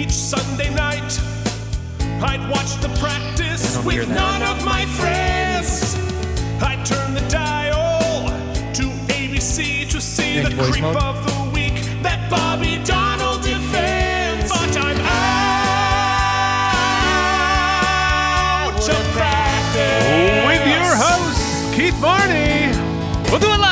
Each Sunday night, I'd watch the practice I don't hear with none of my friends. I'd turn the dial to ABC to see the creep mode? of the week that Bobby Donnell defends. But I'm out of practice. With your host, Keith Barney. We'll do it live.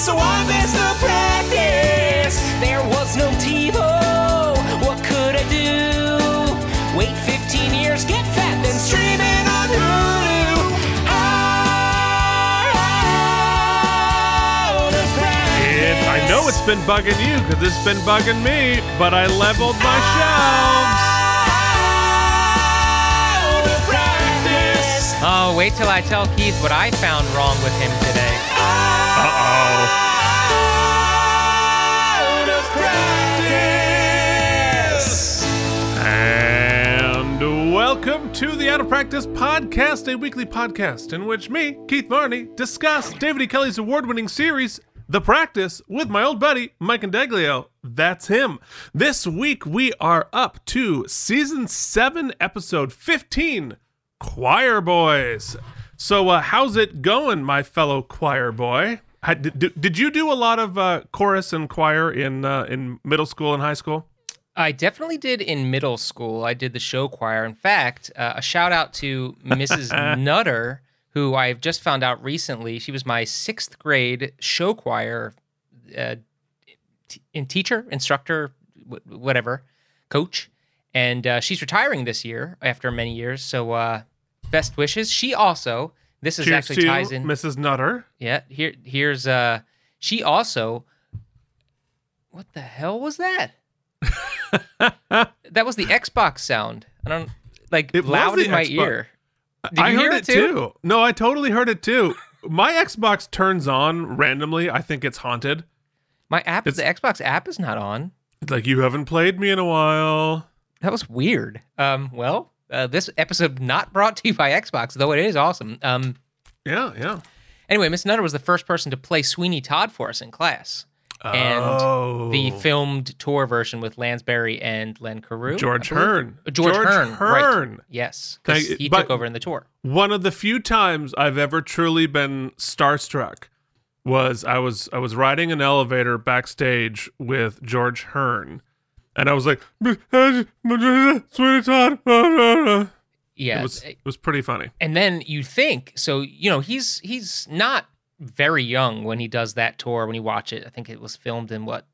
So I missed the practice. There was no TiVo, what could I do? Wait 15 years, get fat, then stream it on Hulu. Out of practice. It, I know it's been bugging you because it's been bugging me, but I leveled my shelves. Out of practice. Oh, wait till I tell Keith what I found wrong with him today. Welcome to the Out of Practice Podcast, a weekly podcast in which me, Keith Barney, discuss David E. Kelley's award winning series, The Practice, with my old buddy, Mike Indeglio. That's him. This week we are up to season 7, episode 15 Choir Boys. So, uh, how's it going, my fellow choir boy? Did you do a lot of uh, chorus and choir in uh, in middle school and high school? I definitely did in middle school. I did the show choir. In fact, uh, a shout out to Mrs. Nutter, who I've just found out recently. She was my sixth grade show choir uh, t- in teacher, instructor, wh- whatever, coach. And uh, she's retiring this year after many years. So, uh, best wishes. She also, this is Cheers actually to ties in. Mrs. Nutter. Yeah, here here's uh she also What the hell was that? that was the Xbox sound. I don't like It loud in my Xbox. ear. Did I you heard hear it too? No, I totally heard it too. My Xbox turns on randomly. I think it's haunted. My app It's- the Xbox app is not on. It's like you haven't played me in a while. That was weird. Um well, uh, this episode not brought to you by Xbox, though it is awesome. Um Yeah, yeah. anyway, Miss Nutter was the first person to play Sweeney Todd for us in class. And oh, the filmed tour version with Lansbury and Len Cariou. George Hearn. Uh, George, Hearn. Right. Yes, because he took over in the tour. One of the few times I've ever truly been starstruck was I was I was riding an elevator backstage with George Hearn, and I was like, "Sweetie Todd." Yeah, It was it was pretty funny. and then you think so. You know, he's he's not very young when he does that tour. When you watch it, I think it was filmed in what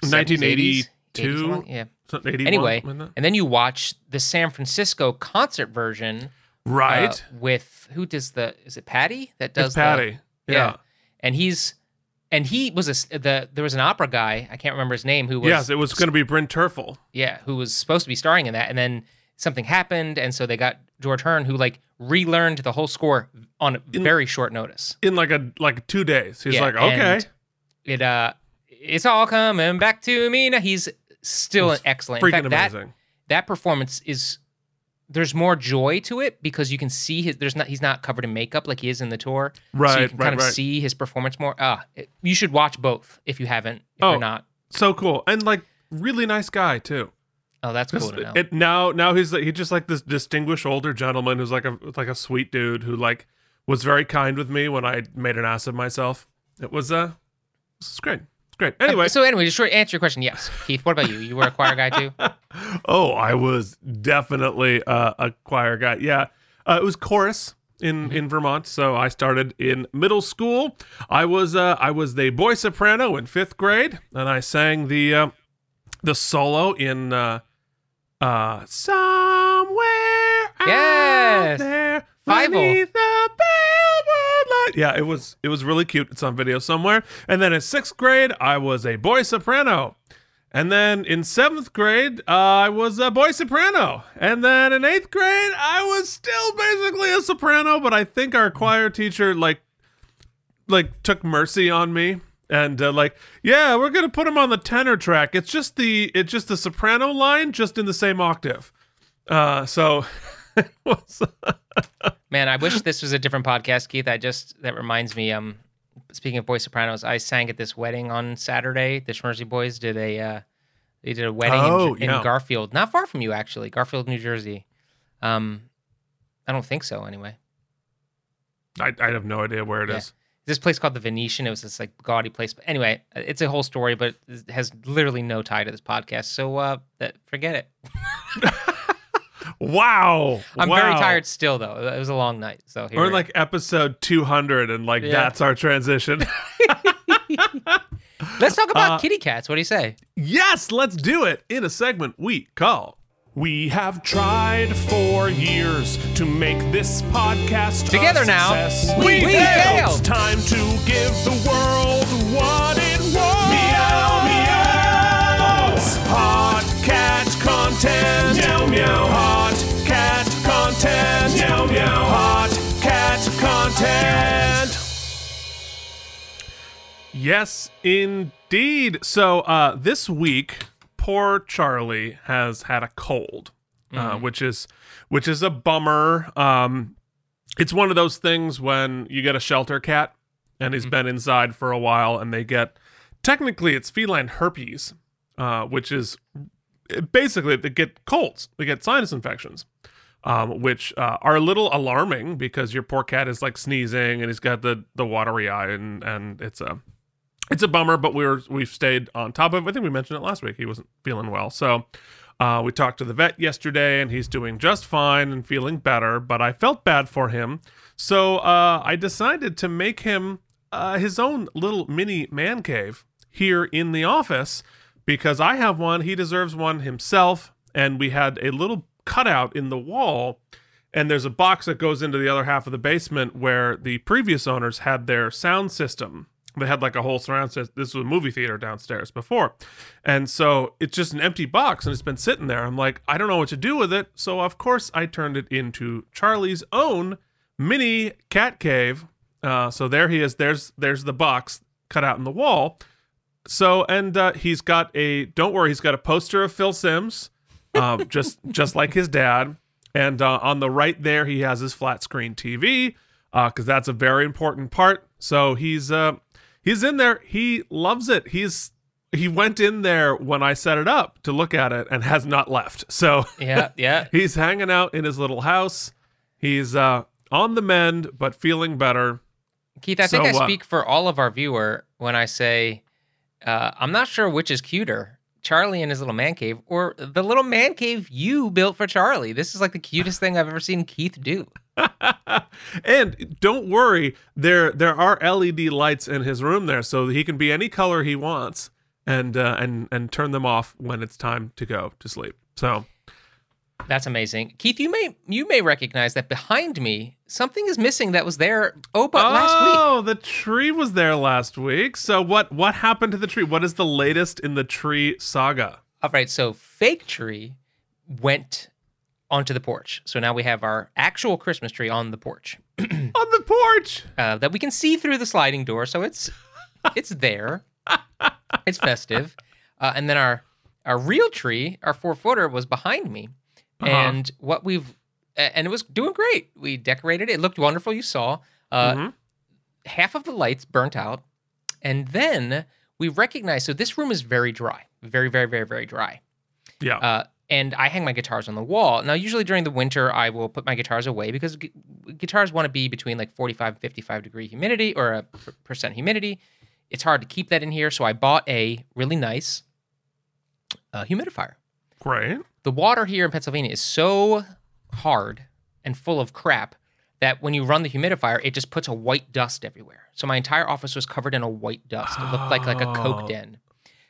1982? Yeah. Anyway, and then you watch the San Francisco concert version, uh, right? with who does the? Is it Patty that does it's the- Patty. yeah. and he's and he was a the there was an opera guy I can't remember his name who was yes, it was going to be Bryn Terfel. yeah who was supposed to be starring in that and then something happened and so they got George Hearn who like relearned the whole score on very short notice. in like a like two days. He's Yeah, like, okay, It uh it's all coming back to me now. He's still It's excellent. In freaking fact, that amazing. that performance is there's more joy to it because you can see his there's not he's not covered in makeup like he is in the tour. Right. so you can right, kind of right. see his performance more. Ah, it- you should watch both if you haven't. If Oh, you're not, So cool and like really nice guy too. Oh, that's cool know. It, now now he's like, he's just like this distinguished older gentleman who's like a like a sweet dude who like was very kind with me when I made an ass of myself. It was uh, it's great. It's great. Anyway, so anyway, just short answer your question. Yes, Keith. What about you? You were a choir guy too. oh, I was definitely uh, a choir guy. Yeah, uh, it was chorus in in Vermont. So I started in middle school. I was uh, I was the boy soprano in fifth grade, and I sang the uh, the solo in uh, uh, somewhere out Yes. there beneath the bellwood light. Yeah, it was it was really cute. It's on video somewhere. And then in sixth grade, I was a boy soprano. And then in seventh grade, uh, I was a boy soprano. And then in eighth grade, I was still basically a soprano, but I think our choir teacher like like took mercy on me and uh, like, yeah, we're gonna put him on the tenor track. It's just the it's just the soprano line, just in the same octave. Uh, so. Man, I wish this was a different podcast, Keith. I just that reminds me. Um, speaking of boy sopranos, I sang at this wedding on Saturday. The Schmersey Boys did a uh, they did a wedding Oh, in, in yeah. Garfield, not far from you actually, Garfield, New Jersey. Um, I don't think so. Anyway, I, I have no idea where it is. This place called the Venetian. It was this like gaudy place. But anyway, it's a whole story, but it has literally no tie to this podcast. So uh, that forget it. Wow, I'm very tired still, though. It was a long night. So here We're we in are. like episode 200, and like Yeah. that's our transition. let's talk about uh, kitty cats. What do you say? yes, let's do it in a segment we call. We have tried for years to make this podcast a Together now. success. We failed. It's time to give the world what it wants. Meow meow. Hot cat content. Meow meow. Hot cat content. Meow meow. Hot cat content. Yes, indeed. So uh, this week, poor Charlie has had a cold, uh, which is which is a bummer. Um, it's one of those things when you get a shelter cat and he's been inside for a while, and they get technically it's feline herpes, uh, which is basically they get colds, they get sinus infections. Um, which uh, are a little alarming because your poor cat is like sneezing and he's got the the watery eye and and it's a it's a bummer, but we were we've stayed on top of it. I think we mentioned it last week. He wasn't feeling well, so uh, we talked to the vet yesterday, and he's doing just fine and feeling better. But I felt bad for him, so uh, I decided to make him uh, his own little mini man cave here in the office because I have one. He deserves one himself, and we had a little cutout in the wall and there's a box that goes into the other half of the basement where the previous owners had their sound system. They had like a whole surround system. This was a movie theater downstairs before. And so it's just an empty box and it's been sitting there. I'm like, I don't know what to do with it. So, of course, I turned it into Charlie's own mini cat cave. Uh, so there he is. There's there's the box cut out in the wall. So and uh, he's got a don't worry, he's got a poster of Phil Simms, um, just just like his dad. And uh, on the right there, he has his flat screen TV because that's a very important part. So he's uh, he's in there. He loves it. He's he went in there when I set it up to look at it and has not left. So Yeah, yeah. he's hanging out in his little house. He's uh, on the mend, but feeling better. Keith, I think I uh, speak for all of our viewer when I say uh, I'm not sure which is cuter, Charlie in his little man cave or the little man cave you built for Charlie. This is like the cutest thing I've ever seen Keith do. and don't worry, there there are LED lights in his room there, so he can be any color he wants, and uh, and and turn them off when it's time to go to sleep. So That's amazing. Keith, you may you may recognize that behind me something is missing that was there oh but last week. oh, the tree was there last week. So what what happened to the tree? What is the latest in the tree saga? All right, so fake tree went onto the porch. So now we have our actual Christmas tree on the porch. On the porch. uh, that we can see through the sliding door. So it's it's there. It's festive. Uh, and then our our real tree, our four footer, was behind me. Uh-huh. And what we've and it was doing great. We decorated it. It looked wonderful. You saw uh, Mhm. half of the lights burnt out, and then we recognized. So this room is very dry, very, very, very, very dry. Yeah. And I hang my guitars on the wall. Now, usually during the winter, I will put my guitars away because gu- guitars want to be between like 45 and 55 degree humidity or a per- percent humidity. It's hard to keep that in here. So I bought a really nice uh, humidifier. Great. The water here in Pennsylvania is so hard and full of crap that when you run the humidifier, it just puts a white dust everywhere. So my entire office was covered in a white dust. It looked like like a Oh. coke den.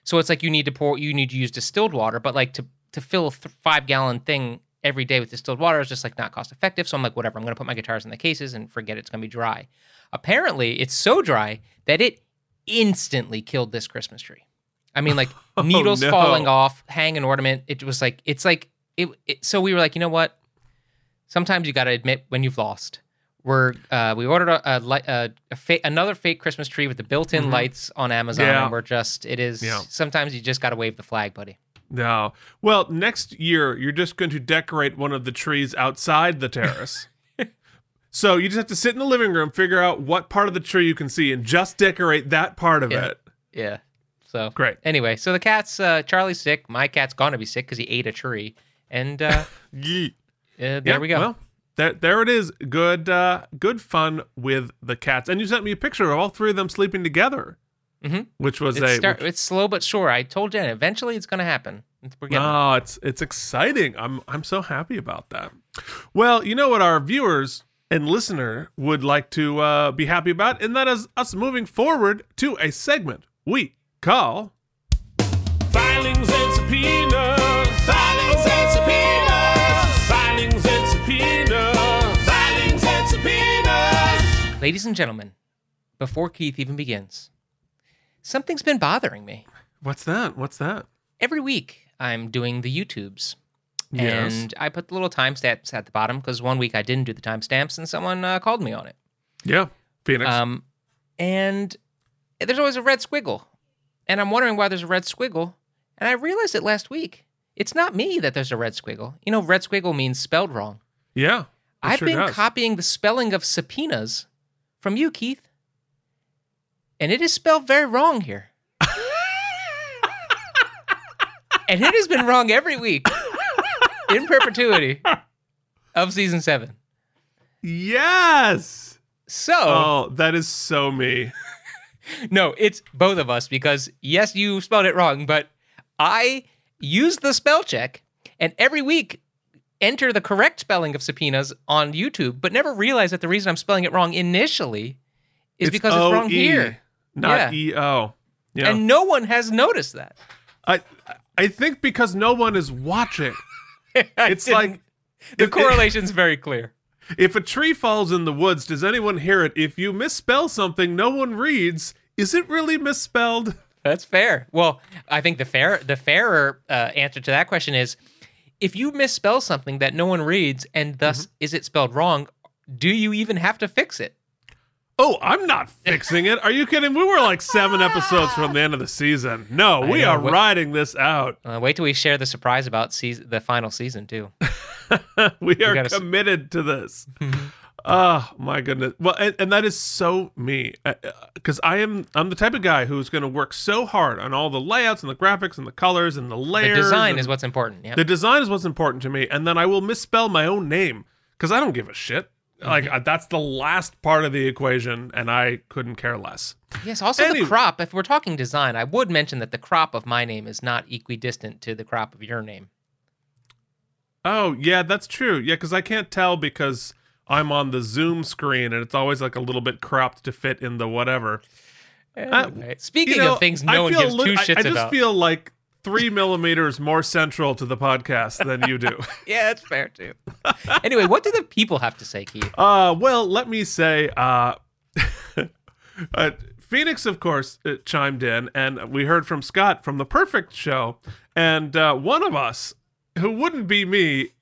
So it's like you need to pour, you need to use distilled water, but like to to fill a th- five gallon thing every day with distilled water is just like not cost effective. So I'm like, whatever, I'm gonna put my guitars in the cases and forget it's gonna be dry. Apparently, it's so dry that it instantly killed this Christmas tree. I mean, like needles Oh, no. falling off, hang an ornament. It was like it's like it, it. So we were like, you know what? Sometimes you got to admit when you've lost. We're uh, we ordered a, a, a, a fa- another fake Christmas tree with the built-in lights on Amazon, Mm-hmm. Yeah. and we're just it is. Yeah. Sometimes you just got to wave the flag, buddy. No. Well, next year you're just going to decorate one of the trees outside the terrace. so you just have to sit in the living room, figure out what part of the tree you can see, and just decorate that part of Yeah. it. Yeah. So Great. Anyway, so the cat's uh, Charlie's sick. My cat's gonna be sick because he ate a tree, and uh, Yeet. uh, there Yeah, we go. Well, there, there it is. Good, uh, good fun with the cats. And you sent me a picture of all three of them sleeping together, Mhm. which was it's, a. start, which- it's slow but sure. I told Jen eventually it's gonna happen. We're getting No, it's it's exciting. I'm I'm so happy about that. Well, you know what our viewers and listener would like to uh, be happy about, and that is us moving forward to a segment we call Filings and subpoenas. Filings and subpoenas. Filings and subpoenas. Filings and subpoenas. Ladies and gentlemen, before Keith even begins, something's been bothering me. What's that? What's that? Every week I'm doing the YouTubes. Yes. And I put the little timestamps at the bottom because one week I didn't do the timestamps and someone uh, called me on it. Yeah, Phoenix. Um, and there's always a red squiggle. And I'm wondering why there's a red squiggle. And I realized it last week. It's not me that there's a red squiggle. You know, red squiggle means spelled wrong. yeah, I've sure been does. copying the spelling of subpoenas from you, Keith. And it is spelled very wrong here. and it has been wrong every week in perpetuity of season seven. Yes. So, Oh, that is so me. no, it's both of us because, yes, you spelled it wrong, but I use the spell check and every week enter the correct spelling of subpoenas on YouTube, but never realize that the reason I'm spelling it wrong initially is because it's wrong here. Not Yeah. E O. Yeah, And no one has noticed that. I I think because no one is watching. It's didn't- like the it- correlation's very clear. If a tree falls in the woods, does anyone hear it? If you misspell something no one reads, is it really misspelled? That's fair. Well, I think the fair the fairer uh, answer to that question is if you misspell something that no one reads and thus Mm-hmm. is it spelled wrong, do you even have to fix it? Oh, I'm not fixing it. Are you kidding? We were like seven episodes from the end of the season. No, we know, are what- riding this out. Uh, wait till we share the surprise about season, the final season too. we are gotta s- committed to this. Oh my goodness! Well, and, and that is so me, uh, uh, because I am I'm the type of guy who's going to work so hard on all the layouts and the graphics and the colors and the The layers. design is what's important. Yeah. The design is what's important to me, and then I will misspell my own name because I don't give a shit. Like uh, that's the last part of the equation, and I couldn't care less. yes. Also, Anyway. the crop. If we're talking design, I would mention that the crop of my name is not equidistant to the crop of your name. Oh yeah, that's true. Yeah, because I can't tell because I'm on the Zoom screen, and it's always like a little bit cropped to fit in the whatever. Anyway, speaking You know, of things I no one gives li- two I- shits I, just about. feel like three millimeters more central to the podcast than you do. yeah, that's fair too. anyway, what do the people have to say, Keith? Uh, well, let me say, uh, uh, Phoenix, of course, uh, chimed in, and we heard from Scott from the Perfect Show, and uh, one of us, who wouldn't be me,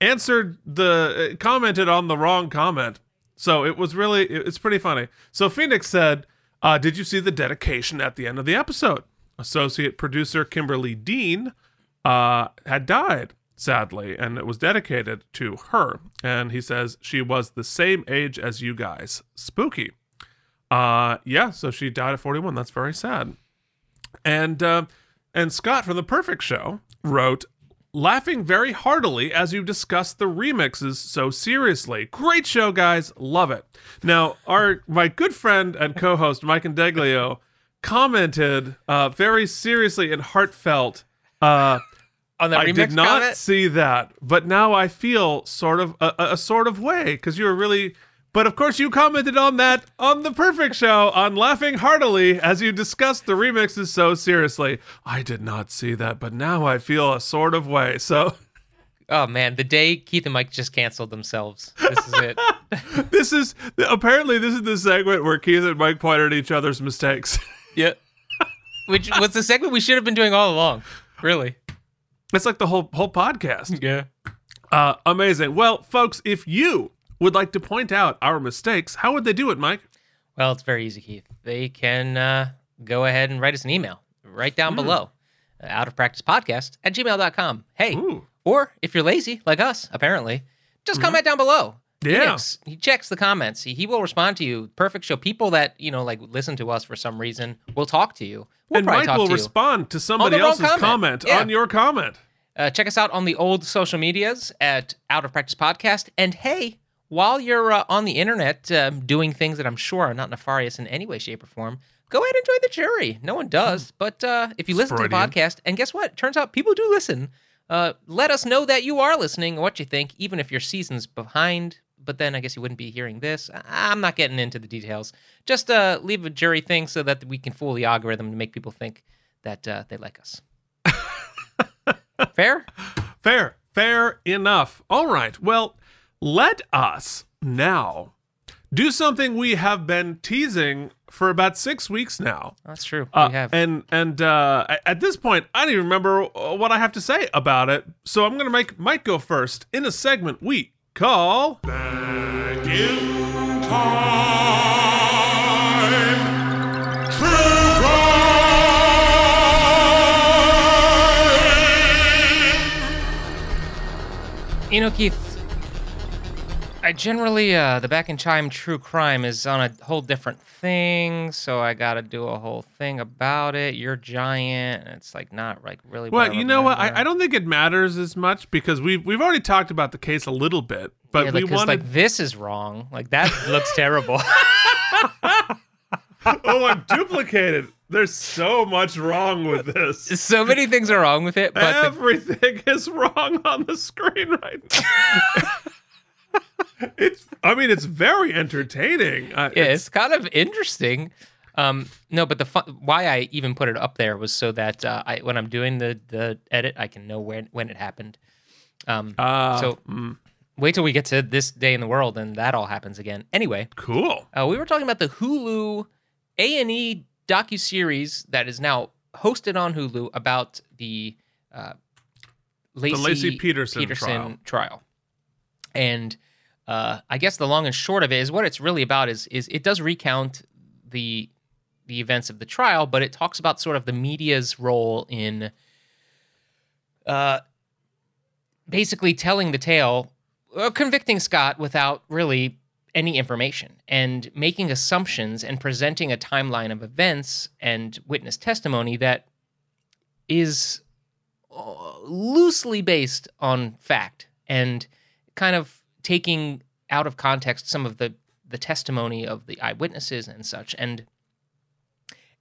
answered the uh, commented on the wrong comment. So it was really, it's pretty funny. So Phoenix said, uh, "Did you see the dedication at the end of the episode?" Associate producer Kimberly Dean uh, had died, sadly, and it was dedicated to her. And he says she was the same age as you guys. Spooky. Uh, yeah, so she died at 41. That's very sad. And uh, and Scott from the Perfect Show wrote, laughing very heartily as you discuss the remixes so seriously. Great show, guys. Love it. Now, our my good friend and co-host Mike Indeglio commented uh, very seriously and heartfelt. Uh, On the I did not comment? see that, but now I feel sort of a, a a sort of way because you were really. But of course, you commented on that on the Perfect Show on laughing heartily as you discussed the remixes so seriously. I did not see that, but now I feel a sort of way. So Oh man, the day Keith and Mike just canceled themselves. This is it. this is apparently this is the segment where Keith and Mike point at each other's mistakes. yeah. Which was the segment we should have been doing all along. Really. it's like the whole whole podcast. Yeah. Uh, amazing. Well, folks, if you would like to point out our mistakes, how would they do it, Mike? Well, it's very easy, Keith. They can uh, go ahead and write us an email right down below. Uh, out of practice podcast at gmail.com. Hey, Ooh. or if you're lazy, like us, apparently, just comment down below. Yeah. He, checks the comments. He, he will respond to you. Perfect show. People that, you know, like listen to us for some reason will talk to you. We'll and Mike will to respond to somebody else's comment. comment, Yeah. on your comment. Uh, check us out on the old social medias at Out of Practice Podcast. And hey, while you're uh, on the internet um, doing things that I'm sure are not nefarious in any way, shape, or form, go ahead and join the jury. No one does. But uh, if you listen to the podcast, and guess what? Turns out people do listen. Uh, let us know that you are listening and what you think, even if your season's behind. But then I guess you wouldn't be hearing this. I'm not getting into the details. Just uh, leave a jury thing so that we can fool the algorithm to make people think that uh, they like us. Fair? Fair, fair enough. All right. Well, let us now do something we have been teasing for about six weeks now. That's true. Uh, we have. And and uh, at this point, I don't even remember uh, what I have to say about it. So I'm gonna make Mike go first in a segment we call. Back in time. True crime. You know, Keith, I generally, uh, the back in time true crime is on a whole different thing, so I gotta do a whole thing about it. You're giant, and it's like not like really. Well, you know what? I. I don't think it matters as much because we've we've already talked about the case a little bit, but yeah, we because wanted. like this is wrong. Like that looks terrible. oh, I'm duplicated. There's so much wrong with this. so many things are wrong with it, but the, Everything is wrong on the screen right now. it's. I mean, it's very entertaining. Uh, yeah, it's kind of interesting. Um, no, but the fun, why I even put it up there was so that uh, I, when I'm doing the the edit, I can know when when it happened. Um, Ah, so wait till we get to this day in the world, and that all happens again. Anyway, cool. uh, we were talking about the Hulu A and E docu series that is now hosted on Hulu about the uh, Laci, Laci Peterson trial. trial. And uh, I guess the long and short of it is what it's really about is is it does recount the the events of the trial, but it talks about sort of the media's role in uh, basically telling the tale, uh, convicting Scott without really any information and making assumptions and presenting a timeline of events and witness testimony that is uh, loosely based on fact and kind of taking out of context some of the the testimony of the eyewitnesses and such and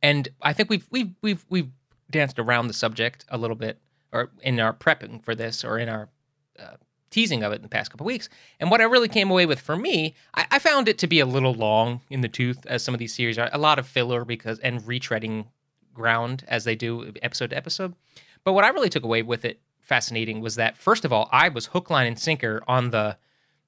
and I think we've we've we've we've danced around the subject a little bit or in our prepping for this or in our uh, teasing of it in the past couple weeks. And what I really came away with for me, I, I found it to be a little long in the tooth, as some of these series are. A lot of filler because and retreading ground as they do episode to episode. But what I really took away with it, fascinating, was that first of all, I was hook, line, and sinker on the.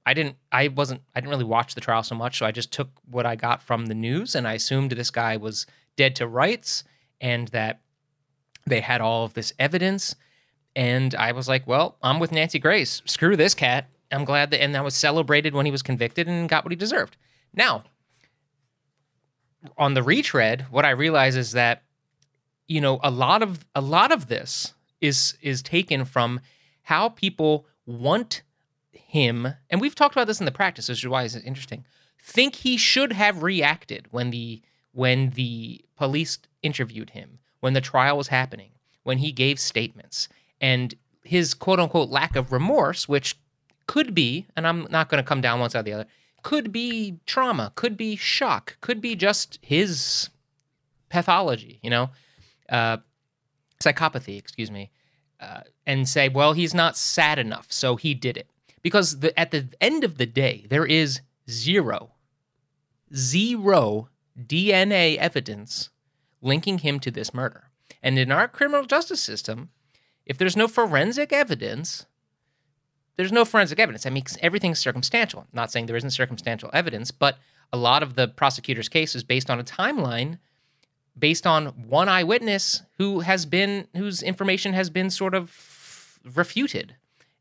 I didn't. I wasn't. I didn't really watch the trial so much, so I just took what I got from the news, and I assumed this guy was dead to rights, and that they had all of this evidence. And I was like, well, I'm with Nancy Grace. Screw this cat. I'm glad that, and that was celebrated when he was convicted and got what he deserved. Now, on the retread, what I realize is that, you know, a lot of a lot of this is is taken from how people want him, and we've talked about this in the practice, which is why it's interesting. Think he should have reacted when the when the police interviewed him, when the trial was happening, when he gave statements, and his quote unquote lack of remorse, which could be, and I'm not going to come down one side or the other, could be trauma, could be shock, could be just his pathology, you know, uh, psychopathy, excuse me, uh, and say, well, he's not sad enough, so he did it. Because the, at the end of the day, there is zero, zero DNA evidence linking him to this murder. And in our criminal justice system, if there's no forensic evidence, there's no forensic evidence. That makes everything circumstantial. I'm not saying there isn't circumstantial evidence, but a lot of the prosecutor's case is based on a timeline based on one eyewitness who has been whose information has been sort of refuted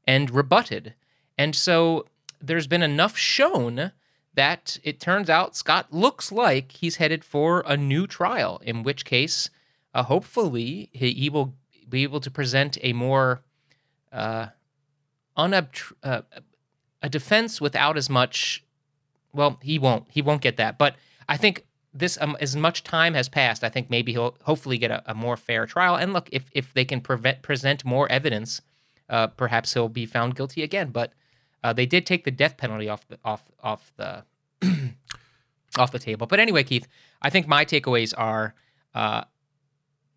and rebutted. And so there's been enough shown that it turns out Scott looks like he's headed for a new trial, in which case, uh, hopefully, he, he will be able to present a more uh, uh, a defense without as much. Well, he won't. He won't get that. But I think this, um, as much time has passed, I think maybe he'll hopefully get a, a more fair trial. And look, if if they can prevent present more evidence, uh, perhaps he'll be found guilty again. But uh, they did take the death penalty off the off off the off the table. But anyway, Keith, I think my takeaways are uh,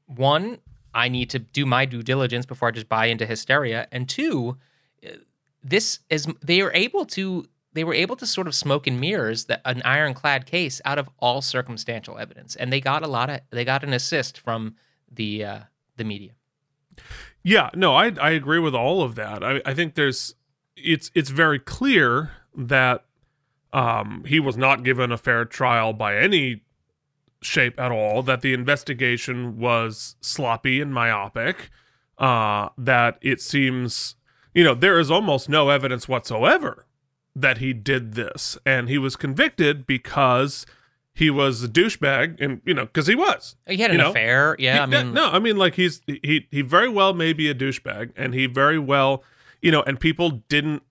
one, I need to do my due diligence before I just buy into hysteria, and two, uh, this is they are able to they were able to sort of smoke and mirrors that an ironclad case out of all circumstantial evidence, and they got a lot of they got an assist from the uh, the media. Yeah, no, I I agree with all of that. I, I think there's it's it's very clear that um, he was not given a fair trial by any shape at all. That the investigation was sloppy and myopic. Uh, that it seems you know there is almost no evidence whatsoever that he did this, and he was convicted because he was a douchebag, and you know because he was. He had an know, affair, yeah. I mean, no, I mean like he's he he very well may be a douchebag, and he very well, you know, and people didn't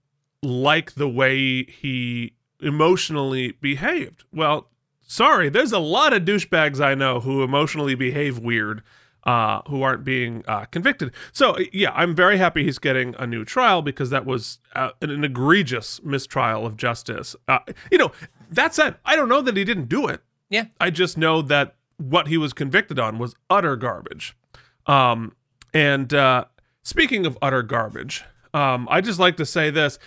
like the way he emotionally behaved. Well, sorry, there's a lot of douchebags I know who emotionally behave weird, uh, who aren't being uh, convicted. So yeah, I'm very happy he's getting a new trial because that was uh, an, an egregious mistrial of justice. Uh, you know, that said, I don't know that he didn't do it. yeah. I just know that what he was convicted on was utter garbage. Um, and uh, speaking of utter garbage, um, I just like to say this,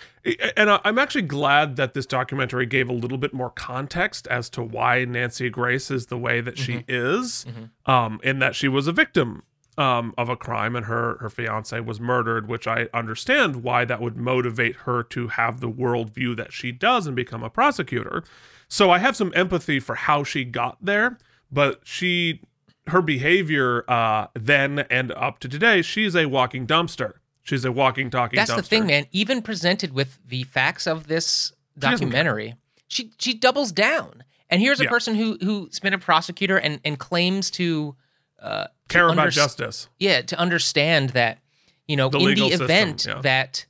and I'm actually glad that this documentary gave a little bit more context as to why Nancy Grace is the way that she is, um, in that she was a victim um, of a crime and her her fiance was murdered, which I understand why that would motivate her to have the worldview that she does and become a prosecutor. So I have some empathy for how she got there, but she her behavior uh, then and up to today, she's a walking dumpster. She's a walking, talking That's dumpster. the thing, man. Even presented with the facts of this documentary, she she doubles down. And here's a Yeah. person who who's been a prosecutor and and claims to uh, to Care about justice. yeah to understand that you know The in the system, event yeah. that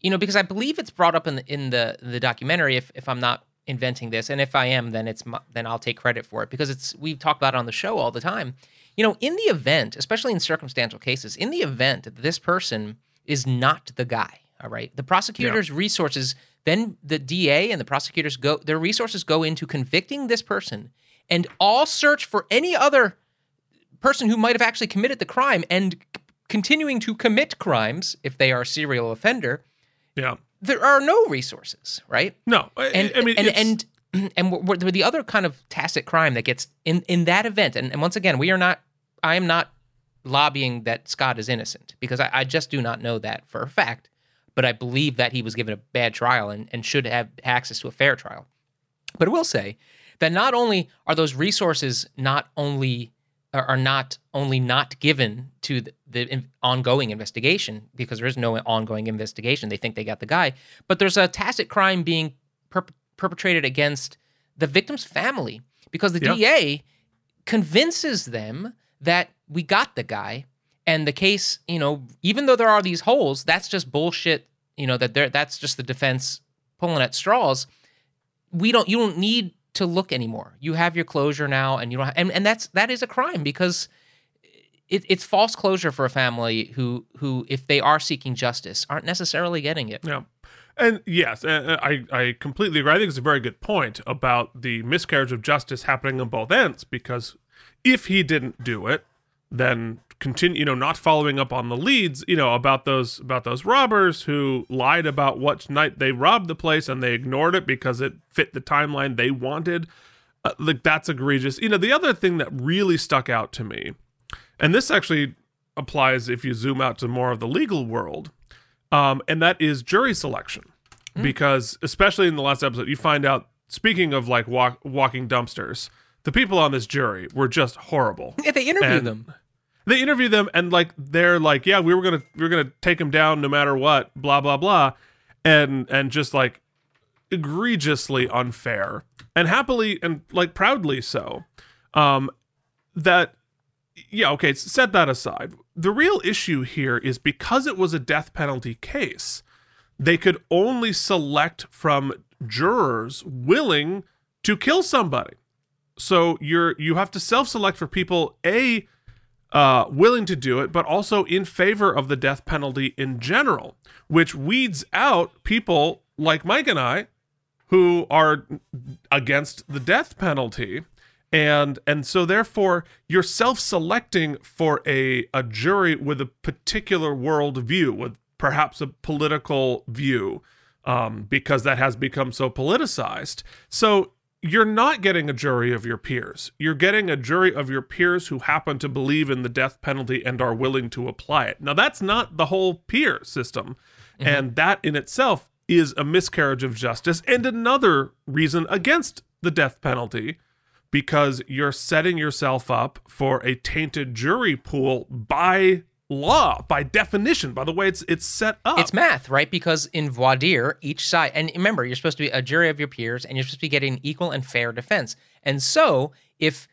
you know because I believe it's brought up in the in the the documentary if if I'm not inventing this and if I am then it's my, then I'll take credit for it because it's we talk about it on the show all the time. You know, in the event, especially in circumstantial cases, in the event that this person is not the guy, all right? The prosecutor's resources then the DA and the prosecutors go their resources go into convicting this person and all search for any other person who might have actually committed the crime and c- continuing to commit crimes if they are a serial offender Yeah. there are no resources right No, I, and I mean, and it's- and and we're, we're- the other kind of tacit crime that gets in in that event and, and once again we are not i am not lobbying that scott is innocent because I, I just do not know that for a fact but i believe that he was given a bad trial and, and should have access to a fair trial but I will say that not only are those resources not only are not only not given to the, the ongoing investigation because there is no ongoing investigation. They think they got the guy, but there's a tacit crime being perp- perpetrated against the victim's family because the Yeah. DA convinces them that we got the guy and the case, you know, even though there are these holes, that's just bullshit. You know that there that's just the defense pulling at straws we don't you don't need to look anymore you have your closure now and you don't have, and, and that's that is a crime because it, it's false closure for a family who who if they are seeking justice aren't necessarily getting it Yeah. And yes, I, I completely agree. I think it's a very good point about the miscarriage of justice happening on both ends because if he didn't do it, then continue, you know, not following up on the leads, you know, about those about those robbers who lied about what night they robbed the place and they ignored it because it fit the timeline they wanted. Uh, like that's egregious. You know, the other thing that really stuck out to me, and this actually applies if you zoom out to more of the legal world, um, and that is jury selection. Because especially in the last episode, you find out. Speaking of like walk, walking dumpsters, the people on this jury were just horrible. if they interview And- them They interview them and like they're like, yeah, we were gonna we were gonna take him down no matter what, blah blah blah, and and just like egregiously unfair and happily and like proudly so. Um, that yeah, okay, set that aside. The real issue here is because it was a death penalty case, they could only select from jurors willing to kill somebody. So you're you have to self-select for people a uh, willing to do it, but also in favor of the death penalty in general, which weeds out people like Mike and I who are against the death penalty. And and so therefore you're self-selecting for a a jury with a particular worldview with perhaps a political view um, because that has become so politicized. So you're not getting a jury of your peers. You're getting a jury of your peers who happen to believe in the death penalty and are willing to apply it. Now that's not the whole peer system. Mm-hmm. And that in itself is a miscarriage of justice and another reason against the death penalty because you're setting yourself up for a tainted jury pool by law, by definition, by the way it's it's set up. It's math, right? Because in voir each side, and remember, you're supposed to be a jury of your peers, and you're supposed to be getting equal and fair defense. And so, if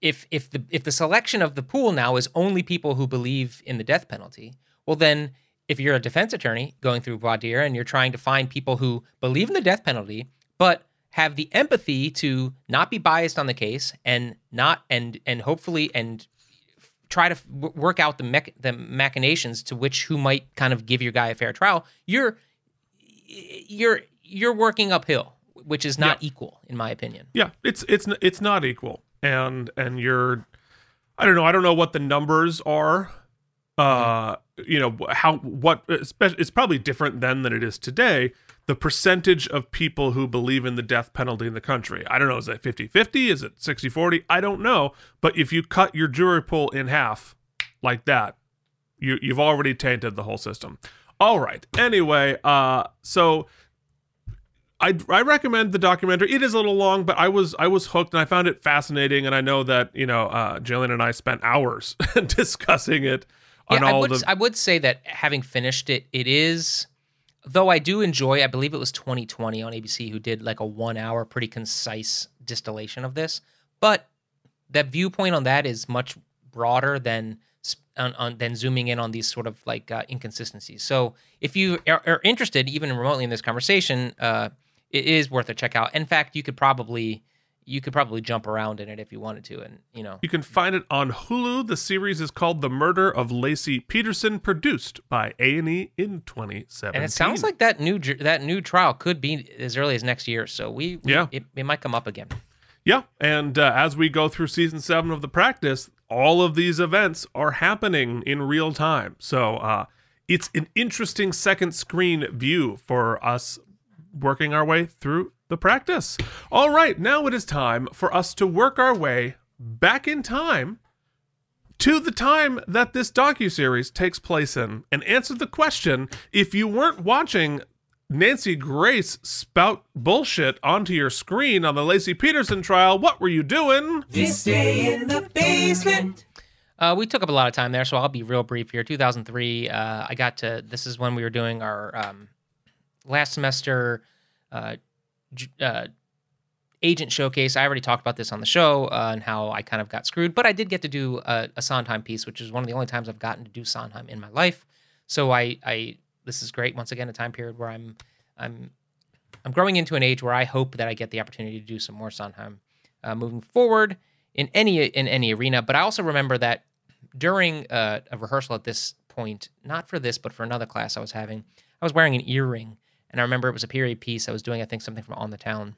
if if the if the selection of the pool now is only people who believe in the death penalty, well then, if you're a defense attorney going through voir dire and you're trying to find people who believe in the death penalty, but have the empathy to not be biased on the case and not and and hopefully and try to w- work out the mech- the machinations to which who might kind of give your guy a fair trial you're you're you're working uphill which is not equal in my opinion yeah, it's it's it's not equal. And and you're I don't know, I don't know what the numbers are. Uh, you know, how what especially it's probably different then than it is today. The percentage of people who believe in the death penalty in the country. I don't know, is that 50-50? Is it 60-40? I don't know, but if you cut your jury pool in half like that, you you've already tainted the whole system. All right. Anyway, uh so I, I recommend the documentary. It is a little long, but I was I was hooked and I found it fascinating. And I know that you know uh, Jillian and I spent hours discussing it on yeah, I all would, the. I would say that having finished it, it is, though I do enjoy, I believe it was 2020 on ABC who did like a one hour, pretty concise distillation of this. But that viewpoint on that is much broader than on, on than zooming in on these sort of like uh, inconsistencies. So if you are, are interested, even remotely in this conversation, uh, it is worth a check out. In fact, you could probably you could probably jump around in it if you wanted to, and you know you can find it on Hulu. The series is called "The Murder of Laci Peterson," produced by A and E in 2017. And it sounds like that new that new trial could be as early as next year. So we, we- Yeah. it, it might come up again. Yeah, and uh, as we go through season seven of the practice, all of these events are happening in real time. So uh, it's an interesting second screen view for us working our way through the practice. All right, now it is time for us to work our way back in time to the time that this docu-series takes place in and answer the question if you weren't watching Nancy Grace spout bullshit onto your screen on the Laci Peterson trial, what were you doing? This day in the basement. Uh, we took up a lot of time there, so I'll be real brief here. 2003, uh, I got to. This is when we were doing our um, last semester uh, j- uh, agent showcase. I already talked about this on the show uh, and how I kind of got screwed, but I did get to do a, a Sondheim piece, which is one of the only times I've gotten to do Sondheim in my life. So I, I this is great. Once again, a time period where I'm, I'm, I'm growing into an age where I hope that I get the opportunity to do some more Sondheim uh, moving forward in any in any arena. But I also remember that during uh, a rehearsal at this point, not for this, but for another class I was having, I was wearing an earring, and I remember it was a period piece. I was doing, I think, something from On the Town,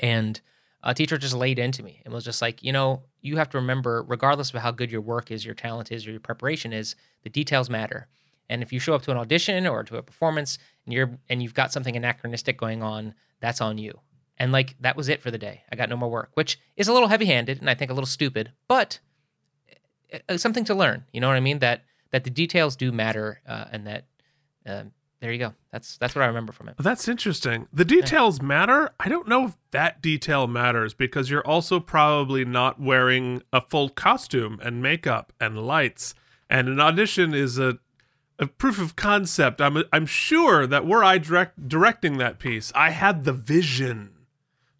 and a teacher just laid into me and was just like, you know, you have to remember, regardless of how good your work is, your talent is, or your preparation is, the details matter. And if you show up to an audition or to a performance and you're and you've got something anachronistic going on, that's on you. And like that was it for the day. I got no more work, which is a little heavy-handed and I think a little stupid, but uh, something to learn. You know what I mean? That that the details do matter, uh, and that uh, there you go. That's that's what I remember from it. That's interesting. The details matter. I don't know if that detail matters because you're also probably not wearing a full costume and makeup and lights. And an audition is a a proof of concept. I'm I'm sure that were I direct directing that piece, I had the vision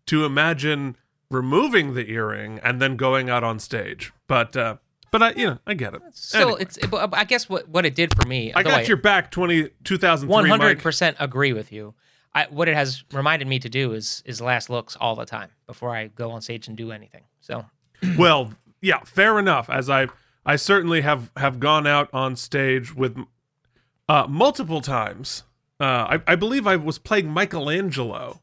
to imagine removing the earring and then going out on stage. But uh, but I you know I get it. Still, Anyway, it's. But I guess what what it did for me. I got your back 20, 2003, One hundred percent agree with you. I, what it has reminded me to do is is last looks all the time before I go on stage and do anything. So Well, yeah, fair enough. As I I certainly have have gone out on stage with uh, multiple times. Uh, I, I believe I was playing Michelangelo,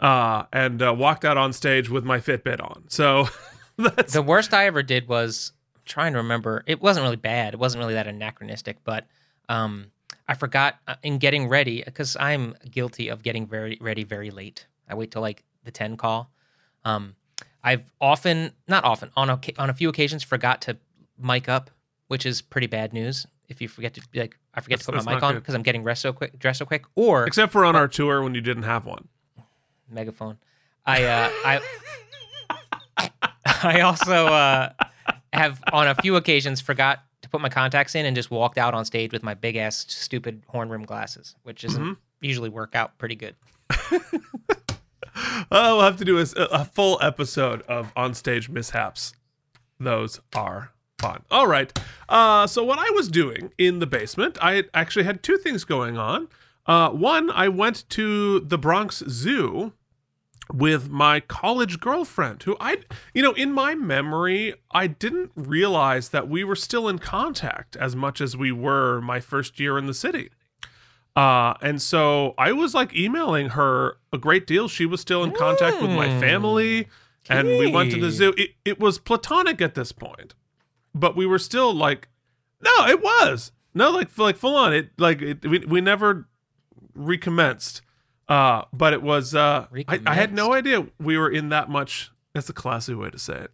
uh, and uh, walked out on stage with my Fitbit on. So that's the worst I ever did was trying to remember. It wasn't really bad. It wasn't really that anachronistic, but um, I forgot uh, in getting ready because I'm guilty of getting very ready very late. I wait till like the ten call. Um, I've often, not often, on a on a few occasions, forgot to mic up, which is pretty bad news. If you forget to like, I forget That's- to put my mic on because I'm getting rest so quick, dressed so quick, or except for on our tour when you didn't have one. megaphone. I uh, I I also uh, have on a few occasions forgot to put my contacts in and just walked out on stage with my big ass stupid horn rim glasses, which doesn't Mm-hmm. usually work out pretty good. Oh, we'll have to do a, a full episode of onstage mishaps. Those are fun. All right. Uh, so what I was doing in the basement, I actually had two things going on. Uh, one, I went to the Bronx Zoo with my college girlfriend, who I, you know, in my memory, I didn't realize that we were still in contact as much as we were my first year in the city. Uh, and so I was like emailing her a great deal. She was still in contact with my family, and we went to the zoo. It, it was platonic at this point, but we were still like, no, it was no, like like full on. It like it, we we never recommenced. Uh, but it was uh, I, I had no idea we were in that much. That's a classy way to say it.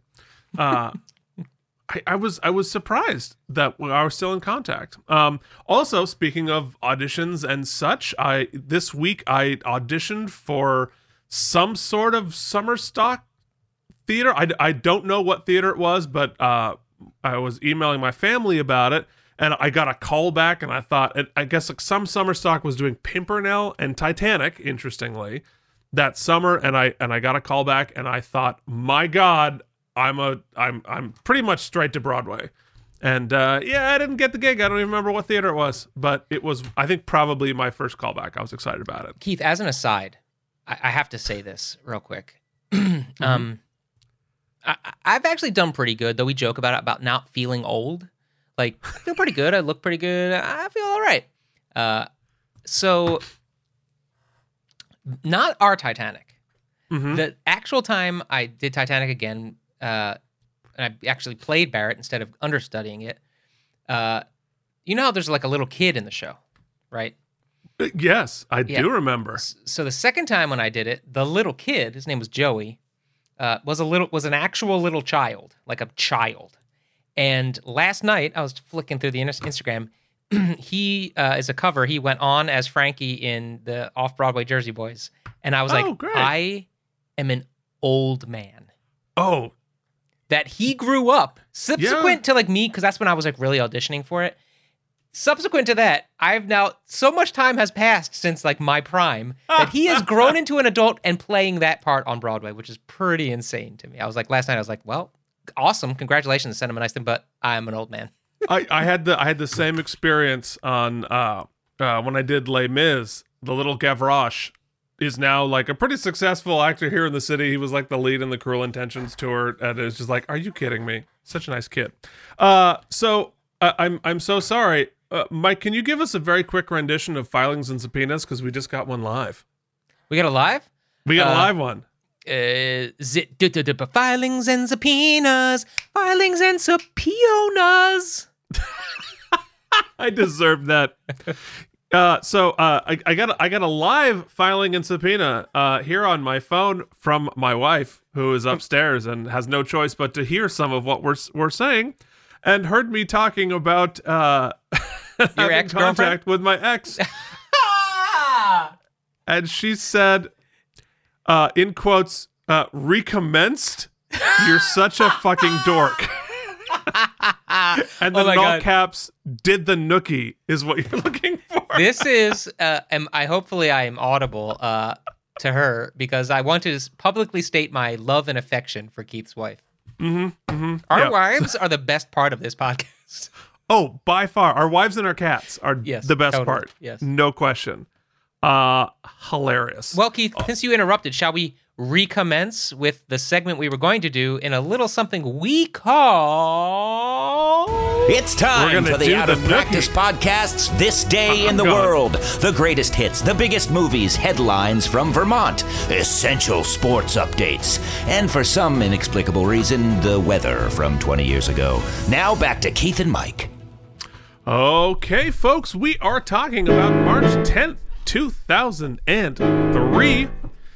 Uh, I, I was I was surprised that we are still in contact. Um, also, speaking of auditions and such, I this week I auditioned for some sort of summer stock theater. I, I don't know what theater it was, but uh, I was emailing my family about it, and I got a call back, and I thought and I guess like some summer stock was doing Pimpernel and Titanic, interestingly, that summer, and I and I got a call back, and I thought, my God, I'm a I'm I'm pretty much straight to Broadway. And uh, yeah, I didn't get the gig. I don't even remember what theater it was, but it was I think probably my first callback. I was excited about it. Keith, as an aside, I, I have to say this real quick. Mm-hmm. um, I, I- I've actually done pretty good, though we joke about it about not feeling old. Like, I feel pretty good. I look pretty good. I feel all right. Uh, so, not our Titanic. Mhm. The actual time I did Titanic again, uh, and I actually played Barrett instead of understudying it. Uh, you know how there's like a little kid in the show, right? Uh, Yes, I Yeah. do remember. so the second time when I did it, the little kid, his name was Joey, uh, was a little was an actual little child, like a child. And last night I was flicking through the Instagram. he uh, is a cover. He went on as Frankie in the off Broadway Jersey Boys, and I was Oh, like, great. I am an old man. Oh, That he grew up subsequent to like me, because that's when I was like really auditioning for it. Subsequent to that, I've now so much time has passed since like my prime that he has grown into an adult and playing that part on Broadway, which is pretty insane to me. I was like last night, I was like, well, awesome, congratulations, a nice thing, but I'm an old man. I, I had the I had the same experience on uh, uh, when I did Les Mis. The little Gavroche is now like a pretty successful actor here in the city. He was like the lead in the Cruel Intentions tour, and it's just like, are you kidding me? Such a nice kid. Uh, so uh, I'm I'm so sorry, uh, Mike. Can you give us a very quick rendition of filings and subpoenas because we just got one live. We got a live. We got a Uh, live one. Uh, zit, du- du- du- filings and subpoenas, filings and subpoenas. I deserve that. Uh, so uh, I, I got a, I got a live filing and subpoena uh, here on my phone from my wife, who is upstairs and has no choice but to hear some of what we're we're saying, and heard me talking about uh, having ex-girlfriend? contact with my ex, and she said, uh, in quotes, uh, "recommenced." You're such a fucking dork. and Oh then in all God. caps, did the nookie is what you're looking for. this is uh, am, I hopefully I am audible uh, to her because I want to publicly state my love and affection for Keith's wife. Mm-hmm, mm-hmm. Our Yeah. wives are the best part of this podcast. Oh, by far, our wives and our cats are Yes, the best totally. part. Yes. no question. Uh, hilarious. Well, Keith, since you interrupted, shall we recommence with the segment we were going to do in a little something we call It's We're time for the do Out the of Practice podcast's This Day in the going. World. The greatest hits, the biggest movies, headlines from Vermont, essential sports updates, and for some inexplicable reason, the weather from 20 years ago. Now back to Keith and Mike. Okay, folks, we are talking about March 10th, 2003.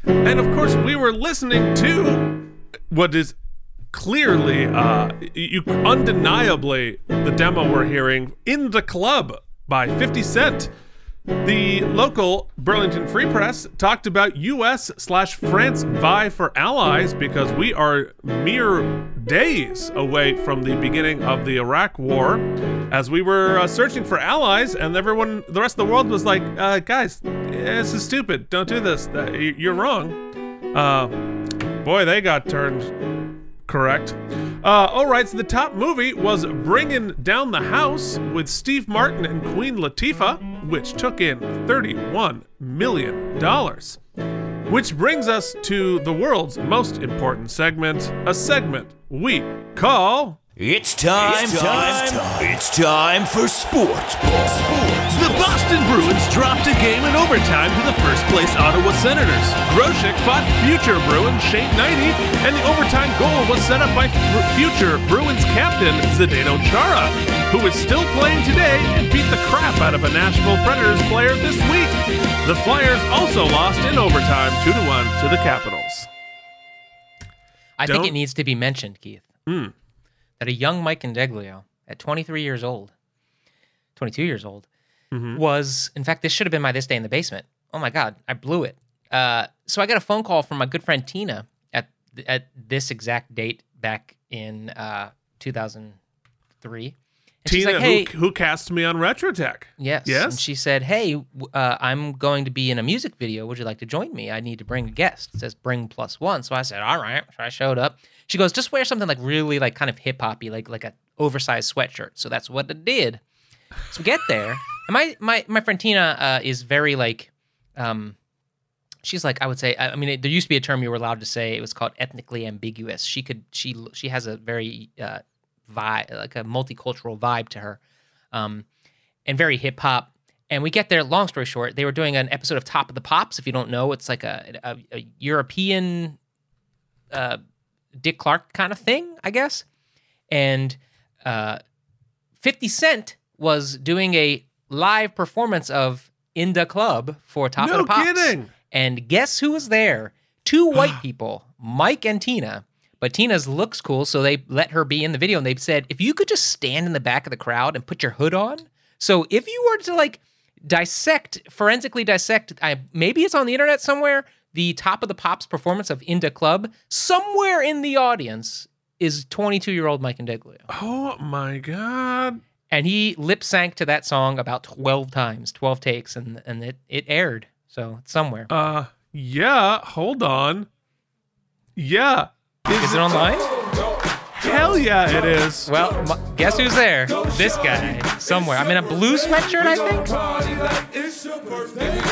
And of course, we were listening to what is clearly, uh, you undeniably, the demo we're hearing in the club by 50 Cent. The local Burlington Free Press talked about U.S. slash France vie for allies because we are mere days away from the beginning of the Iraq War. As we were uh, searching for allies, and everyone, the rest of the world was like, uh, "Guys, this is stupid. Don't do this. You're wrong." Uh, boy, they got turned correct. Uh, all right, so the top movie was Bringing Down the House with Steve Martin and Queen Latifah, which took in $31 million. Which brings us to the world's most important segment, a segment we call. It's time, time, it's time for sports ball. The Boston Bruins dropped a game in overtime to the first place Ottawa Senators. Grosek fought future Bruin Shane Hnidy, and the overtime goal was set up by future Bruins captain Zdeno Chara, who is still playing today and beat the crap out of a Nashville Predators player this week. The Flyers also lost in overtime 2 to 1 to the Capitals. I think Don't- it needs to be mentioned, Keith, hmm. That a young Mike Indeglio at 23 years old, 22 years old, was, in fact, this should have been my This Day in the Basement. Oh my God, I blew it. Uh, so I got a phone call from my good friend Tina at at this exact date back in uh, 2003. And Tina, like, hey, who, who cast me on Retrotech. Yes. Yes? And she said, "Hey, uh, I'm going to be in a music video. Would you like to join me? I need to bring a guest." It says bring plus one. So I said, "All right." So I showed up. She goes, "Just wear something like really like kind of hip hoppy, like like a oversized sweatshirt." So that's what I did. So we get there, and my my my friend Tina uh, is very like, um, she's like I would say. I I mean, it, there used to be a term you were allowed to say. It was called ethnically ambiguous. She could she she has a very uh, vibe, like a multicultural vibe to her. Um, and very hip hop. And we get there. Long story short, they were doing an episode of Top of the Pops. If you don't know, it's like a, a, a European uh, Dick Clark kind of thing, I guess. And uh, 50 Cent was doing a live performance of In the Club for Top No of the Pops. kidding. And guess who was there? Two white people, Mike and Tina. But Tina's looks cool, so they let her be in the video. And they said, if you could just stand in the back of the crowd and put your hood on. So if you were to like dissect, forensically dissect, I, maybe it's on the internet somewhere, the top of the pops performance of Inda Club, somewhere in the audience is 22 year old Mike Indeglio. Oh my God. And he lip sank to that song about 12 times, 12 takes, and, and it, it aired. So it's somewhere. Uh, yeah, hold on. Yeah. Is it online? Hell yeah, it is. Well, m- guess who's there? This guy somewhere. I'm in a blue sweatshirt, I think.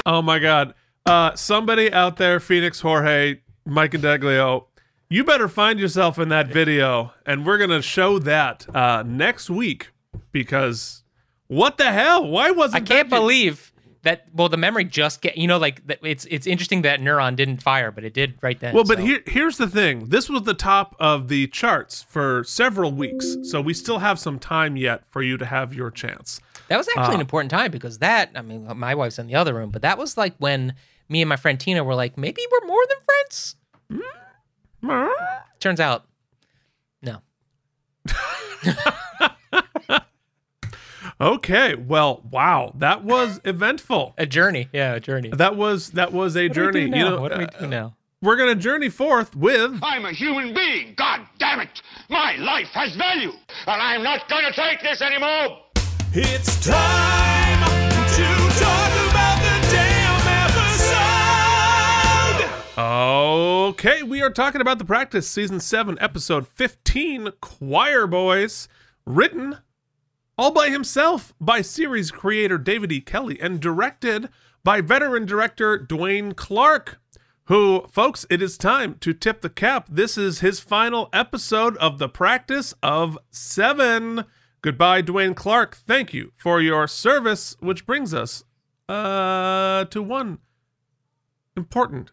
Oh my god. Uh somebody out there, Phoenix Jorge, Mike and Deglio, you better find yourself in that video and we're gonna show that uh next week because what the hell? Why wasn't I can't that- believe that. Well, the memory just get. You know, like that, it's it's interesting that neuron didn't fire, but it did right then. Well, but so. here here's the thing. This was the top of the charts for several weeks. So we still have some time yet for you to have your chance. that was actually uh, an important time because that. I mean, my wife's in the other room, but that was like when me and my friend Tina were like, maybe we're more than friends. Turns out, no. Okay. Well, wow. That was eventful. A journey, yeah, a journey. That was that was a What do we do journey. now? You know, what do we uh, do now? we're going to journey forth with. I'm a human being. God damn it. My life has value. And I'm not going to take this anymore. It's time Okay, we are talking about The Practice, Season 7, Episode 15 Choir Boys, written all by himself by series creator David E. Kelley and directed by veteran director Dwayne Clark. Who, folks, it is time to tip the cap. This is his final episode of The Practice of Seven. Goodbye, Dwayne Clark. Thank you for your service, which brings us uh, to one important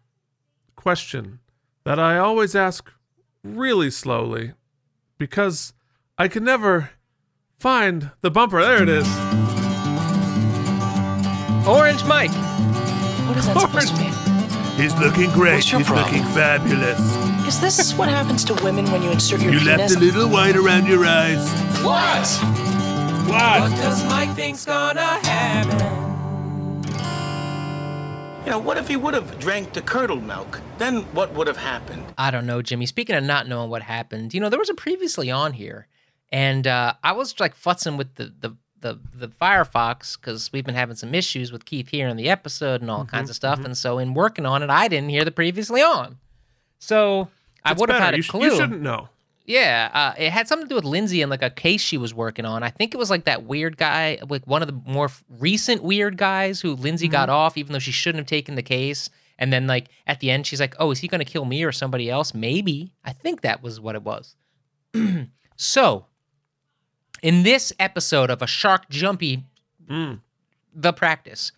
question that I always ask really slowly because I can never find the bumper. There it is. Orange Mike. What is that supposed to mean? He's looking great. What's your He's problem? looking fabulous. Is this what happens to women when you insert your You penis? left a little white around your eyes. What? What? What does Mike think's gonna happen? You know, what if he would have drank the curdled milk? Then what would have happened? I don't know, Jimmy. Speaking of not knowing what happened, you know, there was a previously on here, and uh, I was like futzing with the the the, the Firefox because we've been having some issues with Keith here in the episode and all Mm-hmm, kinds of stuff. And so, in working on it, I didn't hear the previously on. So I would have had a you, sh- clue. you shouldn't know. Yeah, uh, it had something to do with Lindsay and like a case she was working on. I think it was like that weird guy, like one of the more f- recent weird guys who Lindsay got off, even though she shouldn't have taken the case. And then like at the end, she's like, "Oh, is he going to kill me or somebody else?" Maybe. I think that was what it was. so, in this episode of a shark jumpy, the practice,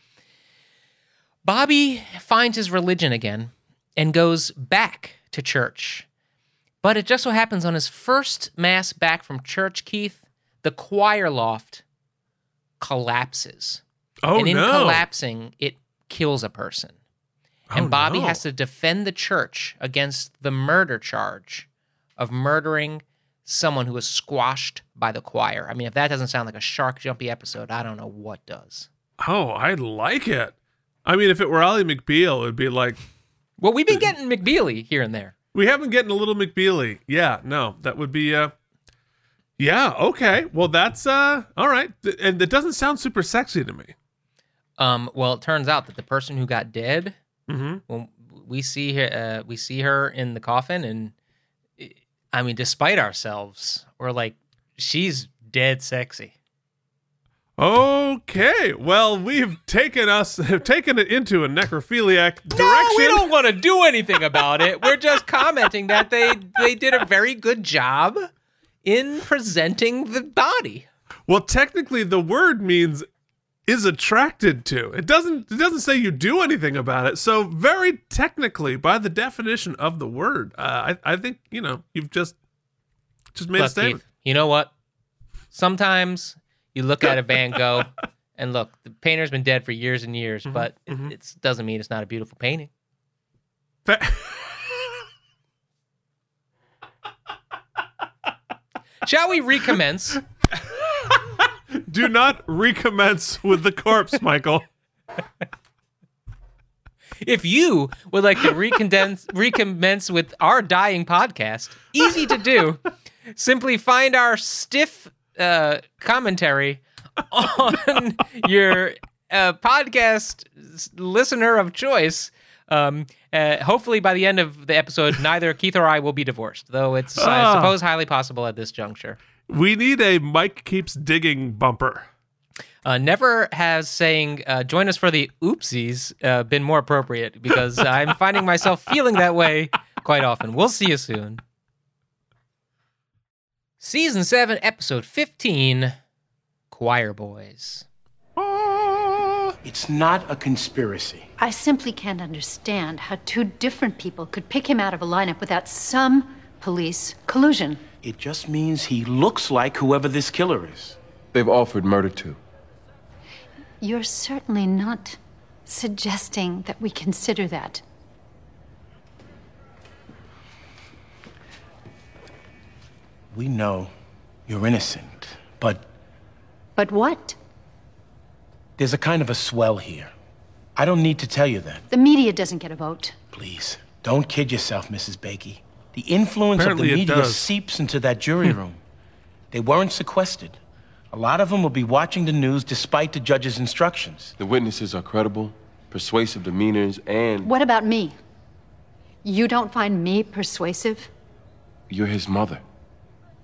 Bobby finds his religion again and goes back to church. But it just so happens on his first mass back from church, Keith, the choir loft collapses. Oh and in no! collapsing, it kills a person. Oh, and Oh, Bobby no. has to defend the church against the murder charge of murdering someone who was squashed by the choir. I mean, if that doesn't sound like a shark jumpy episode, I don't know what does. Oh, I like it. I mean, if it were Ally McBeal, it would be like Well, we've been getting McBeely here and there. We haven't gotten a little McBealy. Yeah, no, that would be. uh Yeah, okay. Well, that's uh all right, and it doesn't sound super sexy to me. Um, well, it turns out that the person who got dead, Mm-hmm. when we see her, uh, we see her in the coffin, and I mean, despite ourselves, we're like, she's dead sexy. Okay, well, we've taken us have taken it into a necrophiliac direction. No, we don't want to do anything about it. We're just commenting that they they did a very good job in presenting the body. Well, technically, the word means is attracted to. It doesn't. It doesn't say you do anything about it. So, very technically, by the definition of the word, uh, I, I think you know you've just just made a statement. Keith, you know what? Sometimes you look at a Van Gogh, and look, the painter's been dead for years and years, mm-hmm. but mm-hmm. it doesn't mean it's not a beautiful painting. Shall we recommence? do not recommence with the corpse, Michael. if you would like to recondense, recommence with our dying podcast, easy to do. Simply find our stiff uh, commentary on your uh, podcast listener of choice. Um, uh, hopefully, by the end of the episode, neither Keith or I will be divorced, though it's, I Ah. suppose, highly possible at this juncture. We need a Mike keeps digging bumper. Uh, never has saying uh, "join us for the oopsies" uh, been more appropriate because I'm finding myself feeling that way quite often. We'll see you soon. Season seven, episode fifteen, Choir Boys. It's not a conspiracy. I simply can't understand how two different people could pick him out of a lineup without some police collusion. It just means he looks like whoever this killer is. They've offered murder too. You're certainly not suggesting that we consider that. We know you're innocent, but But what? there's a kind of a swell here. I don't need to tell you that. The media doesn't get a vote. Please. Don't kid yourself, Mrs. Bakey. The influence Apparently of the media does. seeps into that jury room. they weren't sequestered. A lot of them will be watching the news despite the judge's instructions. The witnesses are credible, persuasive demeanors, and What about me? You don't find me persuasive? you're his mother.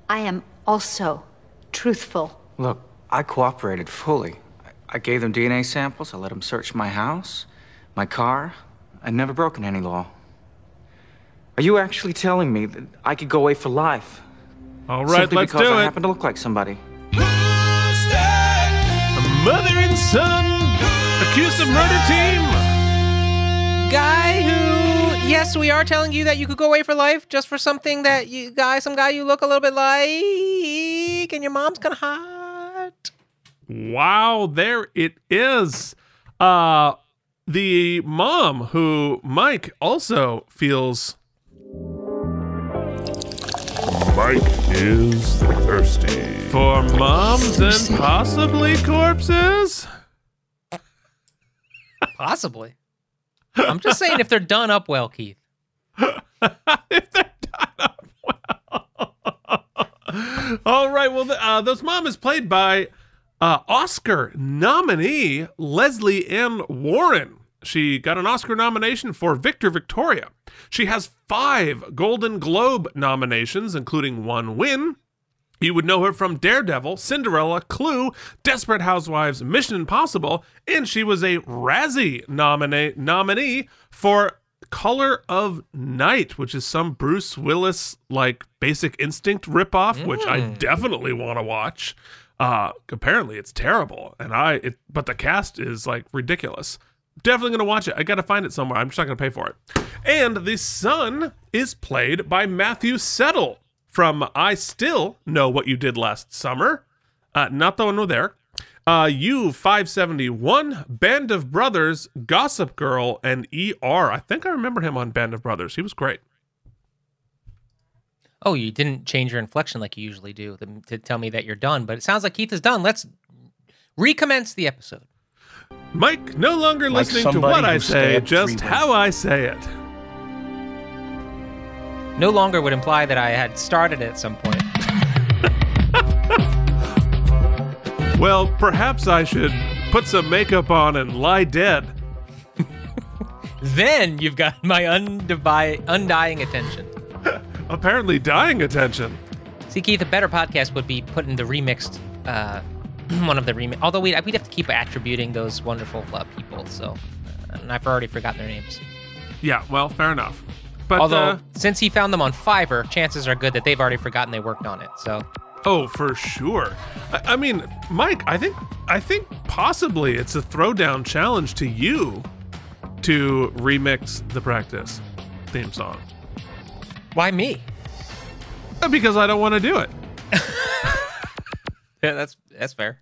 I am also truthful. Look, I cooperated fully. I- I gave them DNA samples. I let them search my house, my car. I'd never broken any law. Are you actually telling me that I could go away for life? All right, Simply let's because do I it. happen to look like somebody. A Mother and son accused of murder team. Guy who, yes, we are telling you that you could go away for life just for something that you guy, some guy you look a little bit like, and your mom's kind of hot. Wow, there it is. Uh the mom who Mike also feels Mike is thirsty. for moms and possibly corpses. Possibly. I'm just saying if they're done up well, Keith. All right. Well, the, uh, this mom is played by uh, Oscar nominee Lesley Ann Warren. She got an Oscar nomination for Victor Victoria. She has five Golden Globe nominations, including one win. You would know her from Daredevil, Cinderella, Clue, Desperate Housewives, Mission Impossible, and she was a Razzie nominee for Color of Night, which is some Bruce Willis like Basic Instinct ripoff, which I definitely want to watch. Uh, apparently it's terrible, and I it, but the cast is like ridiculous. Definitely gonna watch it. I gotta find it somewhere. I'm just not gonna pay for it. And the son is played by Matthew Settle from I Still Know What You Did Last Summer. Uh, not the one with there. Uh, U 571, Band of Brothers, Gossip Girl, and ER. I think I remember him on Band of Brothers. He was great. Oh, you didn't change your inflection like you usually do to, to tell me that you're done, but it sounds like Keith is done. Let's recommence the episode. Mike, no longer Like listening to what I say, just how I say it. No longer would imply that I had started at some point. Well, perhaps I should put some makeup on and lie dead. Then you've got my undivi- undying attention. Apparently, dying attention. See, Keith, a better podcast would be putting the remixed, uh, one of the remix. Although we'd, we'd have to keep attributing those wonderful uh, people, so. uh, And I've already forgotten their names. Yeah, well, fair enough. But Although, uh, since he found them on Fiverr, chances are good that they've already forgotten they worked on it. So, oh, for sure. I, I mean, Mike, I think I think possibly it's a throwdown challenge to you to remix the practice theme song. why me? Uh, Because I don't want to do it. Yeah, that's that's fair.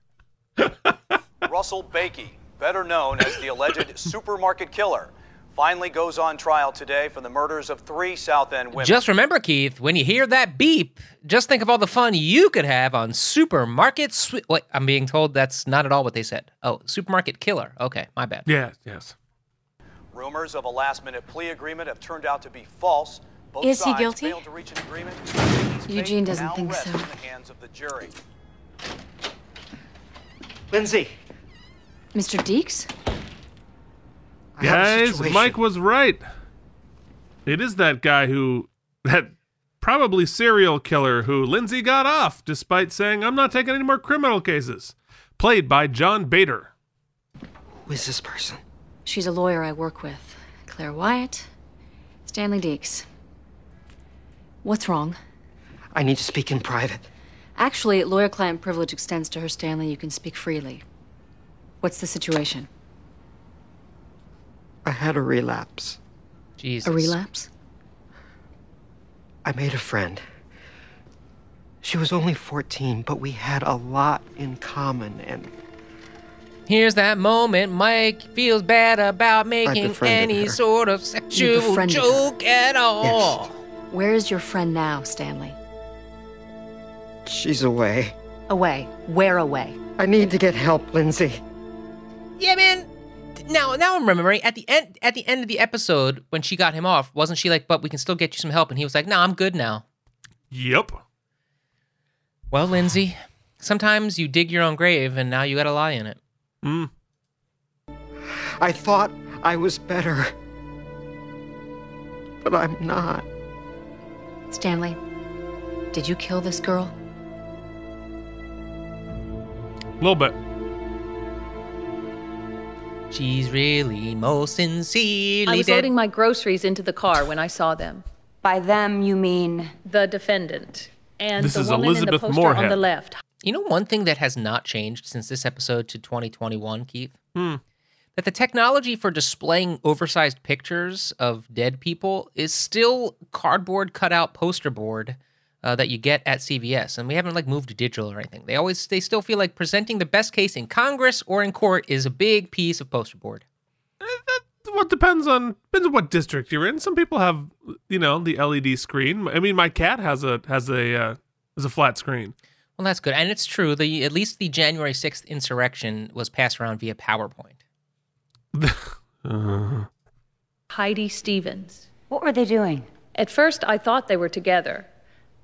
Russell Bakey, better known as the alleged supermarket killer, finally goes on trial today for the murders of three South End women. Just remember, Keith, when you hear that beep, just think of all the fun you could have on Supermarket Swi- Wait, I'm being told that's not at all what they said. Oh, Supermarket Killer. Okay, my bad. Yes, yes. Rumors of a last-minute plea agreement have turned out to be false. Both Is he guilty? failed to reach an agreement. Eugene doesn't now think rests so. in the hands of the jury. Lindsay, Mr. Deeks? I Guys. Mike was right. It is that guy who that probably serial killer who Lindsay got off despite saying I'm not taking any more criminal cases. Played by John Bader. Who is this person? She's a lawyer I work with. Claire Wyatt, Stanley Deeks. What's wrong? I need to speak in private. Actually, lawyer client privilege extends to her, Stanley. You can speak freely. What's the situation? I had a relapse. Jesus. A relapse? I made a friend. She was only 14, but we had a lot in common, and Here's that moment Mike feels bad about making any her. sort of sexual befriended her. joke at all. Yes. Where is your friend now, Stanley? she's away. Away. Where away? I need to get help, Lindsay. Yeah, man. Now now I'm remembering at the end at the end of the episode when she got him off, wasn't she like, "But we can still get you some help," and he was like, "No, I'm good now." Yep. Well, Lindsay, sometimes you dig your own grave, and now you got to lie in it. Mm. I thought I was better. But I'm not. Stanley, did you kill this girl? A little bit. She's really most sincerely I was dead. loading my groceries into the car when I saw them. By them, you mean the defendant and This the is woman in the Elizabeth poster on the left. You know, one thing that has not changed since this episode to 2021, Keith? Hmm. That the technology for displaying oversized pictures of dead people is still cardboard cutout poster board uh, that you get at CVS, and we haven't like moved to digital or anything. They always, they still feel like presenting the best case in Congress or in court is a big piece of poster board. What depends on depends on what district you're in. Some people have, you know, the LED screen. I mean, my cat has a has a uh, has a flat screen. Well, that's good, and it's true. The at least the January 6th insurrection was passed around via PowerPoint. Uh, Heidi Stevens. What were they doing? At first, I thought they were together.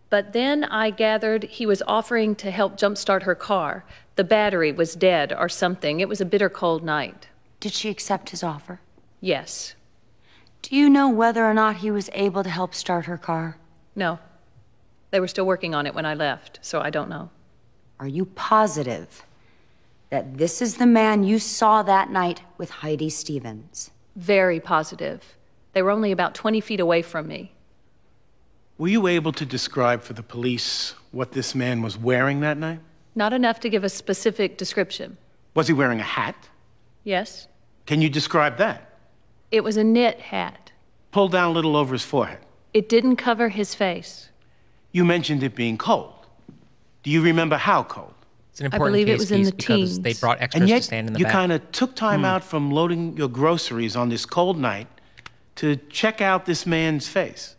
But then I gathered he was offering to help jumpstart her car. The battery was dead or something. It was a bitter cold night. Did she accept his offer? Yes. Do you know whether or not he was able to help start her car? No. They were still working on it when I left, so I don't know. Are you positive that this is the man you saw that night with Heidi Stevens? Very positive. They were only about 20 feet away from me. Were you able to describe for the police what this man was wearing that night? Not enough to give a specific description. Was he wearing a hat? Yes? Can you describe that? It was a knit hat. Pulled down a little over his forehead. It didn't cover his face. You mentioned it being cold. Do you remember how cold? It's an I important believe it case, was in the because they brought extras and yet, to stand in the you back. kind of took time hmm. out from loading your groceries on this cold night to check out this man's face.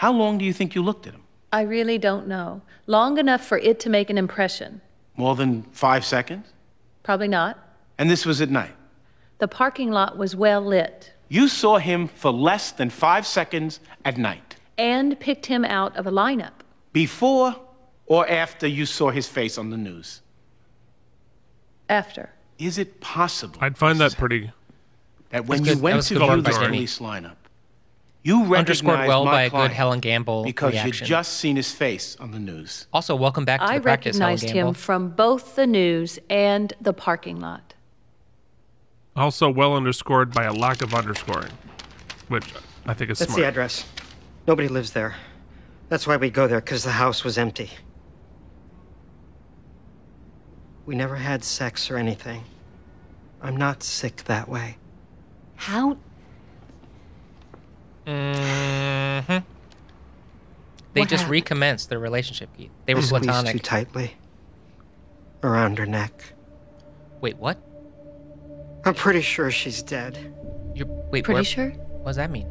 How long do you think you looked at him? I really don't know. Long enough for it to make an impression. More than five seconds? Probably not. And this was at night. The parking lot was well lit You saw him for less than five seconds at night. and picked him out of a lineup. Before or after you saw his face on the news? After. Is it possible I'd find that pretty. that when you went was to view the police lineup, you Underscored recognized well my by a good Helen Gamble because reaction. you'd just seen his face on the news. Also, welcome back to I the practice, Helen Gamble. I recognized Gamble. him from both the news and the parking lot. Also well underscored by a lack of underscoring, which I think is That's smart. the address. Nobody lives there. That's why we go there, because the house was empty. We never had sex or anything. I'm not sick that way. How? Hmm They What just happened? recommenced their relationship, Keith. They were I squeezed platonic. too tightly. Around her neck. Wait, what? I'm pretty sure she's dead. You're wait. Pretty where- sure? What does that mean?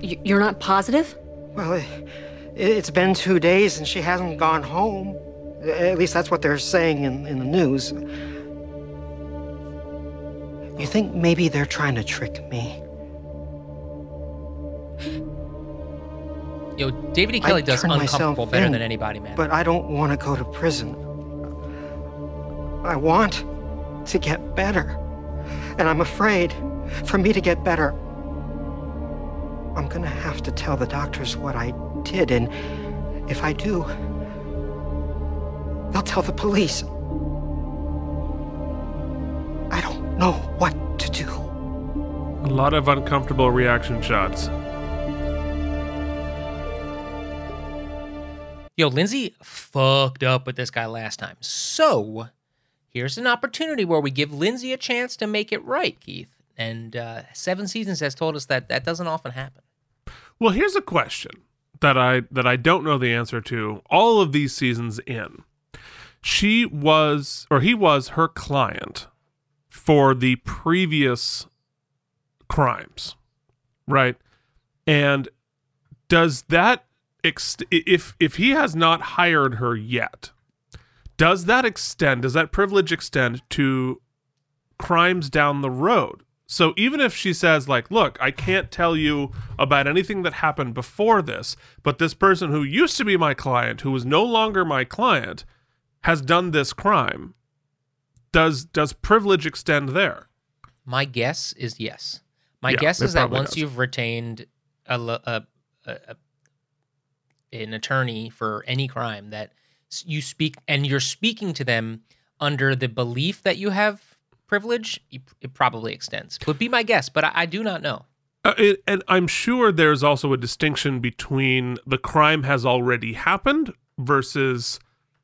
You're not positive? Well, it, it's been two days and she hasn't gone home. At least that's what they're saying in, in the news. You think maybe they're trying to trick me? Yo, David E. I Kelley does uncomfortable better in, than anybody, man. But I don't want to go to prison. I want to get better. And I'm afraid for me to get better, I'm gonna have to tell the doctors what I did. And if I do, they'll tell the police. I don't know what to do. A lot of uncomfortable reaction shots. Yo, Lindsay fucked up with this guy last time. So here's an opportunity where we give Lindsay a chance to make it right, Keith. And uh, seven seasons has told us that that doesn't often happen. Well, here's a question that I that I don't know the answer to. All of these seasons in, she was or he was her client for the previous crimes, right? And does that ext- if if he has not hired her yet, does that extend? Does that privilege extend to crimes down the road? So even if she says like, "Look, I can't tell you about anything that happened before this, but this person who used to be my client, who is no longer my client, has done this crime." Does does privilege extend there? My guess is yes. My Yeah, guess is that once does. you've retained a, a, a, a an attorney for any crime, that you speak and you're speaking to them under the belief that you have privilege, it probably extends. Would be my guess, but I, I do not know. Uh, it, and I'm sure there's also a distinction between the crime has already happened versus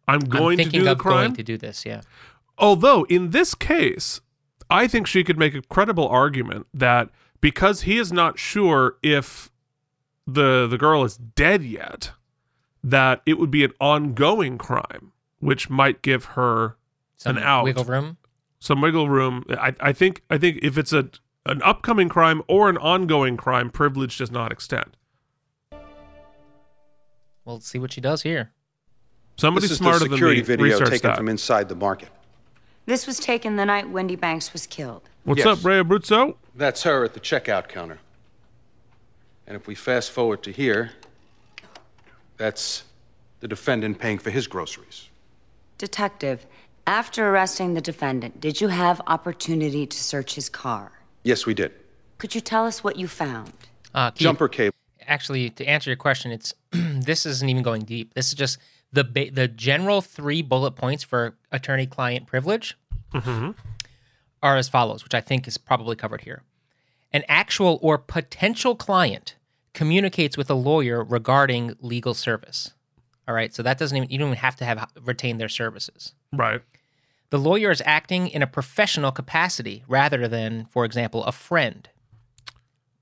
I'm going I'm to do the crime. going to do this. Yeah. Although in this case, I think she could make a credible argument that because he is not sure if the the girl is dead yet, that it would be an ongoing crime, which might give her Some an out, wiggle room. some wiggle room. I, I think I think if it's a an upcoming crime or an ongoing crime, privilege does not extend. Well, let's see what she does here. Somebody this is smarter the than me video researched taken that. from inside the market. This was taken the night Wendy Banks was killed. What's Yes. up, Ray Abruzzo? That's her at the checkout counter. And if we fast forward to here, that's the defendant paying for his groceries. Detective, after arresting the defendant, did you have opportunity to search his car? Yes, we did. Could you tell us what you found? Uh, Keith, Jumper cable. Actually, to answer your question, it's this isn't even going deep. This is just the ba- the general three bullet points for attorney-client privilege Mm-hmm. are as follows, which I think is probably covered here. An actual or potential client communicates with a lawyer regarding legal service. All right, so that doesn't even you don't even have to have retain their services. Right. The lawyer is acting in a professional capacity rather than, for example, a friend.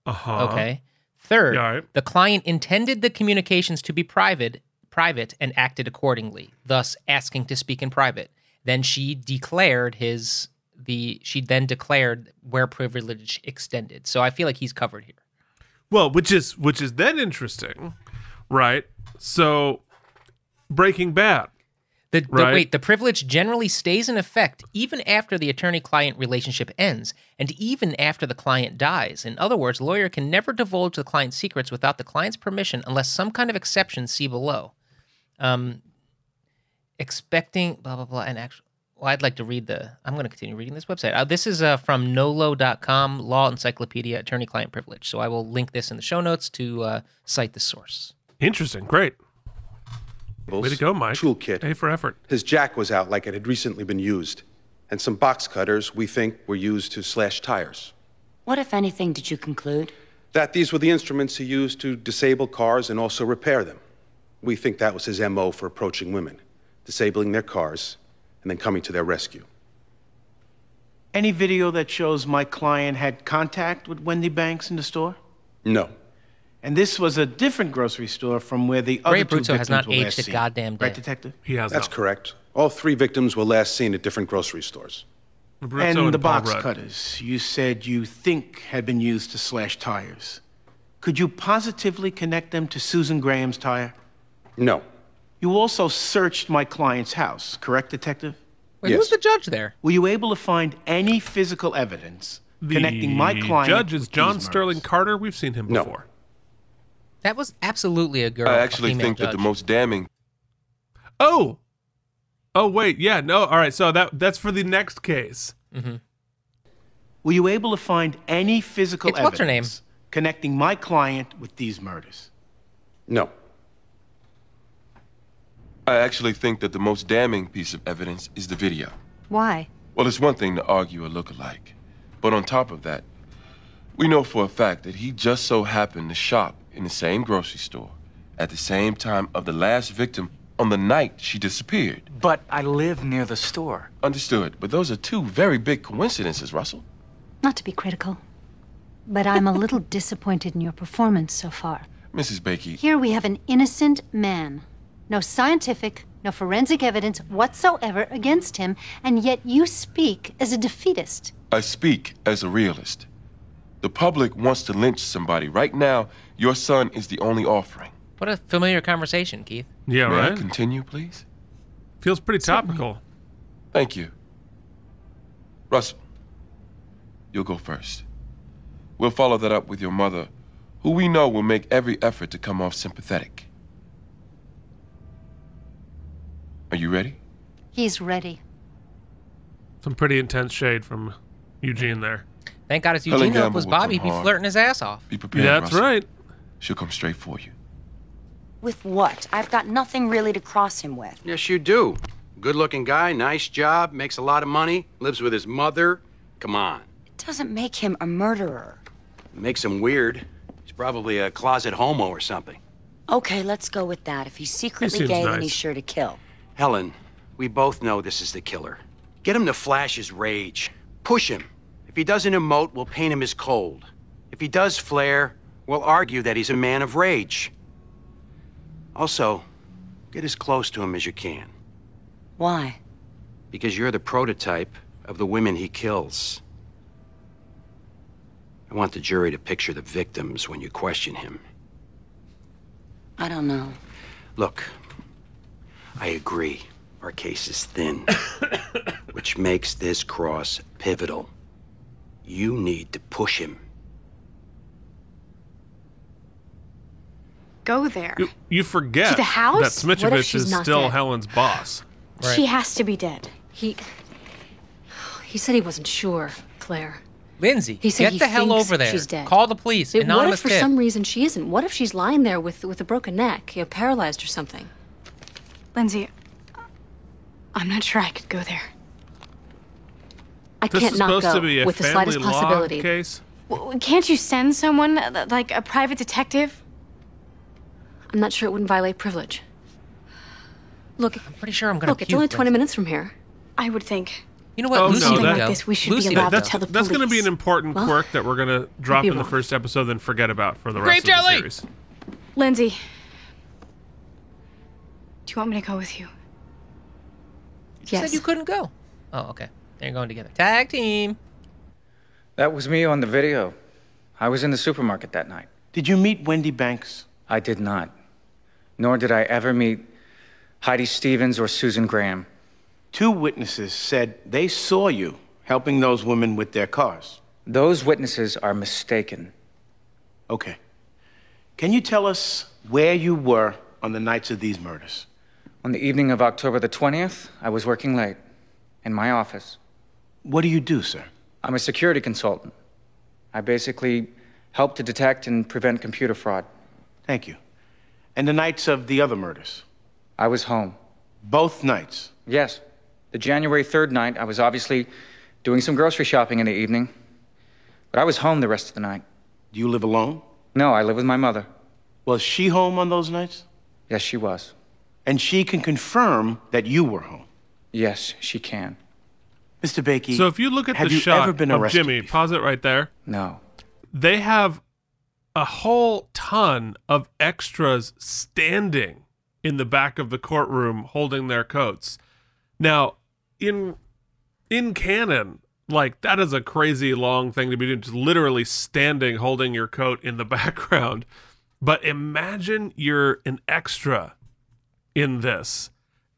Uh huh. Okay. Third, Yeah, right. the client intended the communications to be private, private and acted accordingly, thus asking to speak in private. Then she declared his the she then declared where privilege extended. So I feel like he's covered here. Well, which is which is then interesting, right? So, Breaking Bad. The, the Right. wait, the privilege generally stays in effect even after the attorney-client relationship ends, and even after the client dies. In other words, lawyer can never divulge the client's secrets without the client's permission, unless some kind of exception see below. Um, expecting blah blah blah, and actually, well, I'd like to read the. I'm going to continue reading this website. Uh, this is uh, from nolo.com, Law Encyclopedia, Attorney-Client Privilege. So I will link this in the show notes to uh, cite the source. Interesting. Great. Way to go, Mike. Toolkit. A for effort. His jack was out like it had recently been used. And some box cutters we think were used to slash tires. What, if anything, did you conclude? That these were the instruments he used to disable cars and also repair them. We think that was his MO for approaching women, disabling their cars and then coming to their rescue. Any video that shows my client had contact with Wendy Banks in the store? No. And this was a different grocery store from where the other Ray two victims has not were aged last a seen. goddamn day. Right, detective? He has That's not. correct. All three victims were last seen at different grocery stores. Abruzzo and the Paul box Rudd. cutters you said you think had been used to slash tires. Could you positively connect them to Susan Graham's tire? No. You also searched my client's house, correct, detective? Wait, who's the judge there? Were you able to find any physical evidence The connecting my client judge is John Sterling? Carter. We've seen him No. before. That was absolutely a girl. I actually female think that the most damning Oh. Oh wait, yeah, no. All right, so that that's for the next case. Mm-hmm. Were you able to find any physical It's what's her name? evidence connecting my client with these murders? No. I actually think that the most damning piece of evidence is the video. Why? Well, it's one thing to argue a look-alike, but on top of that, we know for a fact that he just so happened to shop in the same grocery store at the same time of the last victim on the night she disappeared. But I live near the store. Understood, but those are two very big coincidences, Russell. Not to be critical, but I'm a little disappointed in your performance so far. Mrs. Bakey, Here we have an innocent man. No scientific, no forensic evidence whatsoever against him, and yet you speak as a defeatist. I speak as a realist. The public wants to lynch somebody. Right now, your son is the only offering. What a familiar conversation, Keith. Yeah, May I right. continue, please? Feels pretty topical. Thank you. Russell, you'll go first. We'll follow that up with your mother, who we know will make every effort to come off sympathetic. Are you ready? He's ready. Some pretty intense shade from Eugene there. Thank God it's Eugene. If it was Bobby, he'd be flirting his ass off. Be prepared. That's Russell. right. She'll come straight for you. With what? I've got nothing really to cross him with. Yes, you do. Good looking guy, nice job, makes a lot of money, lives with his mother. Come on. It doesn't make him a murderer. It Makes him weird. He's probably a closet homo or something. Okay, let's go with that. If he's secretly seems gay, then he's sure to kill. Helen, we both know this is the killer. Get him to flash his rage. Push him. If he doesn't emote, we'll paint him as cold. If he does flare, we'll argue that he's a man of rage. Also, get as close to him as you can. Why? Because you're the prototype of the women he kills. I want the jury to picture the victims when you question him. I don't know. Look, I agree. Our case is thin, which makes this cross pivotal. You need to push him. Go there. You, you forget To the house? that What if Smitchovich she's is still dead? Helen's boss. She has to be dead. He he said he wasn't sure, Claire. Lindsay, He said get he the hell over there. She's dead. Call the police. But what if for tip. some reason she isn't? What if she's lying there with with a broken neck, you know, paralyzed or something? Lindsay, I'm not sure I could go there. I This can't is not supposed go to be a with the slightest possibility. case. W- Can't you send someone, uh, like a private detective? I'm not sure it wouldn't violate privilege. Look, I'm pretty sure I'm gonna Look, it's only 20 minutes from here. I would think. You know what? Oh, Lucy no, would that- go. this, we should be Lucy allowed would to That's, tell the that's going to be an important Well, quirk that we're going to drop be in the first episode, then forget about for the rest Grape rest of the jelly! series. Lindsay, do you want me to go with you? You said you couldn't go. Oh, okay. They're going together. Tag team. That was me on the video. I was in the supermarket that night. Did you meet Wendy Banks? I did not. Nor did I ever meet Heidi Stevens or Susan Graham. Two witnesses said they saw you helping those women with their cars. Those witnesses are mistaken. Okay. Can you tell us where you were on the nights of these murders? On the evening of October the 20th, I was working late in my office. What do you do, sir? I'm a security consultant. I basically help to detect and prevent computer fraud. Thank you. And the nights of the other murders? I was home. Both nights? Yes. The January 3rd night, I was obviously doing some grocery shopping in the evening. But I was home the rest of the night. Do you live alone? No, I live with my mother. Was she home on those nights? Yes, she was. And she can confirm that you were home? Yes, she can. Mr. Bakey, So if you look at the shot ever been of arrested? Jimmy, pause it right there. No. They have a whole ton of extras standing in the back of the courtroom holding their coats. Now, in in canon, like that is a crazy long thing to be doing, just literally standing holding your coat in the background. But imagine you're an extra in this.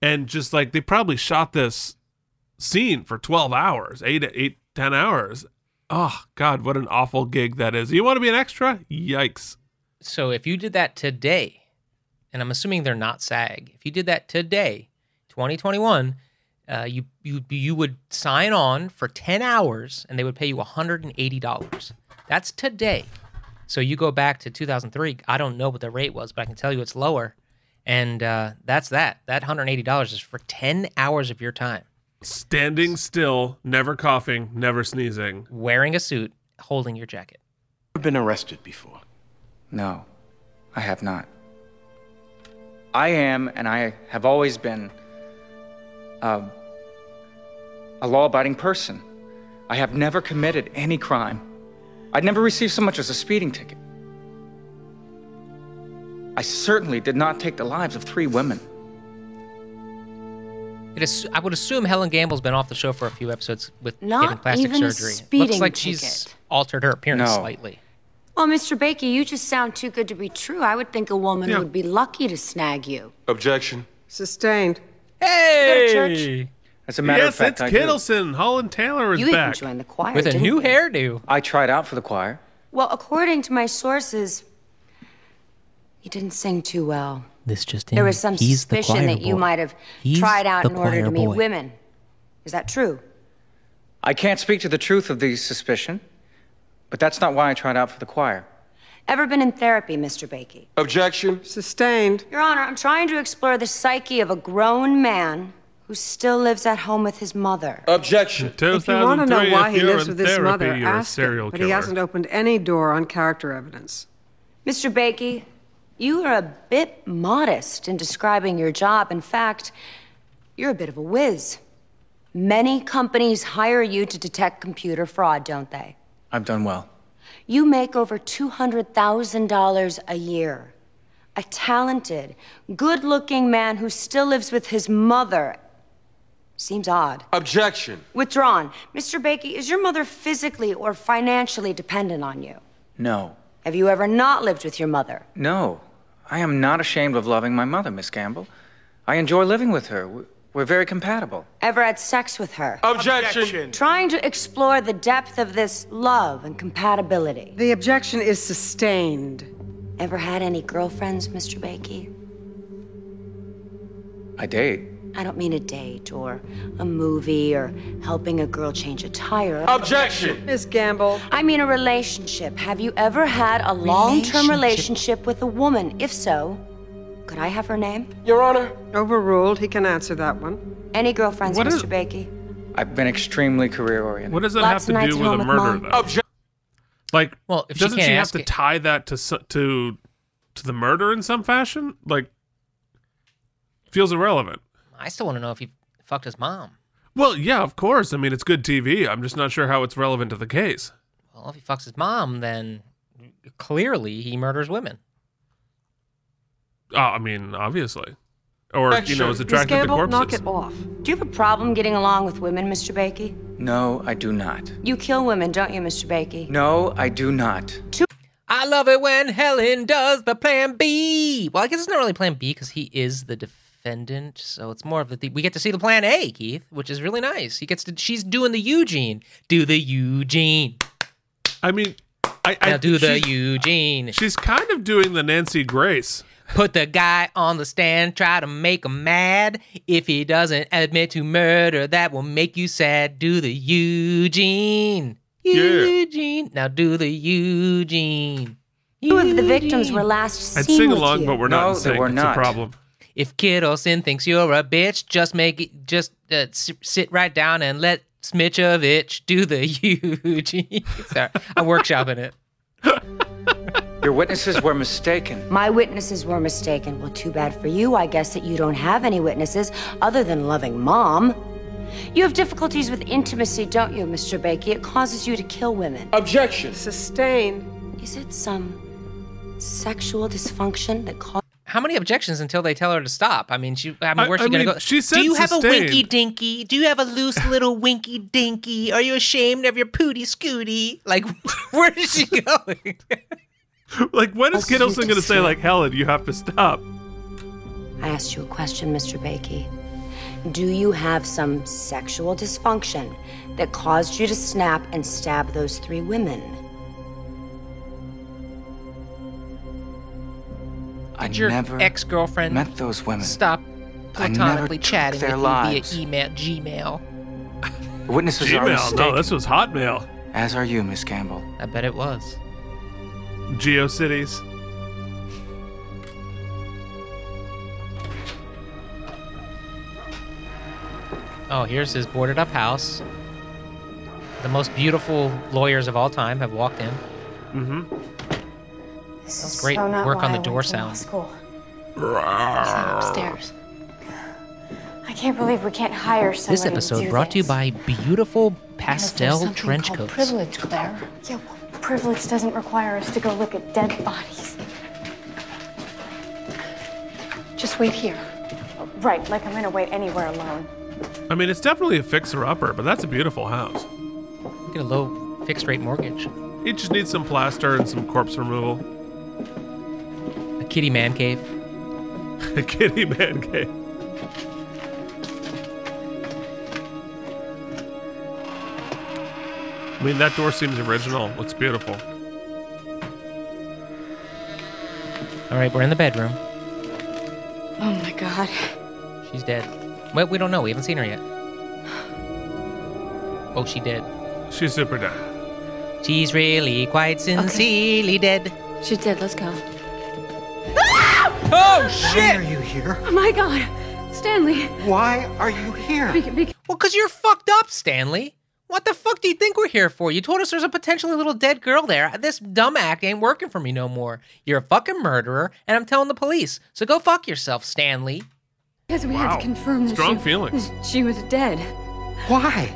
And just like they probably shot this scene for 12 hours, eight, eight, 10 hours. Oh, God, what an awful gig that is. You want to be an extra? Yikes. So if you did that today, and I'm assuming they're not SAG, if you did that today, 2021, uh, you you you would sign on for 10 hours and they would pay you $180. That's today. So you go back to 2003. I don't know what the rate was, but I can tell you it's lower. And uh, that's that. That $180 is for 10 hours of your time. Standing still, never coughing, never sneezing. Wearing a suit, holding your jacket. Ever been arrested before? No, I have not. I am, and I have always been, um, a law abiding person. I have never committed any crime. I'd never received so much as a speeding ticket. I certainly did not take the lives of three women. It is, I would assume Helen Gamble's been off the show for a few episodes with Not getting plastic even a surgery. Looks speeding like she's altered her appearance No. slightly. Well, Mr. Bakey, you just sound too good to be true. I would think a woman Yeah. would be lucky to snag you. Objection. Sustained. Hey! church? As a matter yes, of fact, it's I do. Kittleson. Holland Taylor is You even back. joined the choir, With a new you? hairdo. I tried out for the choir. Well, according to my sources, you didn't sing too well. This just There in. was some He's the suspicion choir that you boy. might have He's tried out the in order to choir meet boy. women. Is that true? I can't speak to the truth of the suspicion, but that's not why I tried out for the choir. Ever been in therapy, Mr. Bakey? Objection. Sustained. Your Honor, I'm trying to explore the psyche of a grown man who still lives at home with his mother. Objection. If you want to know 2003, why if he you're lives in with his therapy, mother, you're a ask serial him. But he killer. hasn't opened any door on character evidence. Mr. Bakey, you are a bit modest in describing your job. In fact, you're a bit of a whiz. Many companies hire you to detect computer fraud, don't they? I've done well. You make over $200,000 a year. A talented, good looking man who still lives with his mother. Seems odd. Objection. Withdrawn. Mr. Bakey, is your mother physically or financially dependent on you? No. Have you ever not lived with your mother? No. I am not ashamed of loving my mother, Miss Gamble. I enjoy living with her. We- We're very compatible. Ever had sex with her? Objection. Trying to explore the depth of this love and compatibility. The objection is sustained. Ever had any girlfriends, Mr. Bakey? I date. I don't mean a date or a movie or helping a girl change a tire. Objection. Miss Gamble. I mean a relationship. Have you ever had a long term relationship with a woman? If so, could I have her name? Your Honor. Overruled. He can answer that one. Any girlfriends, What Mr. is- Bakey? I've been extremely career oriented. What does that Lots have to do with a home with murder, Mom. though? Objection. Like, Well, if doesn't can't she have ask to it- tie that to to to the murder in some fashion? Like, feels irrelevant. I still want to know if he fucked his mom. Well, yeah, of course. I mean, it's good TV. I'm just not sure how it's relevant to the case. Well, if he fucks his mom, then clearly he murders women. Oh, I mean, obviously, or you know, is Miss attracted to Gamble, corpses. knock it off. Do you have a problem getting along with women, Mr. Bakey? No, I do not. You kill women, don't you, Mr. Bakey? No, I do not. I love it when Helen does the plan B. Well, I guess it's not really plan B because he is the defendant, so it's more of the we get to see the plan A, Keith, which is really nice. He gets to she's doing the Eugene, do the Eugene. I mean, I, now do the she's- Eugene. She's kind of doing the Nancy Grace. Put the guy on the stand, try to make him mad. If he doesn't admit to murder, that will make you sad. Do the Eugene. Eugene. Now do the Eugene. Two of the victims were last seen. I'd sing with along, you. but we're not No, in they sync. it's not. a problem. If Kittleson thinks you're a bitch, just make it, just uh, s- sit right down and let Smitchovich do the Eugene. Sorry, I'm workshopping it. Your witnesses were mistaken. My witnesses were mistaken. Well, too bad for you. I guess that you don't have any witnesses other than loving mom. You have difficulties with intimacy, don't you, Mr. Bakey? It causes you to kill women. Objection. Sustained. Is it some sexual dysfunction that causes. How many objections until they tell her to stop? I mean, she. I mean, I- where's she I gonna mean, go? she said Do you have a winky dinky? Do you have a loose little winky dinky? Are you ashamed of your pooty scooty? Like, where is she going? Like, when is Also, Kittleson going to say, like, Helen, you have to stop? I asked you a question, Mr. Bakey. Do you have some sexual dysfunction that caused you to snap and stab those three women? I Did your never ex-girlfriend met those women. stop I platonically chatting their with lives. you via email, Gmail? The witnesses are Gmail. mistaken. No, this was Hotmail. As are you, Miss Gamble. I bet it was. GeoCities. Oh, here's his boarded up house. The most beautiful lawyers of all time have walked in. Mm-hmm. That's great work on the door sound. School. upstairs. I can't believe we can't hire somebody This episode to do brought to you by beautiful pastel trench coats. Privilege, Claire. Yeah, well, privilege doesn't require us to go look at dead bodies. Just wait here. Right, like I'm gonna wait anywhere alone. I mean, it's definitely a fixer-upper, but that's a beautiful house. Get a low fixed rate mortgage. It just needs some plaster and some corpse removal. A kitty man cave. kitty man cave. I mean, that door seems original. Looks beautiful. All right, we're in the bedroom. Oh my god. She's dead. Well, we don't know. We haven't seen her yet. Oh, she dead. She's super dead. She's really quite sincerely dead. She's dead. Let's go. Oh shit! Why are you here? Oh my god. Stanley. Why are you here? Well, cause you're fucked up, Stanley. What the fuck do you think we're here for? You told us there's a potentially little dead girl there. This dumb act ain't working for me no more. You're a fucking murderer, and I'm telling the police. So go fuck yourself, Stanley. Because we had to confirm that Strong she, feelings. that she was dead. Why?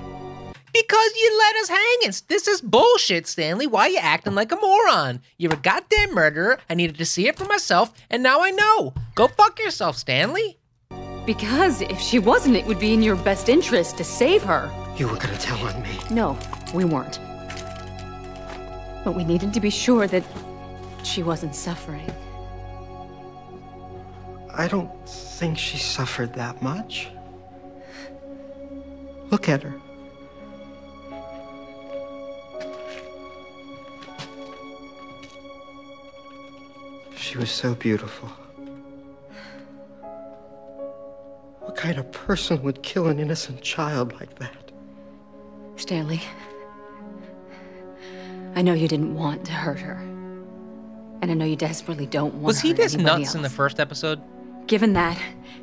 Because you let us hanging. This is bullshit, Stanley. Why are you acting like a moron? You're a goddamn murderer. I needed to see it for myself, and now I know. Go fuck yourself, Stanley. Because if she wasn't, it would be in your best interest to save her. You were gonna tell on me. No, we weren't. But we needed to be sure that she wasn't suffering. I don't think she suffered that much. Look at her. She was so beautiful. What kind of person would kill an innocent child like that? Stanley, I know you didn't want to hurt her. And I know you desperately don't want Was to he hurt this anybody nuts in the first episode? Given that,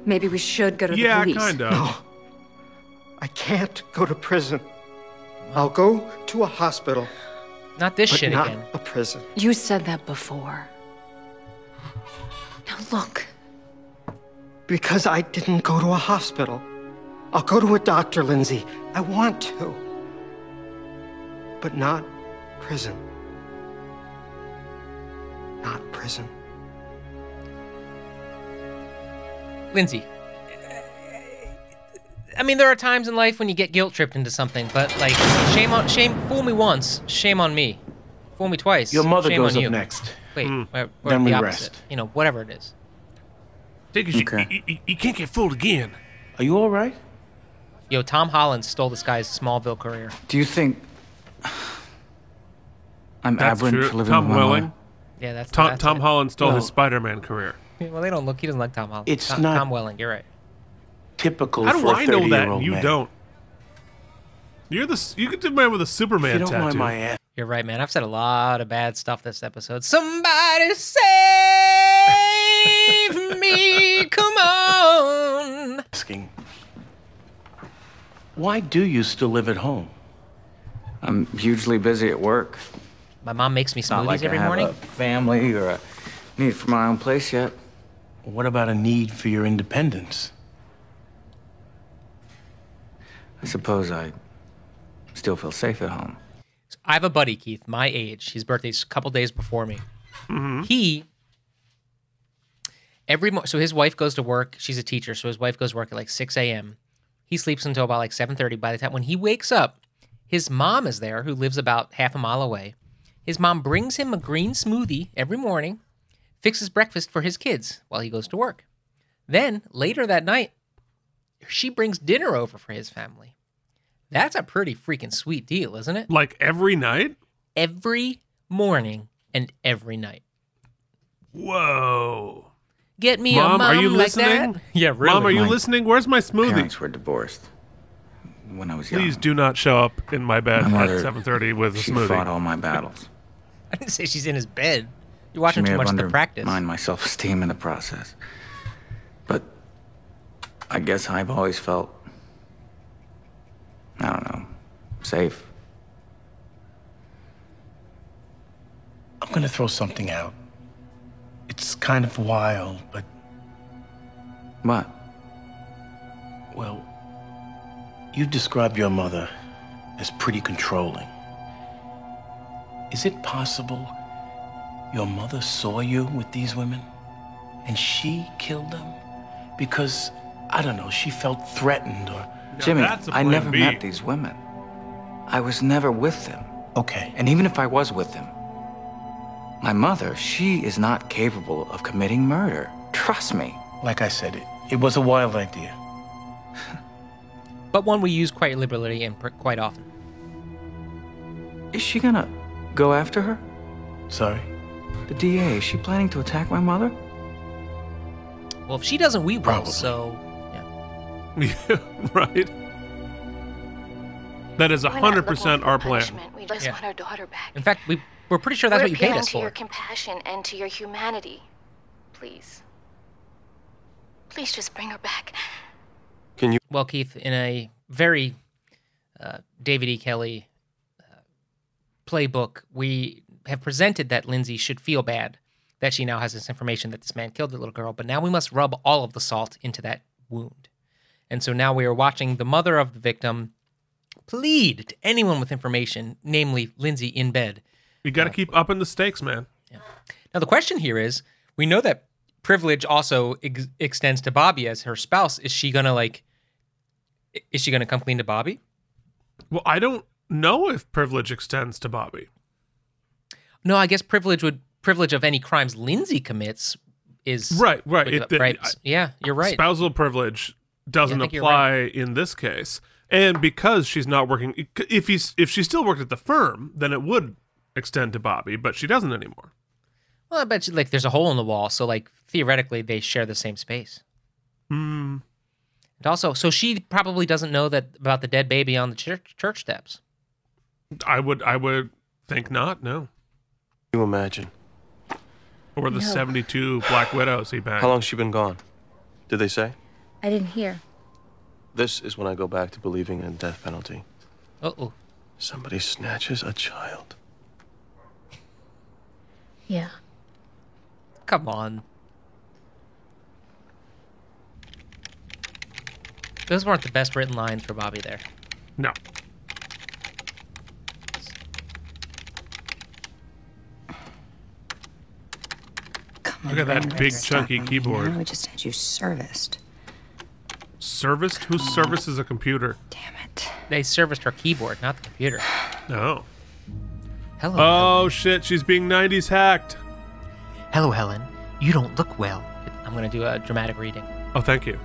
maybe we should go to Yeah, the police. Yeah, kind of. No. I can't go to prison. I'll go to a hospital, Not this but shit not again. a prison. You said that before. Now look, Because I didn't go to a hospital. I'll go to a doctor, Lindsay. I want to. But not prison. Not prison. Lindsay. I mean, there are times in life when you get guilt tripped into something, but like, shame on, shame, fool me once, shame on me. Fool me twice. Your mother shame goes on up you. next. Wait, Hmm. or, or Then the we opposite. rest. You know, whatever it is. Take you, you, you, you can't get fooled again. Are you all right? Yo, Tom Holland stole this guy's Smallville career. Do you think I'm That's aberrant true. for living Tom with my Welling. Yeah, that's Tom, that's Tom it. Holland stole his Spider-Man career. Well, they don't look. He doesn't like Tom Holland. It's Tom, not- Tom Welling. You're right. Typical How do for a I know that you man. don't? You're the s- you could do man with a Superman If you don't tattoo. mind my ass. You're right, man. I've said a lot of bad stuff this episode. Somebody save me! Come on! asking. Why do you still live at home? I'm hugely busy at work. My mom makes me It's not smoothies like every I have morning. a family or a need for my own place yet. What about a need for your independence? I suppose I still feel safe at home. I have a buddy, Keith, my age. His birthday's a couple days before me. Mm-hmm. He every mo- so his wife goes to work. She's a teacher, so his wife goes to work at like 6 a.m. He sleeps until about like 7:30. By the time when he wakes up, his mom is there, who lives about half a mile away. His mom brings him a green smoothie every morning, fixes breakfast for his kids while he goes to work. Then later that night, she brings dinner over for his family. That's a pretty freaking sweet deal, isn't it? Like every night? Every morning and every night. Whoa. Get me Mom, a mom are you like listening? that. Yeah, really. Mom, are you My listening? Where's my smoothie? Parents were divorced when I was young. Please do not show up in my bed My at 7:30 with a she smoothie. fought all my battles. I didn't say she's in his bed. You're watching too much of the practice. undermined my self-esteem in the process. But I guess I've always felt, I don't know, safe. I'm gonna throw something out. It's kind of wild, but What? well, you described your mother as pretty controlling. Is it possible your mother saw you with these women and she killed them? Because, I don't know, she felt threatened or. Jimmy, that's a I plan never B. met these women. I was never with them. Okay. And even if I was with them, my mother, she is not capable of committing murder. Trust me. Like I said, it, it was a wild idea. but one we use quite liberally and pr- quite often. Is she gonna go after her? Sorry? The DA, is she planning to attack my mother? Well, if she doesn't, we will. So, Yeah, right. That is We're hundred percent for our plan. We just Yeah. want our daughter back. in fact, we we're pretty sure that's We're what you paid appealing us to your compassion and to your humanity. Please. Please just bring her back. Can you? Well, Keith, in a very uh, David E. Kelley uh, playbook, we have presented that Lindsay should feel bad that she now has this information that this man killed the little girl, but now we must rub all of the salt into that wound. And so now we are watching the mother of the victim plead to anyone with information, namely Lindsay in bed. You got to keep upping the stakes, man. Yeah. Now, the question here is we know that privilege also ex- extends to Bobby as her spouse. Is she going to like, is she going to come clean to Bobby? Well, I don't know if privilege extends to Bobby. No, I guess privilege would, privilege of any crimes Lindsay commits is. Right, right. would- It- right. Yeah, you're right. Spousal privilege doesn't Yeah, I think you're apply in this case, and because she's not working, if he's if she still worked at the firm, then it would extend to Bobby, but she doesn't anymore. Well, I bet you like there's a hole in the wall, so like theoretically they share the same space. Hmm. And also, so she probably doesn't know that about the dead baby on the church church steps. I would I would think not. No. You imagine? Or the No. seventy-two Black Widows he banged. How long's she been gone? Did they say? I didn't hear. This is when I go back to believing in death penalty. Uh oh. Somebody snatches a child. Yeah. Come on. Those weren't the best written lines for Bobby there. No. Come Look at that big chunky keyboard. Now we just had you serviced. Serviced? Who services a computer? Damn it. They serviced her keyboard, not the computer. No. Hello. Oh shit! She's being '90s hacked. Hello, Helen. You don't look well. I'm going to do a dramatic reading. Oh, thank you.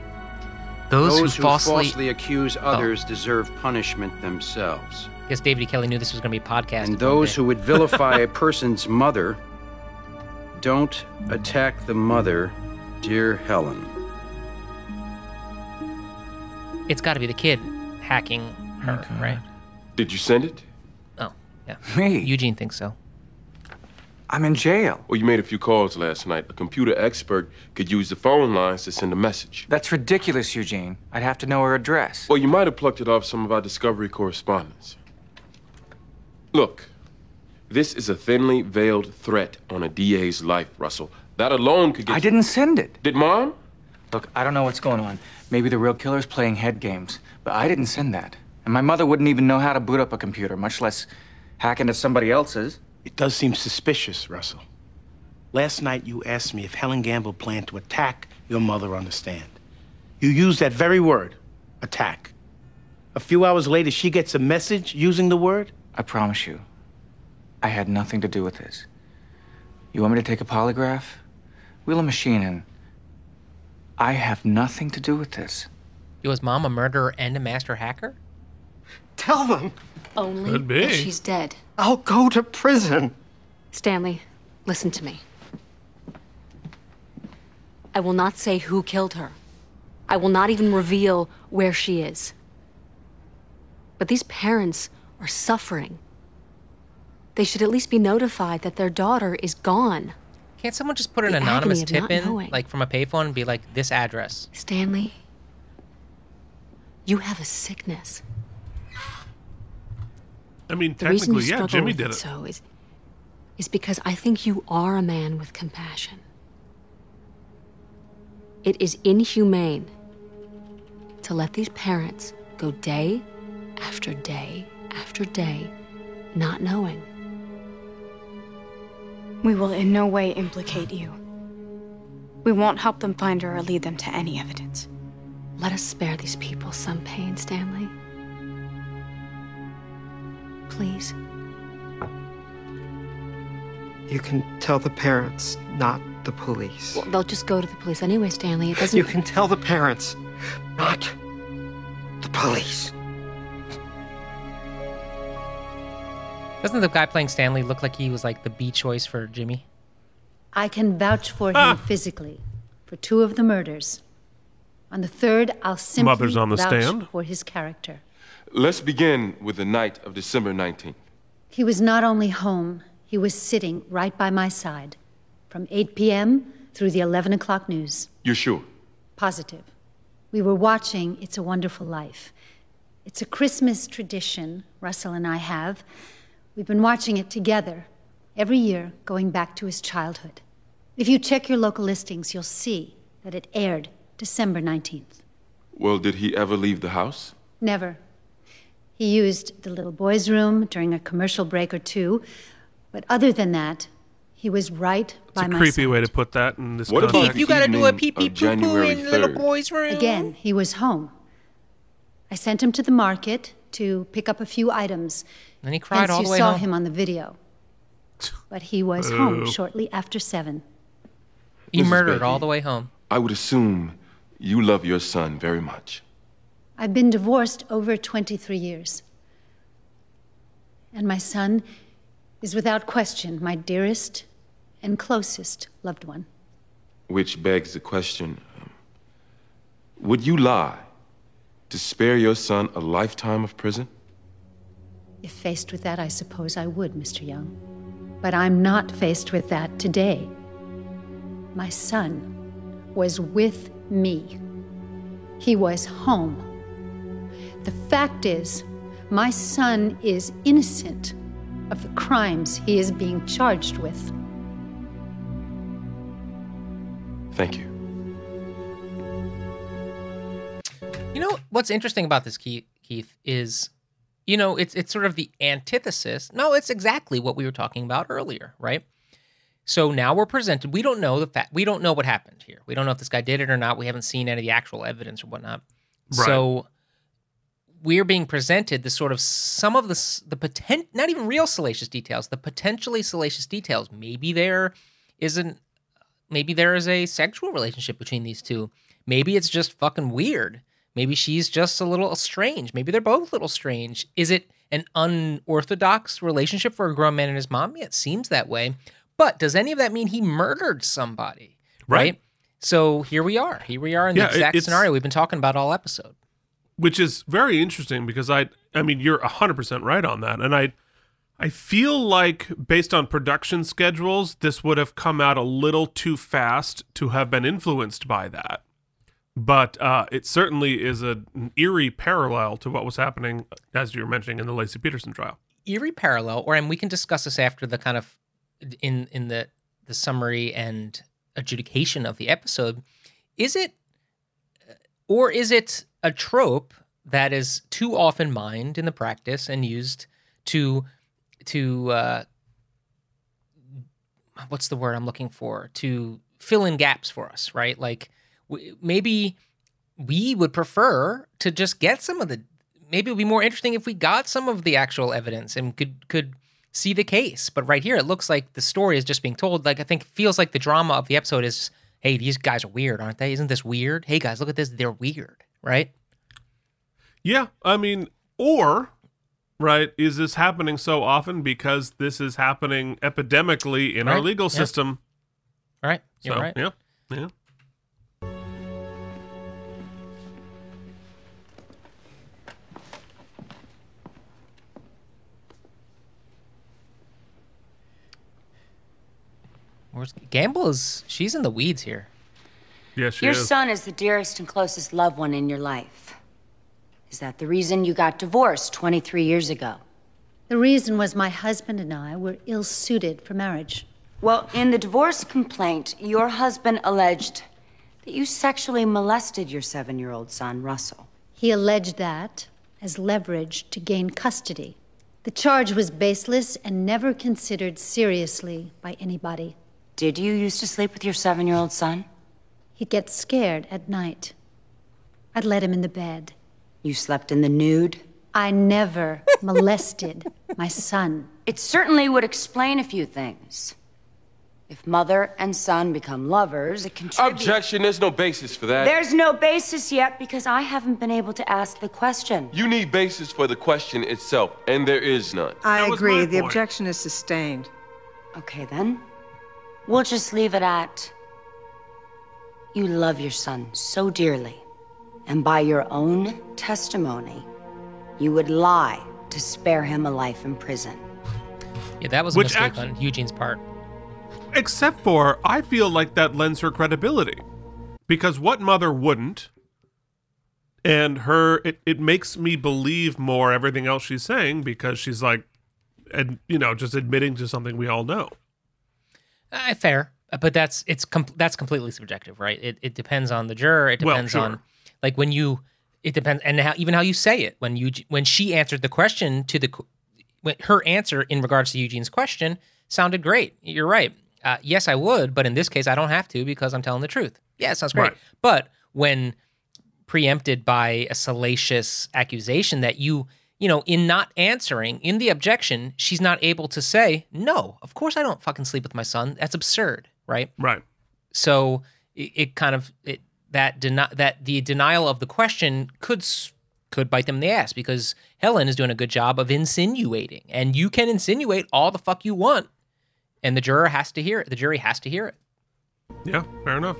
Those, Those who who falsely. falsely accuse oh. others deserve punishment themselves. I guess David E. Kelley knew this was going to be a podcast. And those who would vilify a person's mother don't attack the mother, dear Helen. It's got to be the kid hacking her, right? Did you send it? Oh, yeah. Me? Eugene thinks so. I'm in jail. Well, you made a few calls last night. A computer expert could use the phone lines to send a message. That's ridiculous, Eugene. I'd have to know her address. Well, you might have plucked it off some of our Discovery correspondence. Look, this is a thinly veiled threat on a DA's life, Russell. That alone could get. I didn't send it. Did Mom? Look, I don't know what's going on. Maybe the real killer's playing head games, but I didn't send that. And my mother wouldn't even know how to boot up a computer, much less hack into somebody else's. It does seem suspicious, Russell. Last night you asked me if Helen Gamble planned to attack your mother on the stand. You used that very word, attack. A few hours later, she gets a message using the word? I promise you, I had nothing to do with this. You want me to take a polygraph? Wheel a machine in. I have nothing to do with this. Was mom a murderer and a master hacker? Tell them. Only Could be. if she's dead. I'll go to prison. Stanley, listen to me. I will not say who killed her. I will not even reveal where she is. But these parents are suffering. They should at least be notified that their daughter is gone. Can't someone just put an The anonymous tip in, knowing. like from a payphone, and be like, this address? Stanley, you have a sickness. I mean, The reason you technically, yeah, Jimmy did it it. so is, is because I think you are a man with compassion. It is inhumane to let these parents go day after day after day not knowing. We will in no way implicate you. We won't help them find her or lead them to any evidence. Let us spare these people some pain, Stanley. Please. You can tell the parents, not the police. They'll just go to the police anyway, Stanley. It doesn't. You can tell the parents, not the police. Doesn't the guy playing Stanley look like he was like the B choice for Jimmy? I can vouch for him ah! physically for two of the murders. On the third, I'll simply Mother's on the vouch stand. for his character. Let's begin with the night of December 19th. He was not only home, he was sitting right by my side from 8 p.m. through the 11 o'clock news. You're sure? Positive. We were watching It's a Wonderful Life. It's a Christmas tradition Russell and I have. We've been watching it together every year going back to his childhood. If you check your local listings, you'll see that it aired December 19th. Well, did he ever leave the house? Never. He used the little boy's room during a commercial break or two, but other than that, he was right It's by a my creepy way to put that in this What about context. the You gotta do a evening pee pee of poo poo in the little boy's room. Again, he was home. I sent him to the market to pick up a few items. And he cried Hence all you the way saw him on the video. But he was home shortly after seven. He Mrs. murdered Bakey, all the way home. I would assume you love your son very much. I've been divorced over 23 years. And my son is without question my dearest and closest loved one. Which begs the question um, Would you lie to spare your son a lifetime of prison? If faced with that, I suppose I would, Mr. Young. But I'm not faced with that today. My son was with me. He was home. The fact is, my son is innocent of the crimes he is being charged with. Thank you. You know what's interesting about this, Keith, Keith, is you know it's it's sort of the antithesis. No, it's exactly what we were talking about earlier, right? So now we're presented. We don't know the fact. We don't know what happened here. We don't know if this guy did it or not. We haven't seen any of the actual evidence or whatnot. Right. So we're being presented the sort of some of the the potent, not even real salacious details, the potentially salacious details. Maybe there isn't. Maybe there is a sexual relationship between these two. Maybe it's just fucking weird. Maybe she's just a little strange. Maybe they're both a little strange. Is it an unorthodox relationship for a grown man and his mom? Yeah, it seems that way. But does any of that mean he murdered somebody? Right. So here we are. Here we are in Yeah, the exact scenario we've been talking about all episode. which is very interesting because I I mean you're 100% right on that and I I feel like based on production schedules this would have come out a little too fast to have been influenced by that. But uh, it certainly is a, an eerie parallel to what was happening as you were mentioning in the Laci Peterson trial. Eerie parallel, or and we can discuss this after the kind of in in the the summary and adjudication of the episode. Is it or is it a trope that is too often mined in the practice and used to to uh, what's the word I'm looking for to fill in gaps for us, right? Like w- maybe we would prefer to just get some of the maybe it would be more interesting if we got some of the actual evidence and could could see the case. But right here, it looks like the story is just being told. Like I think it feels like the drama of the episode is, hey, these guys are weird, aren't they? Isn't this weird? Hey guys, look at this. They're weird, right? Yeah, I mean, or right, is this happening so often because this is happening epidemically in our Right, legal yeah. system? Right. You're so, right. Yeah. Yeah. Where's Gamble is she's in the weeds here. Yes, she Your is. son is the dearest and closest loved one in your life. Is that the reason you got divorced 23 years ago? The reason was my husband and I were ill suited for marriage. Well, in the divorce complaint, your husband alleged that you sexually molested your seven year old son, Russell. He alleged that as leverage to gain custody. The charge was baseless and never considered seriously by anybody. Did you used to sleep with your seven year old son? He'd get scared at night. I'd let him in the bed. You slept in the nude? I never molested my son. It certainly would explain a few things. If mother and son become lovers, it contributes. Objection, there's no basis for that. There's no basis yet because I haven't been able to ask the question. You need basis for the question itself, and there is none. I agree. The objection is sustained. Okay, then. We'll just leave it at you love your son so dearly, and by your own testimony, you would lie to spare him a life in prison. Yeah, that was a Which mistake act- on Eugene's part. Except for, I feel like that lends her credibility. Because what mother wouldn't? And her, it, it makes me believe more everything else she's saying because she's like, and you know, just admitting to something we all know. Uh, fair, but that's it's com- that's completely subjective, right? It it depends on the juror. It Well, depends sure. on like when you. It depends, and how, even how you say it. When you when she answered the question to the when her answer in regards to Eugene's question sounded great. You're right. Uh, yes, I would, but in this case, I don't have to because I'm telling the truth. Yeah, it sounds great. Right. But when preempted by a salacious accusation that you, you know, in not answering, in the objection, she's not able to say, no, of course I don't fucking sleep with my son. That's absurd, right? Right. So it, it kind of it that deni- that the denial of the question could could bite them in the ass because Helen is doing a good job of insinuating, and you can insinuate all the fuck you want, and the juror has to hear it. The jury has to hear it. Yeah, fair enough.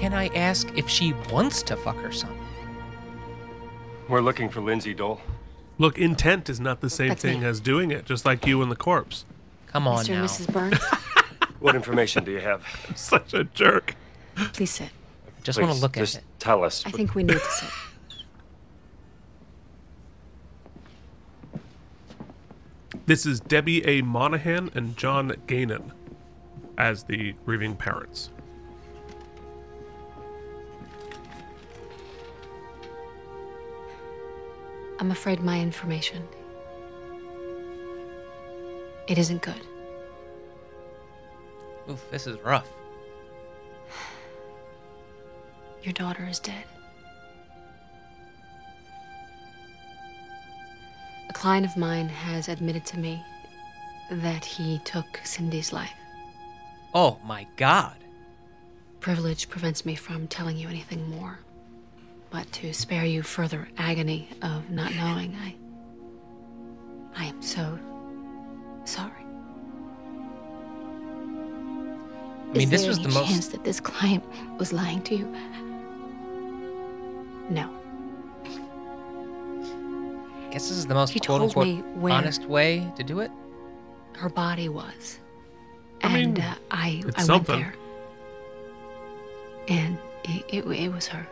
Can I ask if she wants to fuck her son? We're looking for Lindsay Dole. Look, intent is not the same That's thing me. as doing it, just like you and the corpse. Come on Mr. and Mrs. Burns, What information do you have? Such a jerk. please sit. Just wanna Please, look at just it. Tell us. I think we need to sit. This is Debbie A. Monahan and John Gainan as the grieving parents. I'm afraid my information. It isn't good. Oof, this is rough. Your daughter is dead. A client of mine has admitted to me that he took Cindy's life. Oh my god. Privilege prevents me from telling you anything more. But to spare you further agony of not knowing, I. I am so sorry. I mean, this was the most. chance that this client was lying to you? No. I guess this is the most He quote unquote honest way to do it. Her body was. I mean, and uh, I, it's I something. went there. And it, it, it was her.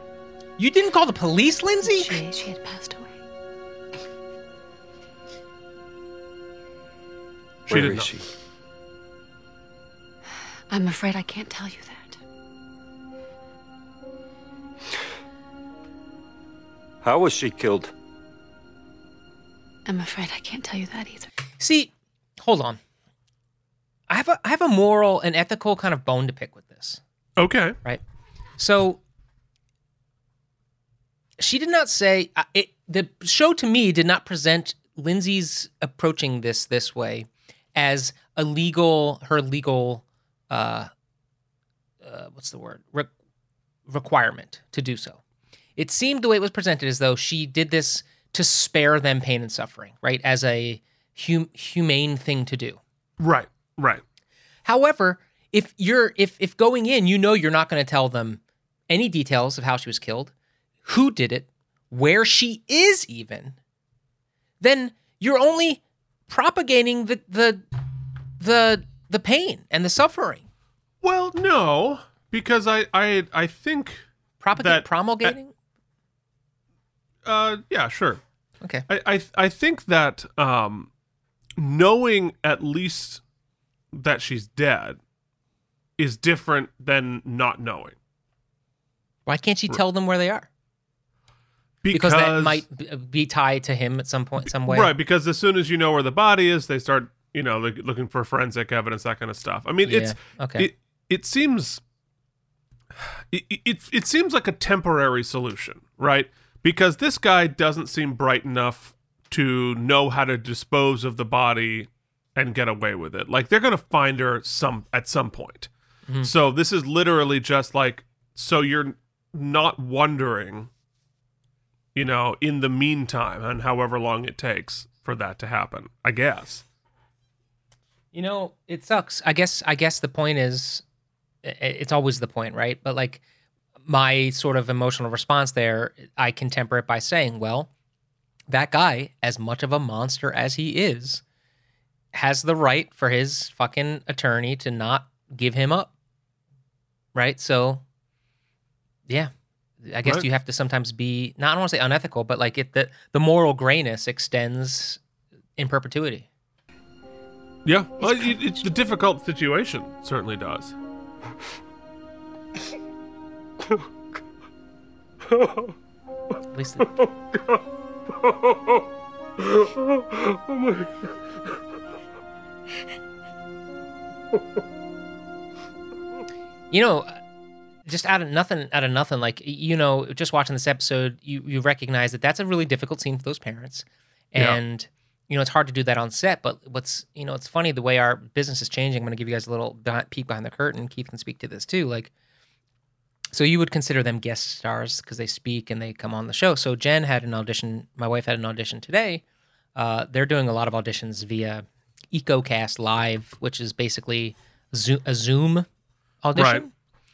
You didn't call the police, Lindsay? She, she had passed away. She Where didn't is know. she? I'm afraid I can't tell you that. How was she killed? I'm afraid I can't tell you that either. See, hold on. I have a I have a moral and ethical kind of bone to pick with this. Okay. Right. So she did not say uh, it. The show to me did not present Lindsay's approaching this this way as a legal her legal uh, uh what's the word Re- requirement to do so. It seemed the way it was presented as though she did this to spare them pain and suffering, right? As a hum- humane thing to do. Right, right. However, if you're if if going in, you know you're not going to tell them any details of how she was killed, who did it, where she is even, then you're only propagating the the the the pain and the suffering. Well, no, because I I I think Propagate that promulgating? Uh, yeah, sure. Okay. I I I think that um, knowing at least that she's dead is different than not knowing. Why can't she tell them where they are? Because, that might be tied to him at some point, some way. Right, because as soon as you know where the body is, they start, you know, look, looking for forensic evidence, that kind of stuff. I mean, it's okay. It, it seems it, it it seems like a temporary solution, right? Because this guy doesn't seem bright enough to know how to dispose of the body and get away with it. Like they're going to find her some at some point. Mhm. So this is literally just like so you're not wondering you know, in the meantime, and however long it takes for that to happen. I guess. You know, it sucks. I guess. I guess the point is, it's always the point, right? But like, my sort of emotional response there, I can temper it by saying, well, that guy, as much of a monster as he is, has the right for his fucking attorney to not give him up. Right? So, yeah. I guess Right. you have to sometimes be not I don't want to say unethical, but like it the the moral grayness extends in perpetuity. Yeah, well, it, it's the difficult situation certainly does. At least the, oh my you know, just out of nothing, out of nothing, like you know, just watching this episode, you you recognize that that's a really difficult scene for those parents, Yeah. and you know, it's hard to do that on set. But what's you know, it's funny the way our business is changing. I'm going to give you guys a little peek behind the curtain. Keith can speak to this too. Like, so you would consider them guest stars because they speak and they come on the show. So Jen had an audition. My wife had an audition today. Uh, they're doing a lot of auditions via EcoCast Live, which is basically Zoom, a Zoom audition. Right.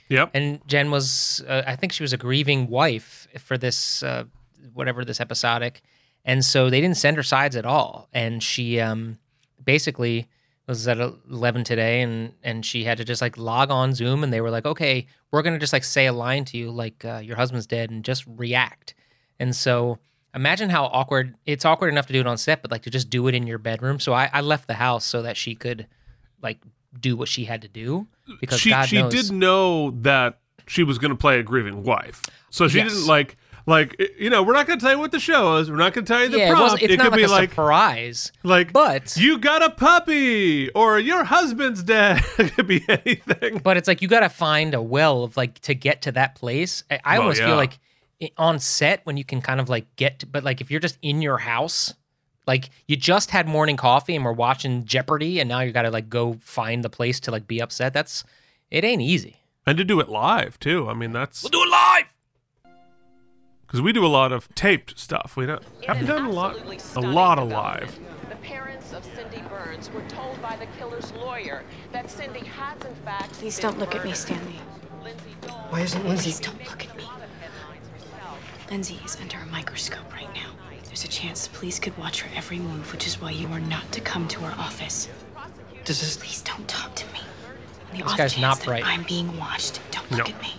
Yep. And Jen was, uh, I think she was a grieving wife for this, uh, whatever this episodic, and so they didn't send her sides at all. And she um, basically was at eleven today, and and she had to just like log on Zoom, and they were like, okay, we're gonna just like say a line to you, like uh, your husband's dead, and just react. And so imagine how awkward it's awkward enough to do it on set, but like to just do it in your bedroom. So I, I left the house so that she could like do what she had to do because she God she knows. did know that she was going to play a grieving wife, so she Yes. didn't like like you know we're not going to tell you what the show is. We're not going to tell you the Yeah, it it's it not could like be like surprise, like but you got a puppy or your husband's dead. it could be anything. But it's like you got to find a well of like to get to that place. I, I Well, almost yeah. feel like on set when you can kind of like get, to, but like if you're just in your house, like you just had morning coffee and we're watching Jeopardy, and now you got to like go find the place to like be upset. That's it ain't easy. And to do it live too. I mean that's We'll do it live because we do a lot of taped stuff. We don't haven't done a lot a lot of live. The parents of Cindy Burns were told by the killer's lawyer that Cindy has in fact. Please don't look at me, Stanley. Why isn't Lindsay? Please don't look at me. Lindsay is under a microscope right now. There's a chance the police could watch her every move, which is why you are not to come to our office. Does this? Please don't talk to me. On the This off guy's chance not bright. I'm being watched. Don't look No. at me.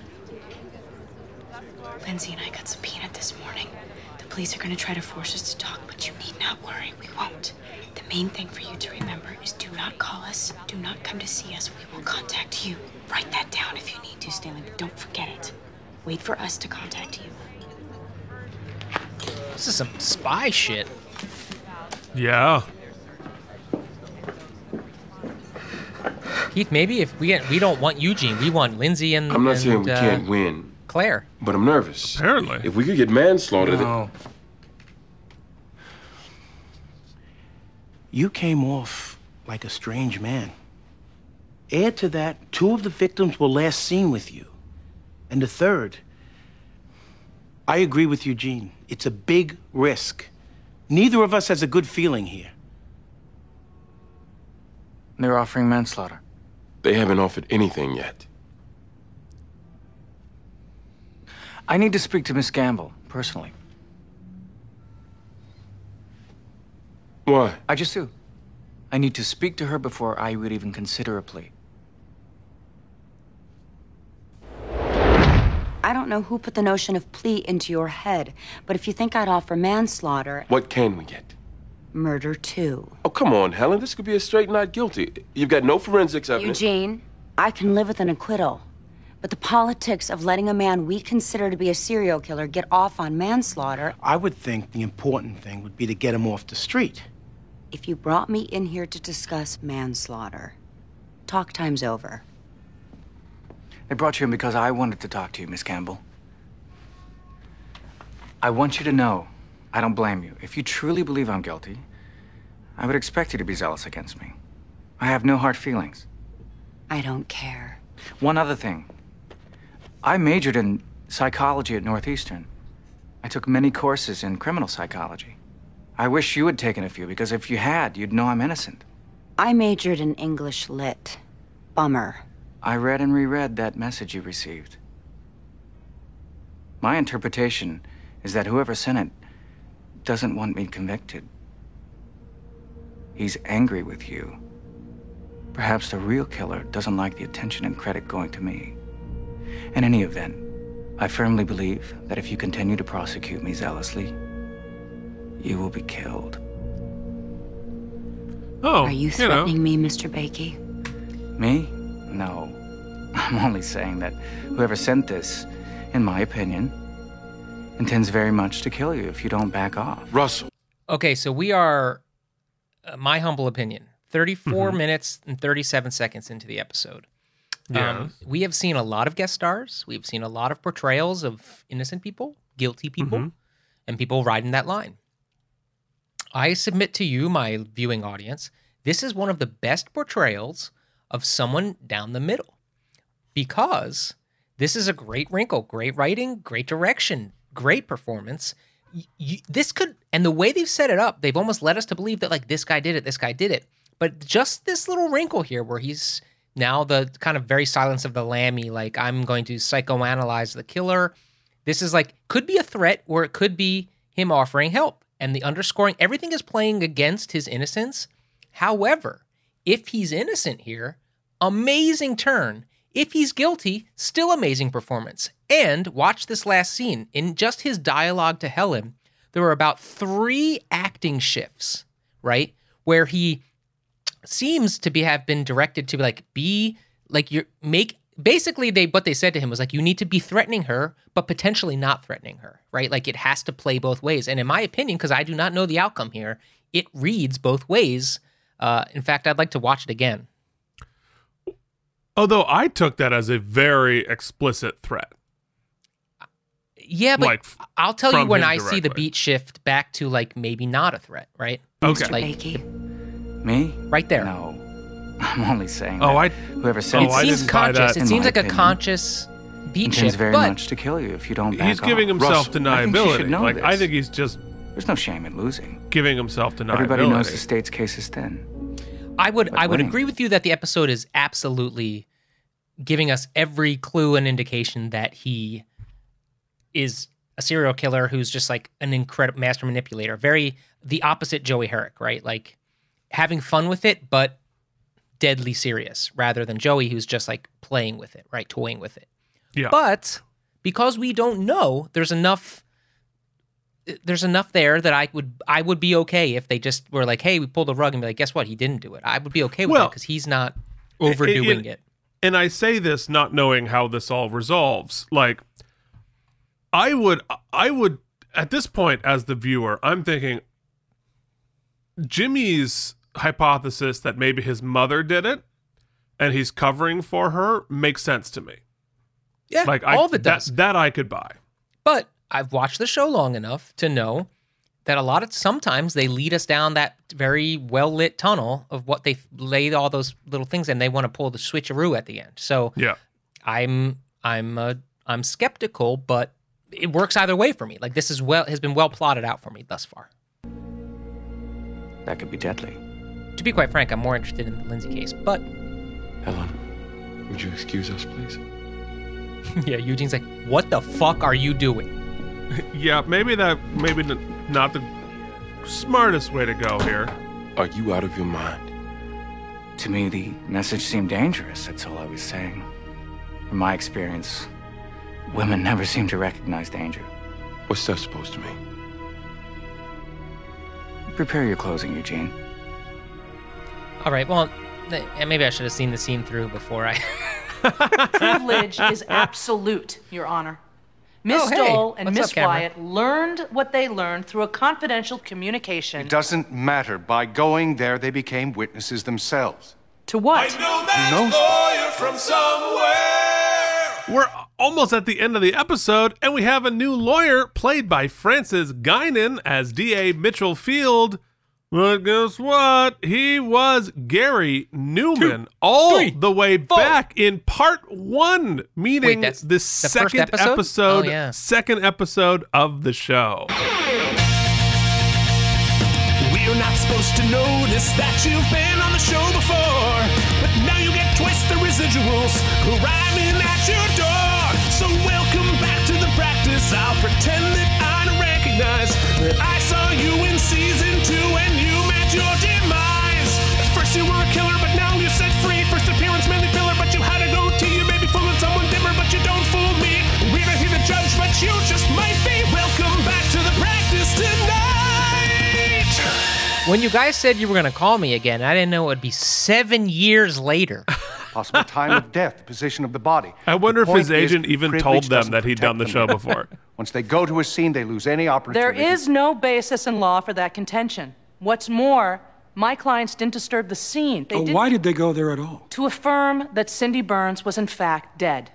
Lindsay and I got subpoenaed this morning. The police are going to try to force us to talk, but you need not worry. We won't. The main thing for you to remember is do not call us. Do not come to see us. We will contact you. Write that down if you need to, Stanley, but don't forget it. Wait for us to contact you. This is some spy shit. Yeah. Keith, maybe if we we don't want Eugene, we want Lindsay and I'm not and, saying we uh, can't win, Claire. but I'm nervous. Apparently. If we could get manslaughter, then- No. You came off like a strange man. Add to that, two of the victims were last seen with you. And the third, I agree with Eugene. It's a big risk. Neither of us has a good feeling here. They're offering manslaughter. they haven't offered anything yet. I need to speak to Miss Gamble, personally. Why? I just do. I need to speak to her before I would even consider a plea. I don't know who put the notion of plea into your head, but if you think I'd offer manslaughter, What can we get? murder too. Oh, come on, Helen. This could be a straight not guilty. You've got no forensics evidence. Eugene, I can live with an acquittal. But the politics of letting a man we consider to be a serial killer get off on manslaughter, I would think the important thing would be to get him off the street. if you brought me in here to discuss manslaughter, talk time's over. They brought you in because I wanted to talk to you, Miss Gamble. I want you to know I don't blame you. If you truly believe I'm guilty, I would expect you to be zealous against me. I have no hard feelings. I don't care. One other thing I majored in psychology at Northeastern. I took many courses in criminal psychology. I wish you had taken a few, because if you had, you'd know I'm innocent. I majored in English Lit. Bummer. I read and reread that message you received. My interpretation is that whoever sent it doesn't want me convicted. He's angry with you. Perhaps the real killer doesn't like the attention and credit going to me. In any event, I firmly believe that if you continue to prosecute me zealously, you will be killed. Oh, Are you you know. threatening me, Mr. Bakey? Me? No. I'm only saying that whoever sent this, in my opinion, intends very much to kill you if you don't back off. Russell. Okay, so we are, uh, my humble opinion, 34 Mm-hmm. minutes and 37 seconds into the episode. Um, we have seen a lot of guest stars. We've seen a lot of portrayals of innocent people, guilty people, Mhm. and people riding that line. I submit to you, my viewing audience, this is one of the best portrayals of someone down the middle because this is a great wrinkle, great writing, great direction, great performance. This could, and the way they've set it up, they've almost led us to believe that like this guy did it, this guy did it. But just this little wrinkle here where he's now the kind of very silence of the lammy, like I'm going to psychoanalyze the killer. This is like, could be a threat or it could be him offering help. And the underscoring, everything is playing against his innocence. However, if he's innocent here, amazing turn. If he's guilty, still amazing performance. And watch this last scene. In just his dialogue to Helen, there were about three acting shifts, right? Where he seems to be have been directed to like be like you make basically they what they said to him was like you need to be threatening her but potentially not threatening her right like it has to play both ways and in my opinion because i do not know the outcome here it reads both ways uh, in fact i'd like to watch it again Although I took that as a very explicit threat. yeah but Like, f- i'll tell you when him i see the beat shift back to like maybe not a threat right Okay. like Me? right there No. I'm only saying Oh, that I- whoever Oh, sent it I seems didn't conscious that. it seems my like a conscious beat intends shift very but much to kill you if you don't back He's giving off. himself Russell, I think deniability. know Like I think he's just There's no shame in losing. giving himself to deniability. Everybody knows the state's case is thin. I would But I would winning. agree with you that the episode is absolutely giving us every clue and indication that he is a serial killer who's just like an incredible master manipulator. Very the opposite Joey Heric, right? Like having fun with it, but deadly serious, rather than Joey who's just like playing with it, right? Toying with it. Yeah. But because we don't know, there's enough there's enough there that I would I would be okay if they just were like, hey, we pulled the rug and be like, guess what? He didn't do it. I would be okay with Well, that because he's not overdoing and- it. And I say this not knowing how this all resolves. Like I would I would at this point as the viewer, I'm thinking Jimmy's hypothesis that maybe his mother did it and he's covering for her makes sense to me. Yeah, Like I all of it that, that I could buy. But I've watched the show long enough to know that a lot of sometimes they lead us down that very well lit tunnel of what they laid all those little things and they want to pull the switcheroo at the end. So Yeah. I'm I'm uh, I'm skeptical, but it works either way for me. Like this is well has been well plotted out for me thus far. That could be deadly. To be quite frank, I'm more interested in the Lindsay case, but Helen, would you excuse us, please? yeah, Eugene's like, "What the fuck are you doing?" Yeah, maybe that maybe not the smartest way to go here. Are you out of your mind? To me, the message seemed dangerous. That's all I was saying. From my experience, women never seem to recognize danger. What's that supposed to mean? Prepare your closing, Eugene. All right, well, maybe I should have seen the scene through before I. Privilege is absolute, Your Honor. Miss Oh, hey. Dole and What's Miss up, Wyatt learned what they learned through a confidential communication. It doesn't matter. By going there, they became witnesses themselves. To what? Who knows? from somewhere. We're almost at the end of the episode, and we have a new lawyer played by Francis Guinan as D.A. Mitchell Field. But guess what? He was Gary Newman all three, the way back in part one, meaning that's the the second episode? Oh, episode, Oh, yeah. second episode of the show. We're not supposed to notice that you've been on the show before, but now you get twice the residuals arriving at your door. So welcome back to the practice. I'll pretend that I don't recognize that I saw you in season two and you When you guys said you were going to call me again, I didn't know it would be seven years later. Possible time of death, position of the body. I wonder if his agent even told them that he'd done the protect show before. Once they go to a scene, they lose any opportunity. There is no basis in law for that contention. What's more, my clients didn't disturb the scene. They Oh, why did they go there at all? to affirm that Cindy Burns was in fact dead.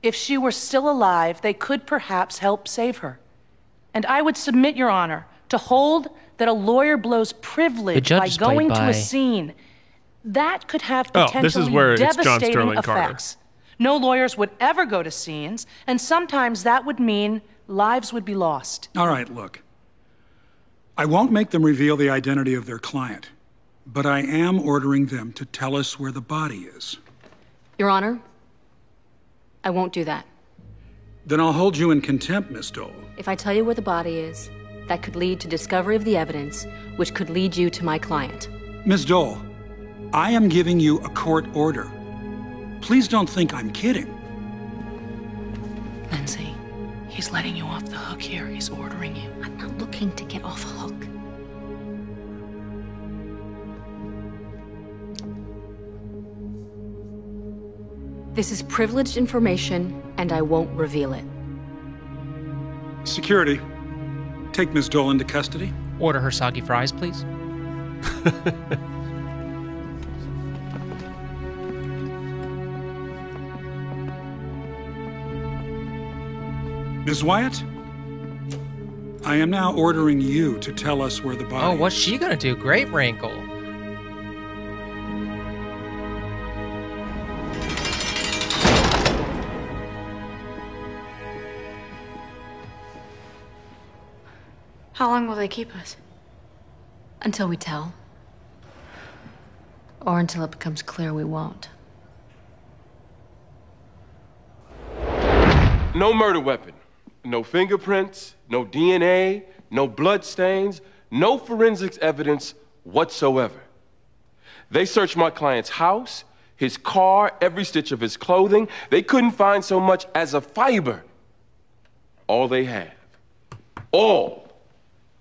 If she were still alive, they could perhaps help save her. And I would submit, Your Honor, to hold that a lawyer blows privilege by is played going to a scene. That could have Oh, potentially this is where it's John devastating Sterling Carter. effects. No lawyers would ever go to scenes, and sometimes that would mean lives would be lost. All right, look. I won't make them reveal the identity of their client, but I am ordering them to tell us where the body is. Your Honor, I won't do that. Then I'll hold you in contempt, Miss Dole. If I tell you where the body is, that could lead to discovery of the evidence, which could lead you to my client. Miss Dole, I am giving you a court order. Please don't think I'm kidding. Lindsay, he's letting you off the hook here. He's ordering you. I'm not looking to get off a hook. This is privileged information, and I won't reveal it. Security, take Miss Dole into custody. Order her soggy fries, please. Ms. Wyatt, I am now ordering you to tell us where the body. Oh, what's she to do? Great wrinkle. How long will they keep us? Until we tell. Or until it becomes clear we won't. No murder weapon, no fingerprints, no DNA, no blood stains, no forensics evidence whatsoever. They searched my client's house, his car, every stitch of his clothing. They couldn't find so much as a fiber. All they have, all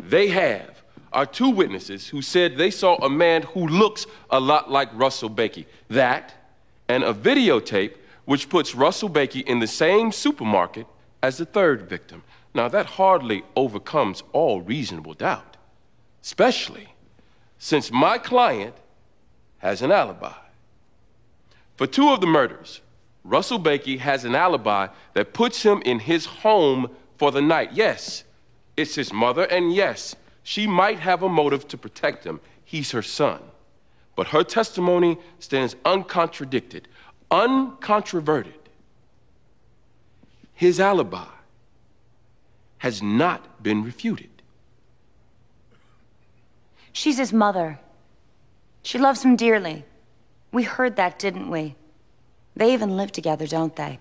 they have, are two witnesses who said they saw a man who looks a lot like Russell Bakey. That, and a videotape which puts Russell Bakey in the same supermarket as the third victim. Now, that hardly overcomes all reasonable doubt, especially since my client has an alibi. For two of the murders, Russell Bakey has an alibi that puts him in his home for the night. Yes, it's his mother, and yes, she might have a motive to protect him. He's her son. But her testimony stands uncontradicted, uncontroverted. His alibi has not been refuted. She's his mother. She loves him dearly. We heard that, didn't we? They even live together, don't they?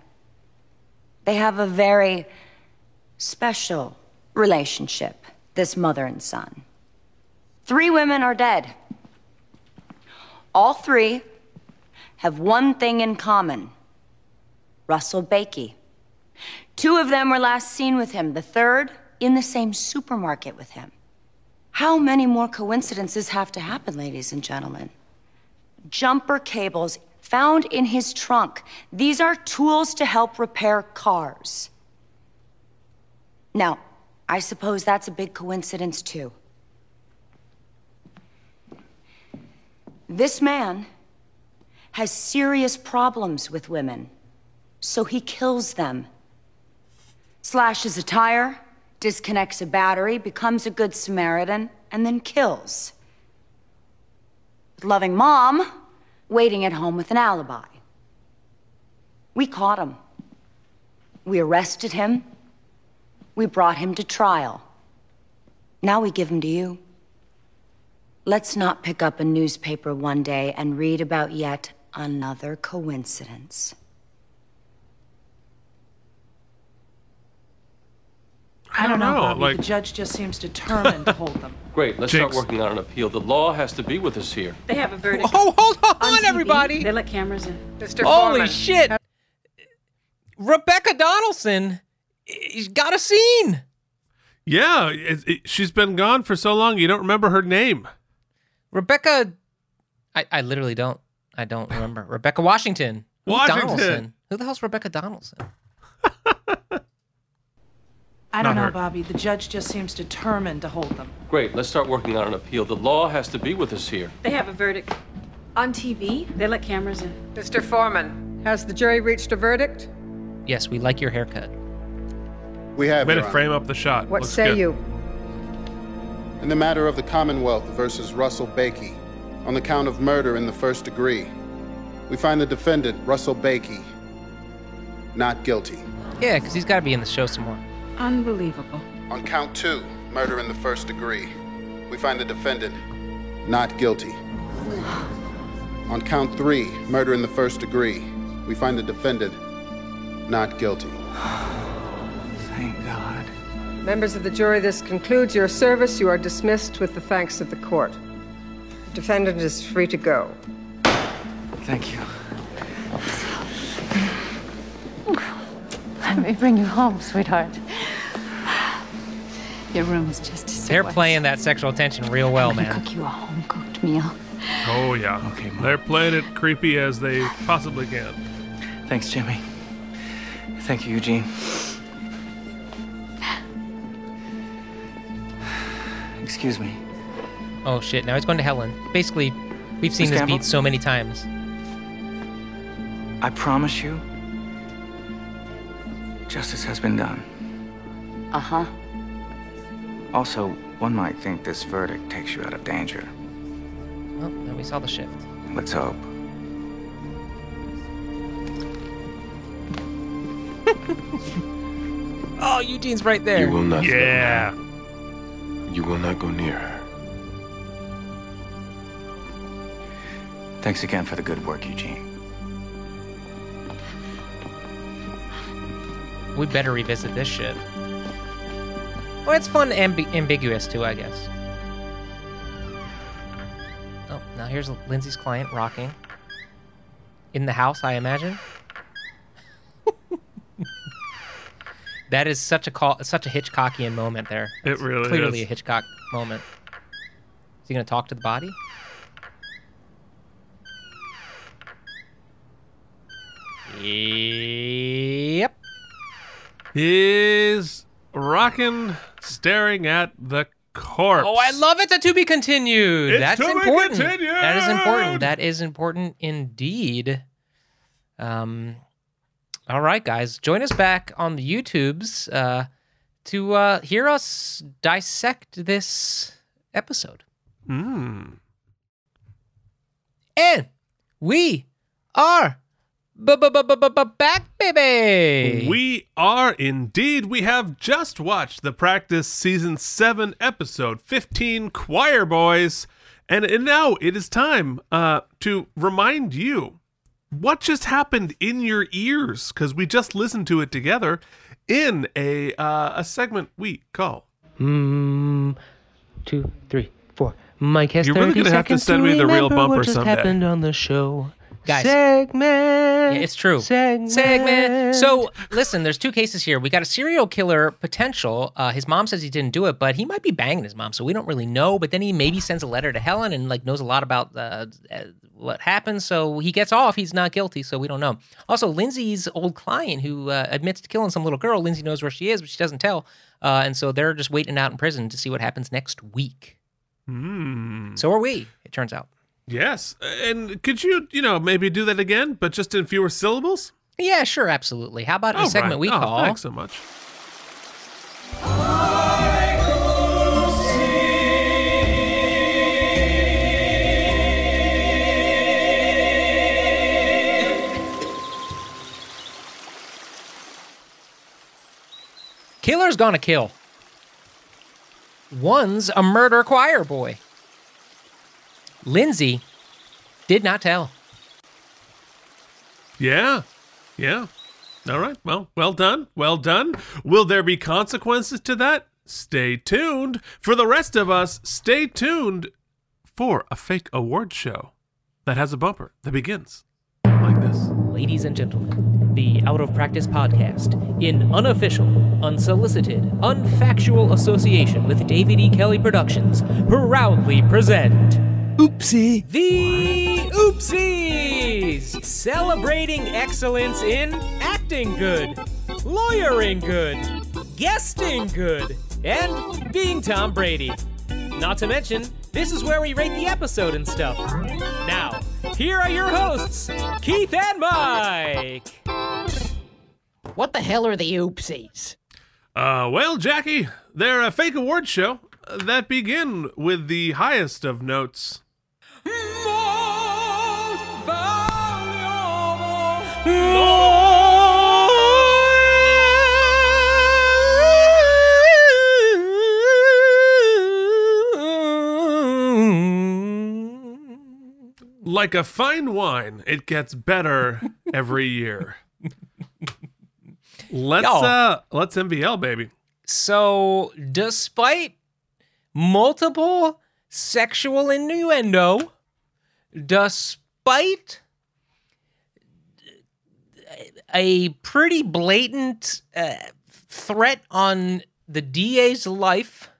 They have a very special relationship, this mother and son. Three women are dead. All three have one thing in common Russell Bakey. Two of them were last seen with him, the third in the same supermarket with him. How many more coincidences have to happen, ladies and gentlemen? Jumper cables found in his trunk. These are tools to help repair cars. Now, I suppose that's a big coincidence, too. This man has serious problems with women, so he kills them. Slashes a tire, disconnects a battery, becomes a good Samaritan, and then kills. loving mom waiting at home with an alibi. We caught him. We arrested him. We brought him to trial. Now we give him to you. Let's not pick up a newspaper one day and read about yet another coincidence. I don't know, know, like- The judge just seems determined to hold them. Great, let's Jinx. start working on an appeal. The law has to be with us here. They have a verdict. Oh, hold on, TV. everybody. They let cameras in. Mr. Holy shit! Rebecca Donaldson, he's got a scene. Yeah, it, it- she's been gone for so long you don't remember her name. Rebecca, I, I literally don't. I don't remember. Rebecca Washington. Who's Washington. Donaldson? Who the hell's Rebecca Donaldson? I don't Not know, her. Bobby. The judge just seems determined to hold them. Great, let's start working on an appeal. The law has to be with us here. They have a verdict. On TV? They let cameras in. Mr. Foreman, has the jury reached a verdict? Yes, we like your haircut. We have, Way to frame up the shot. What Looks say good. you? In the matter of the Commonwealth versus Russell Bakey, on the count of murder in the first degree, we find the defendant, Russell Bakey, not guilty. Yeah, because he's got to be in the show some more. Unbelievable. On count two, murder in the first degree, we find the defendant not guilty. On count three, murder in the first degree, we find the defendant not guilty. Thank God. Members of the jury, this concludes your service. You are dismissed with the thanks of the court. The defendant is free to go. Thank you. Let me bring you home, sweetheart. Your room is just as They're playing that sexual tension real well, Let me man. cook you a home-cooked meal. Oh yeah. Okay, They're playing it creepy as they possibly can. Thanks, Jimmy. Thank you, Eugene. Excuse me. Oh shit! Now he's going to Helen. Basically, we've seen Miss this Gamble? beat so many times. I promise you, justice has been done. Uh huh. Also, one might think this verdict takes you out of danger. Well, then we saw the shift. Let's hope. Oh, Eugene's right there. You will not. Yeah. You will not go near her. Thanks again for the good work, Eugene. We better revisit this shit. Well, it's fun and ambi- ambiguous too, I guess. Oh, now here's Lindsay's client rocking in the house, I imagine. That is such a call, such a Hitchcockian moment there. It It's really clearly is. a Hitchcock moment. Is he gonna talk to the body? Yep. Is rocking, staring at the corpse. Oh, I love it. The to be continued. It's That's important. continued. That is important. That is important indeed. Um, all right, guys, join us back on the YouTubes uh, to uh, hear us dissect this episode. Mm. And we are back, baby. We are indeed. We have just watched the practice season 7 episode 15 Choir Boys. And, and now it is time uh, to remind you what just happened in your ears because we just listened to it together in a uh, a segment we call Mm, two, three, four. Mike has You're really gonna have to seconds send me the real remember bumper what just someday. happened on the show. Guys. Segment. Yeah, it's true. Segment. Segment. So listen, there's two cases here. We got a serial killer potential. Uh, his mom says he didn't do it, but he might be banging his mom, so we don't really know. But then he maybe sends a letter to Helen and like knows a lot about uh, uh, what happened. So he gets off. He's not guilty, so we don't know. Also, Lindsay's old client who uh, admits to killing some little girl. Lindsay knows where she is, but she doesn't tell. Uh, and so they're just waiting out in prison to see what happens next week. Hmm. So are we. It turns out. Yes. And could you, you know, maybe do that again, but just in fewer syllables? Yeah, sure, absolutely. How about a segment right. we Oh, call? Thanks so much. Killer's gonna kill. One's a murder choir boy. Lindsay did not tell. Yeah. Yeah. All right. Well, well done. Well done. Will there be consequences to that? Stay tuned. For the rest of us, stay tuned for a fake award show that has a bumper that begins like this. Ladies and gentlemen, the Out of Practice podcast, in unofficial, unsolicited, unfactual association with David E. Kelley Productions, proudly present. Oopsie. The Oopsies! Celebrating excellence in acting good, lawyering good, guesting good, and being Tom Brady. Not to mention, this is where we rate the episode and stuff. Now, here are your hosts, Keith and Mike. What the hell are the oopsies? Uh, well, Jackie, they're a fake award show that begin with the highest of notes. Like a fine wine, it gets better every year. Let's Y'all. uh let's MBL baby. So, despite multiple sexual innuendo, despite a pretty blatant uh, threat on the DA's life,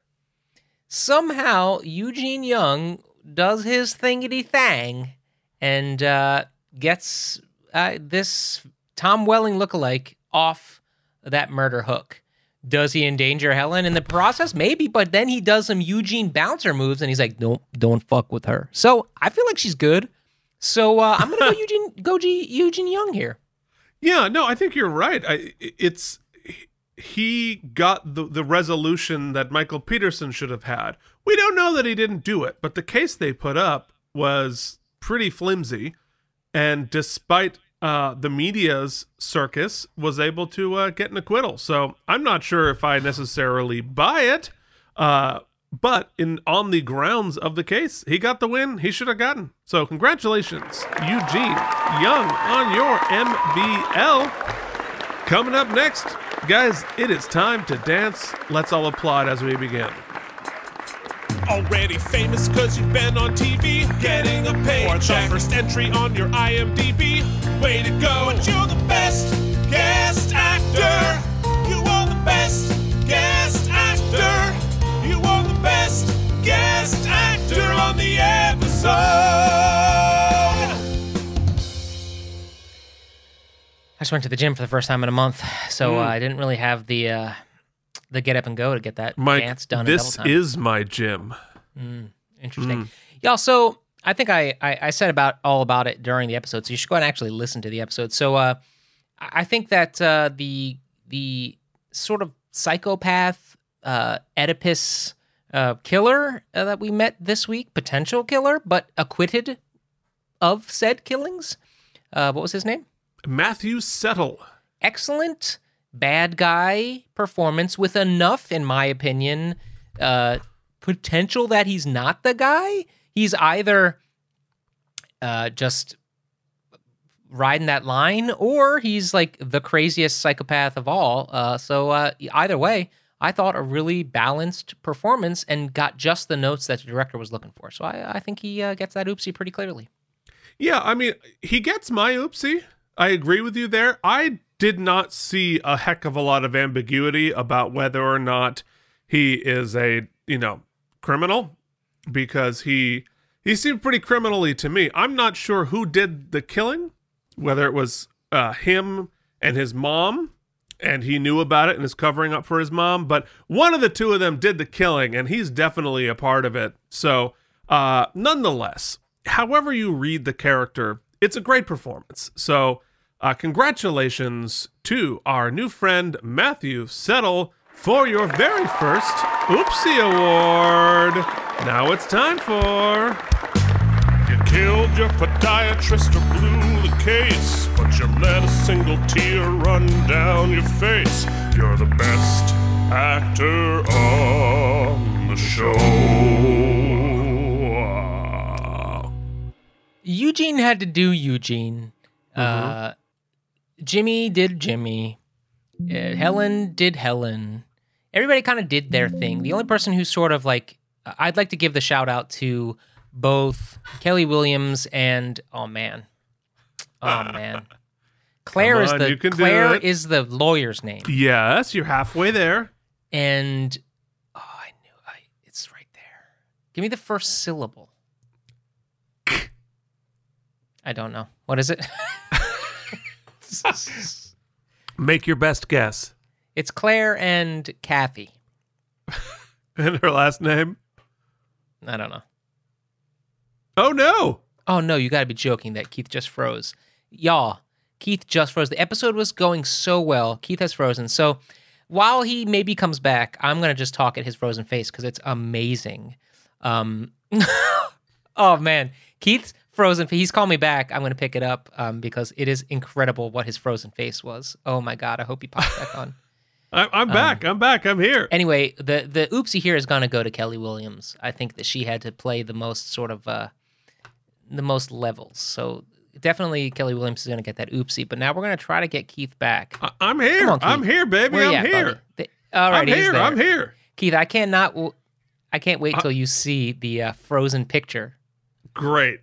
somehow Eugene Young does his thingity thang and uh, gets uh, this Tom Welling lookalike off that murder hook. Does he endanger Helen in the process? Maybe, but then he does some Eugene bouncer moves and he's like, don't, don't fuck with her. So I feel like she's good. So uh, I'm gonna go Eugene, go G, Eugene Young here. Yeah, no, I think you're right. I it's he got the the resolution that Michael Peterson should have had. We don't know that he didn't do it, but the case they put up was pretty flimsy, and despite uh, the media's circus, was able to uh, get an acquittal. So I'm not sure if I necessarily buy it. Uh, but in on the grounds of the case, he got the win he should have gotten. So congratulations, Eugene Young, on your MBL. Coming up next, guys, it is time to dance. Let's all applaud as we begin. Already famous cause you've been on TV, getting a paycheck. Or the first entry on your IMDb. Way to go. But you're the best guest actor. You are the best guest actor. You are the best guest actor on the episode. I just went to the gym for the first time in a month, so Mm. uh, I didn't really have the uh, the get up and go to get that Mike, dance done. this is my gym. Mm, interesting. Mm. Yeah. So I think I, I I said about all about it during the episode, so you should go and actually listen to the episode. So uh, I I think that uh, the the sort of psychopath uh, Oedipus uh, killer uh, that we met this week, potential killer, but acquitted of said killings. Uh, what was his name? Matthew Settle. Excellent bad guy performance with enough, in my opinion, uh, potential that he's not the guy. He's either uh, just riding that line or he's like the craziest psychopath of all. Uh, so uh, either way, I thought a really balanced performance and got just the notes that the director was looking for. So I, I think he uh, gets that oopsie pretty clearly. Yeah, I mean, he gets my oopsie. I agree with you there. I did not see a heck of a lot of ambiguity about whether or not he is a, you know, criminal because he he seemed pretty criminally to me. I'm not sure who did the killing, whether it was uh, him and his mom and he knew about it and is covering up for his mom, but one of the two of them did the killing and he's definitely a part of it. So, uh nonetheless, however you read the character, it's a great performance. So, uh, congratulations to our new friend Matthew Settle for your very first Oopsie Award. Now it's time for. You killed your podiatrist or blew the case, but you let a single tear run down your face. You're the best actor on the show. Eugene had to do Eugene. Uh, Jimmy did Jimmy. Uh, Helen did Helen. Everybody kind of did their thing. The only person who sort of like, I'd like to give the shout out to both Kelli Williams and oh man, oh man, Claire Come is the you can do Claire is the lawyer's name, Yes, you're halfway there. and oh, I knew I. It's right there. Give me the first syllable. I don't know. What is it? Make your best guess. It's Claire and Kathy. And her last name? I don't know. Oh no. Oh no, you got to be joking that Keith just froze. Y'all, Keith just froze. The episode was going so well. Keith has frozen. So while he maybe comes back, I'm going to just talk at his frozen face because it's amazing. Um, oh man, Keith's frozen. He's called me back. I'm going to pick it up um, because it is incredible what his frozen face was. Oh my god, I hope he pops back on. I, I'm back. I'm back. I'm here. Anyway, the the oopsie here is going to go to Kelli Williams. I think that she had to play the most sort of uh, the most levels. So definitely Kelli Williams is going to get that oopsie. But now we're going to try to get Keith back. I'm here. On, I'm here, baby. Where I'm at, here. buddy? The- all right, I'm here. there. I'm here. Keith, I cannot. w- I can't wait till you see the uh, frozen picture. Great.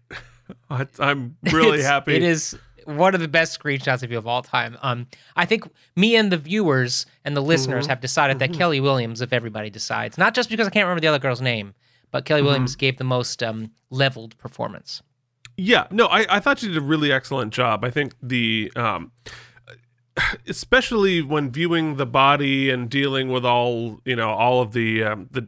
I, I'm really It's- happy. It is one of the best screenshots of you of all time. Um, I think me and the viewers and the listeners Mhm. have decided that Mhm. Kelli Williams, if everybody decides, not just because I can't remember the other girl's name, but Kelli Mhm. Williams gave the most um, leveled performance. Yeah, no, I, I thought she did a really excellent job. I think the um especially when viewing the body and dealing with all, you know, all of the um, the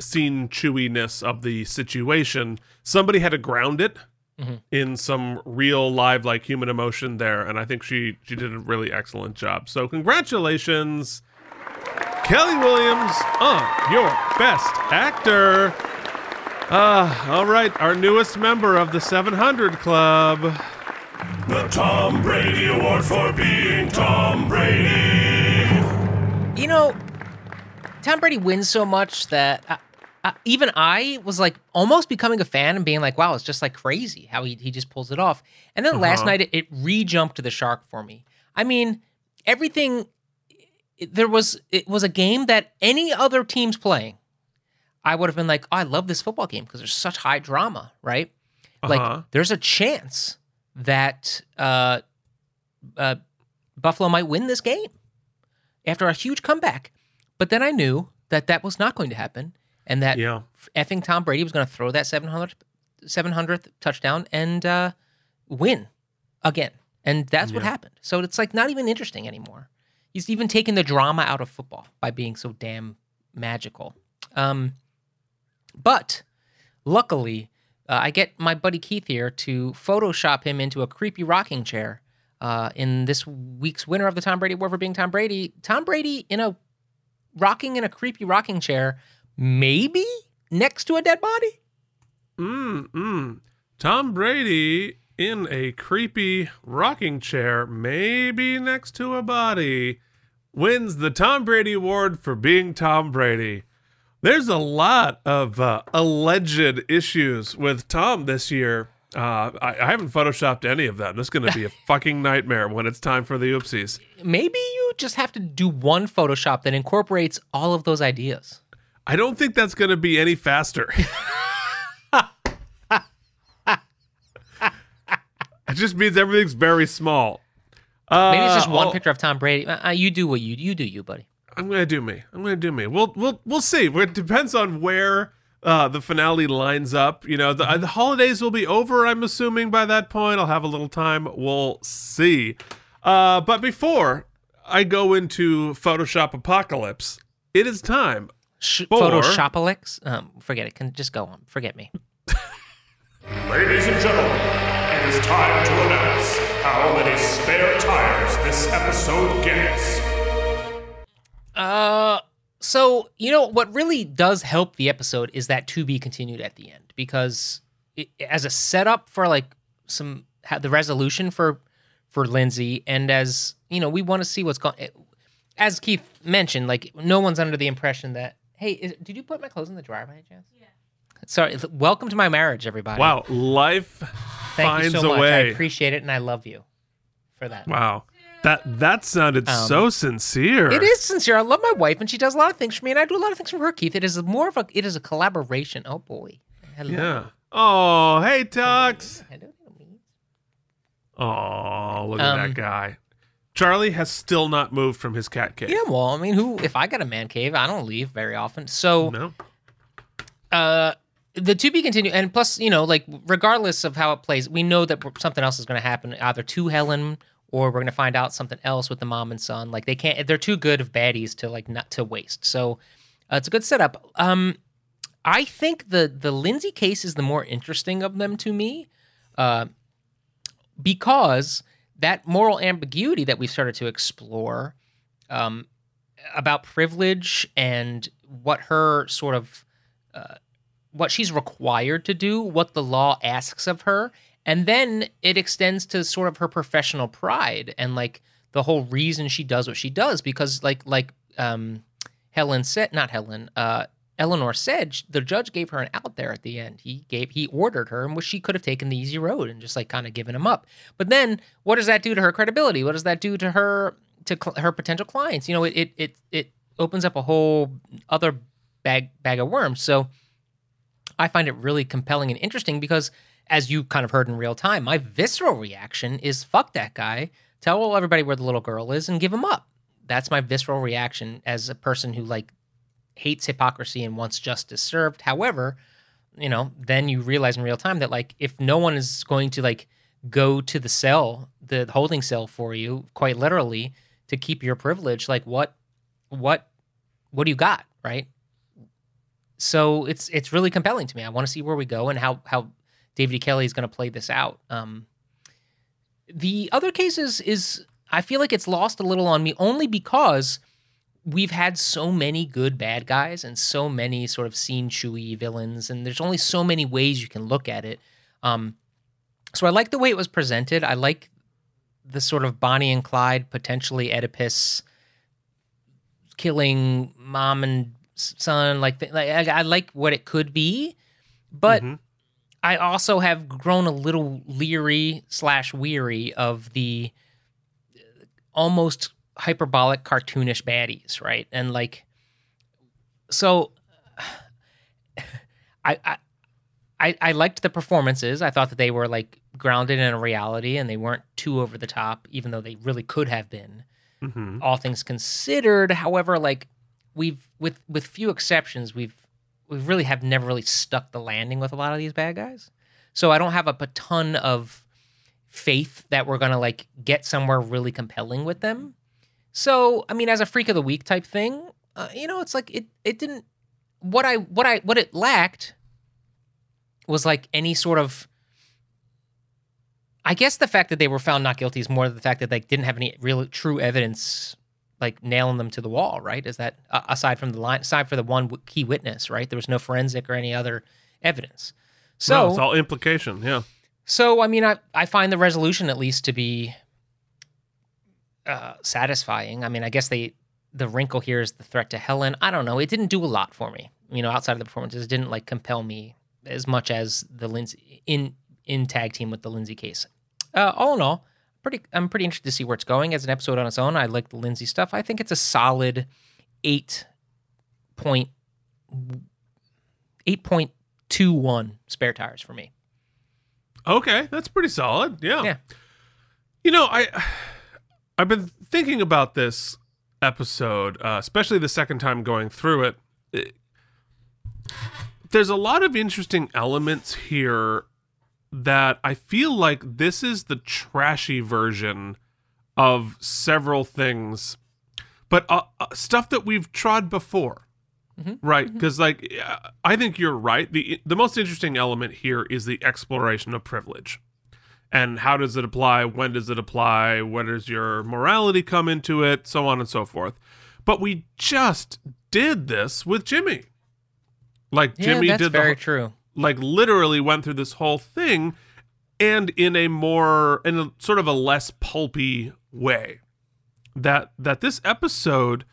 scene chewiness of the situation, somebody had to ground it Mhm. in some real live like human emotion there and I think she she did a really excellent job. So congratulations Kelli Williams on your best actor. Uh, all right, our newest member of the 700 Club. The Tom Brady Award for being Tom Brady. You know, Tom Brady wins so much that uh, uh, even I was like almost becoming a fan and being like, wow, it's just like crazy how he, he just pulls it off. And then last Uh-huh. night it, it re jumped to the shark for me. I mean, everything, there was, it was a game that any other team's playing. I would have been like, oh, I love this football game because there's such high drama, right? Uh-huh. Like, there's a chance that uh, uh, Buffalo might win this game after a huge comeback. But then I knew that that was not going to happen and that Yeah. effing Tom Brady was going to throw that 700th, 700th touchdown and uh, win again. And that's what Yeah. happened. So it's like not even interesting anymore. He's even taken the drama out of football by being so damn magical. Um, but luckily, uh, I get my buddy Keith here to Photoshop him into a creepy rocking chair uh, in this week's winner of the Tom Brady Award for being Tom Brady. Tom Brady in a rocking in a creepy rocking chair, maybe next to a dead body. Mm, mm. Tom Brady in a creepy rocking chair, maybe next to a body, wins the Tom Brady Award for being Tom Brady. There's a lot of uh, alleged issues with Tom this year. Uh, I, I haven't photoshopped any of them. This is going to be a fucking nightmare when it's time for the oopsies. Maybe you just have to do one Photoshop that incorporates all of those ideas. I don't think that's going to be any faster. it just means everything's very small. Maybe it's just Uh, one oh, picture of Tom Brady. Uh, uh, you do what you you do, you buddy. I'm gonna do me. I'm gonna do me. We'll we'll we'll see. It depends on where uh, the finale lines up. You know, the, uh, the holidays will be over. I'm assuming by that point I'll have a little time. We'll see. Uh, but before I go into Photoshop apocalypse, it is time. Sh- for- Photoshopalix? Um, forget it. Can just go on. Forget me. Ladies and gentlemen, it is time to announce how many spare tires this episode gets. Uh, so you know what really does help the episode is that to be continued at the end because it, as a setup for like some the resolution for for Lindsay and as you know we want to see what's going. as Keith mentioned, like no one's under the impression that hey, is, did you put my clothes in the dryer by any chance? Yeah. Sorry. welcome to my marriage, everybody. Wow, life Thank finds you so a much. I way. appreciate it, and I love you for that. Wow, that that sounded Um, so sincere. It is sincere. I love my wife, and she does a lot of things for me, and I do a lot of things for her. Keith, it is more of a it is a collaboration. Oh boy. Hello. Yeah. Oh, hey, Tux. Oh, look at Um, that guy. Charlie has still not moved from his cat cave. Yeah, well, I mean, who? If I got a man cave, I don't leave very often. So, no. Uh, the to be continued, and plus, you know, like regardless of how it plays, we know that something else is going to happen, either to Helen or we're going to find out something else with the mom and son. Like they can't, they're too good of baddies to like not to waste. So, uh, it's a good setup. Um, I think the the Lindsay case is the more interesting of them to me, uh, because that moral ambiguity that we started to explore um, about privilege and what her sort of uh, what she's required to do, what the law asks of her, and then it extends to sort of her professional pride and like the whole reason she does what she does because like like um, Helen said, not Helen, uh, Eleanor said the judge gave her an out there at the end. He gave he ordered her, and which she could have taken the easy road and just like kind of given him up. But then, what does that do to her credibility? What does that do to her to cl- her potential clients? You know, it it it it opens up a whole other bag bag of worms. So I find it really compelling and interesting because, as you kind of heard in real time, my visceral reaction is fuck that guy. Tell everybody where the little girl is and give him up. That's my visceral reaction as a person who like hates hypocrisy and wants justice served. However, you know, then you realize in real time that like if no one is going to like go to the cell, the holding cell for you, quite literally, to keep your privilege, like what what what do you got, right? So it's it's really compelling to me. I want to see where we go and how how David E. Kelley is going to play this out. Um, the other cases is I feel like it's lost a little on me only because we've had so many good bad guys and so many sort of scene chewy villains, and there's only so many ways you can look at it. Um, so I like the way it was presented. I like the sort of Bonnie and Clyde, potentially Oedipus killing mom and son. Like, like I, I like what it could be, but I also have grown a little leery slash weary of the almost hyperbolic cartoonish baddies, right? And like so I I I, I liked the performances. I thought that they were like grounded in a reality and they weren't too over the top, even though they really could have been. Mhm. All things considered, however, like we've with with few exceptions, we've we really have never really stuck the landing with a lot of these bad guys. So I don't have a, a ton of faith that we're gonna like get somewhere really compelling with them. So I mean, as a freak of the week type thing, uh, you know, it's like it it didn't what I what I what it lacked was like any sort of I guess the fact that they were found not guilty is more the fact that they didn't have any real true evidence like nailing them to the wall, right? Is that uh, aside from the line aside for the one w- key witness, right? There was no forensic or any other evidence. So no, it's all implication. Yeah. so I mean, I I find the resolution at least to be uh, satisfying. I mean, I guess they the wrinkle here is the threat to Helen. I don't know. It didn't do a lot for me. You know, outside of the performances, it didn't like compel me as much as the Lindsay in in tag team with the Lindsay case. Uh, all in all, pretty I'm pretty interested to see where it's going as an episode on its own. I like the Lindsay stuff. I think it's a solid eight point eight point two one spare tires for me. Okay, that's pretty solid. Yeah. Yeah. You know, I I've been thinking about this episode, uh, especially the second time going through it. It- There's a lot of interesting elements here that I feel like this is the trashy version of several things, but uh, uh, stuff that we've trod before. Right, because like uh, I think you're right. the The most interesting element here is the exploration of privilege, and how does it apply? When does it apply? Where does your morality come into it? So on and so forth. But we just did this with Jimmy. Like Yeah, Jimmy did the very whole- true. Like literally went through this whole thing, and in a more in a sort of a less pulpy way that that this episode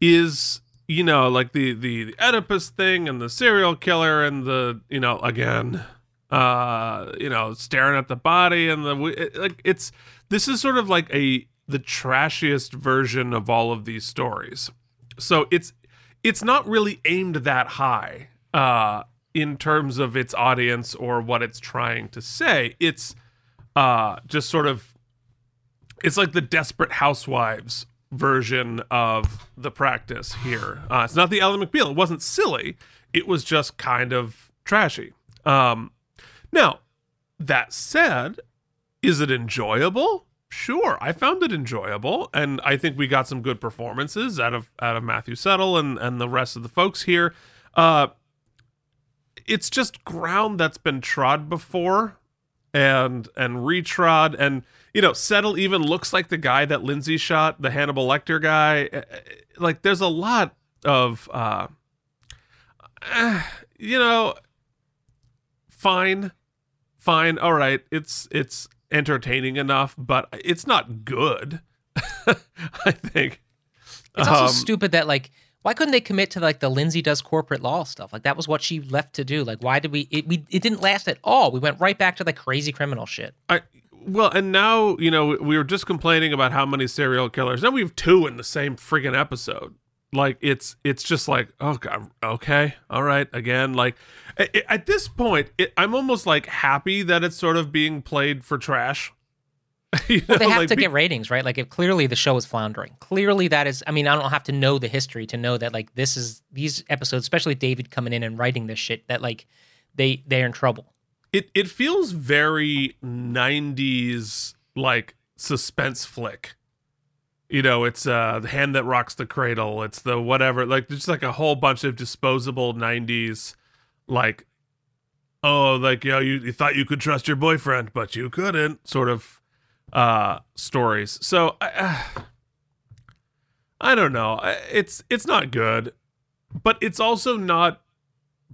is you know like the the, the Oedipus thing and the serial killer and the you know again uh you know staring at the body and the it- like it's this is sort of like a the trashiest version of all of these stories. So it's it's not really aimed that high uh in terms of its audience or what it's trying to say. It's uh just sort of it's like the desperate housewives version of the practice here. Uh, it's not the Ally McBeal. It wasn't silly. It was just kind of trashy. Um now that said is it enjoyable? Sure i found it enjoyable and i think we got some good performances out of out of matthew settle and and the rest of the folks here. Uh it's just ground that's been trod before and and retrod and you know settle even looks like the guy that lindsay shot the hannibal lecter guy. Eh, eh, like there's a lot of uh eh, you know fine fine all right it's it's entertaining enough but it's not good i think It's also Um, stupid that like why couldn't they commit to like the Lindsay does corporate law stuff? Like that was what she left to do. Like why did we it we it didn't last at all. We went right back to the crazy criminal shit. I well, and now you know we were just complaining about how many serial killers. Now we have two in the same friggin' episode. Like it's it's just like oh god, okay, all right, again. Like a- at this point, it, I'm almost like happy that it's sort of being played for trash. You Well, they have like, to be- get ratings, right? Like if clearly the show is floundering. Clearly that is I mean, I don't have to know the history to know that like this is these episodes, especially David coming in and writing this shit, that like they they're in trouble. it it feels very 90s like suspense flick you know it's uh the hand that rocks the cradle it's the whatever like just like a whole bunch of disposable 90s like oh like you know you, you thought you could trust your boyfriend but you couldn't sort of uh stories so i i don't know it's it's not good but it's also not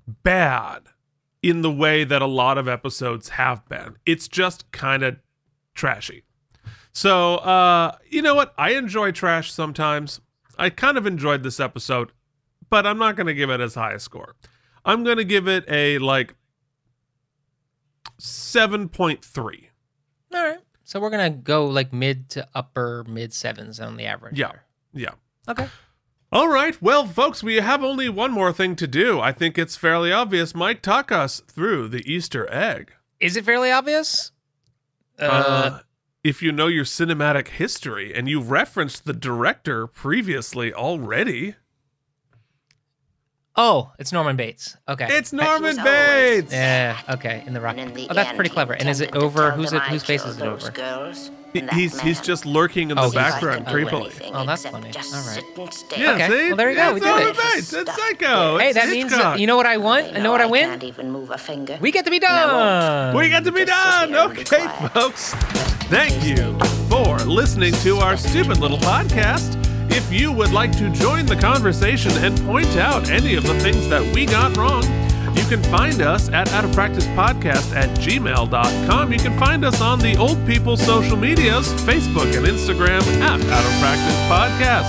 bad in the way that a lot of episodes have been. It's just kind of trashy. So, uh, you know what? I enjoy trash sometimes. I kind of enjoyed this episode, but I'm not going to give it as high a score. I'm going to give it a like 7.3. All right. So we're gonna go like mid to upper mid sevens on the average. Yeah. Yeah. Okay. All right. Well, folks, we have only one more thing to do. I think it's fairly obvious. Mike, talk us through the Easter egg. Is it fairly obvious? Uh, if you know your cinematic history and you referenced the director previously already. Oh, it's Norman Bates. Okay. It's Norman Bates. Yeah. Okay. In the rock. oh, that's pretty clever. And is it over? Who's it? Whose face is it over? He- he's he's just lurking in Oh, the he's- background oh, creepily. Oh, that's funny. All right. Yeah, okay. see? Well, there you go. Yeah, we it's did Norman it. Bates. It's Psycho. Hey, It's that means Hitchcock. you know what I want. I know what I win. Can't even move a finger. We get to be done. We get to be done. Okay, folks. Thank you for listening to our stupid little podcast. If you would like to join the conversation and point out any of the things that we got wrong, you can find us at Out of Practice Podcast at gmail.com. You can find us on the Old people's social medias, Facebook and Instagram at Out of Practice Podcast.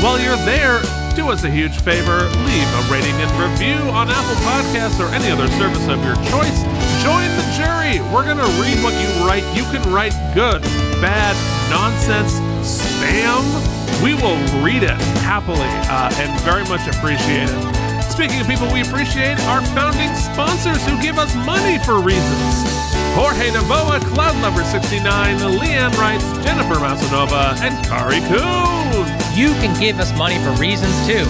While you're there, do us a huge favor, leave a rating and review on Apple Podcasts or any other service of your choice. Join the jury. We're going to read what you write. You can write good, bad, nonsense, spam. We will read it happily uh, and very much appreciate it. Speaking of people we appreciate, our founding sponsors who give us money for reasons. Jorge Navoa, Cloud Lover 69, Leanne Wrights, Jennifer Masanova, and Kari Kuhn. You can give us money for reasons too.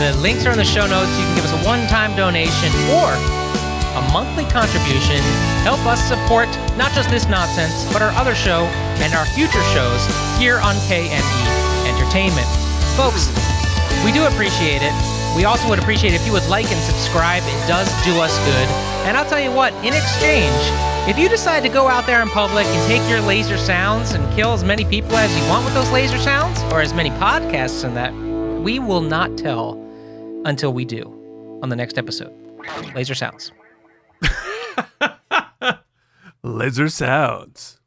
The links are in the show notes. You can give us a one-time donation or a monthly contribution. Help us support not just this nonsense, but our other show and our future shows here on KME Entertainment. Folks, we do appreciate it. We also would appreciate if you would like and subscribe. It does do us good. And I'll tell you what, in exchange, if you decide to go out there in public and take your laser sounds and kill as many people as you want with those laser sounds, or as many podcasts in that, we will not tell until we do on the next episode. Laser sounds. Laser Sounds.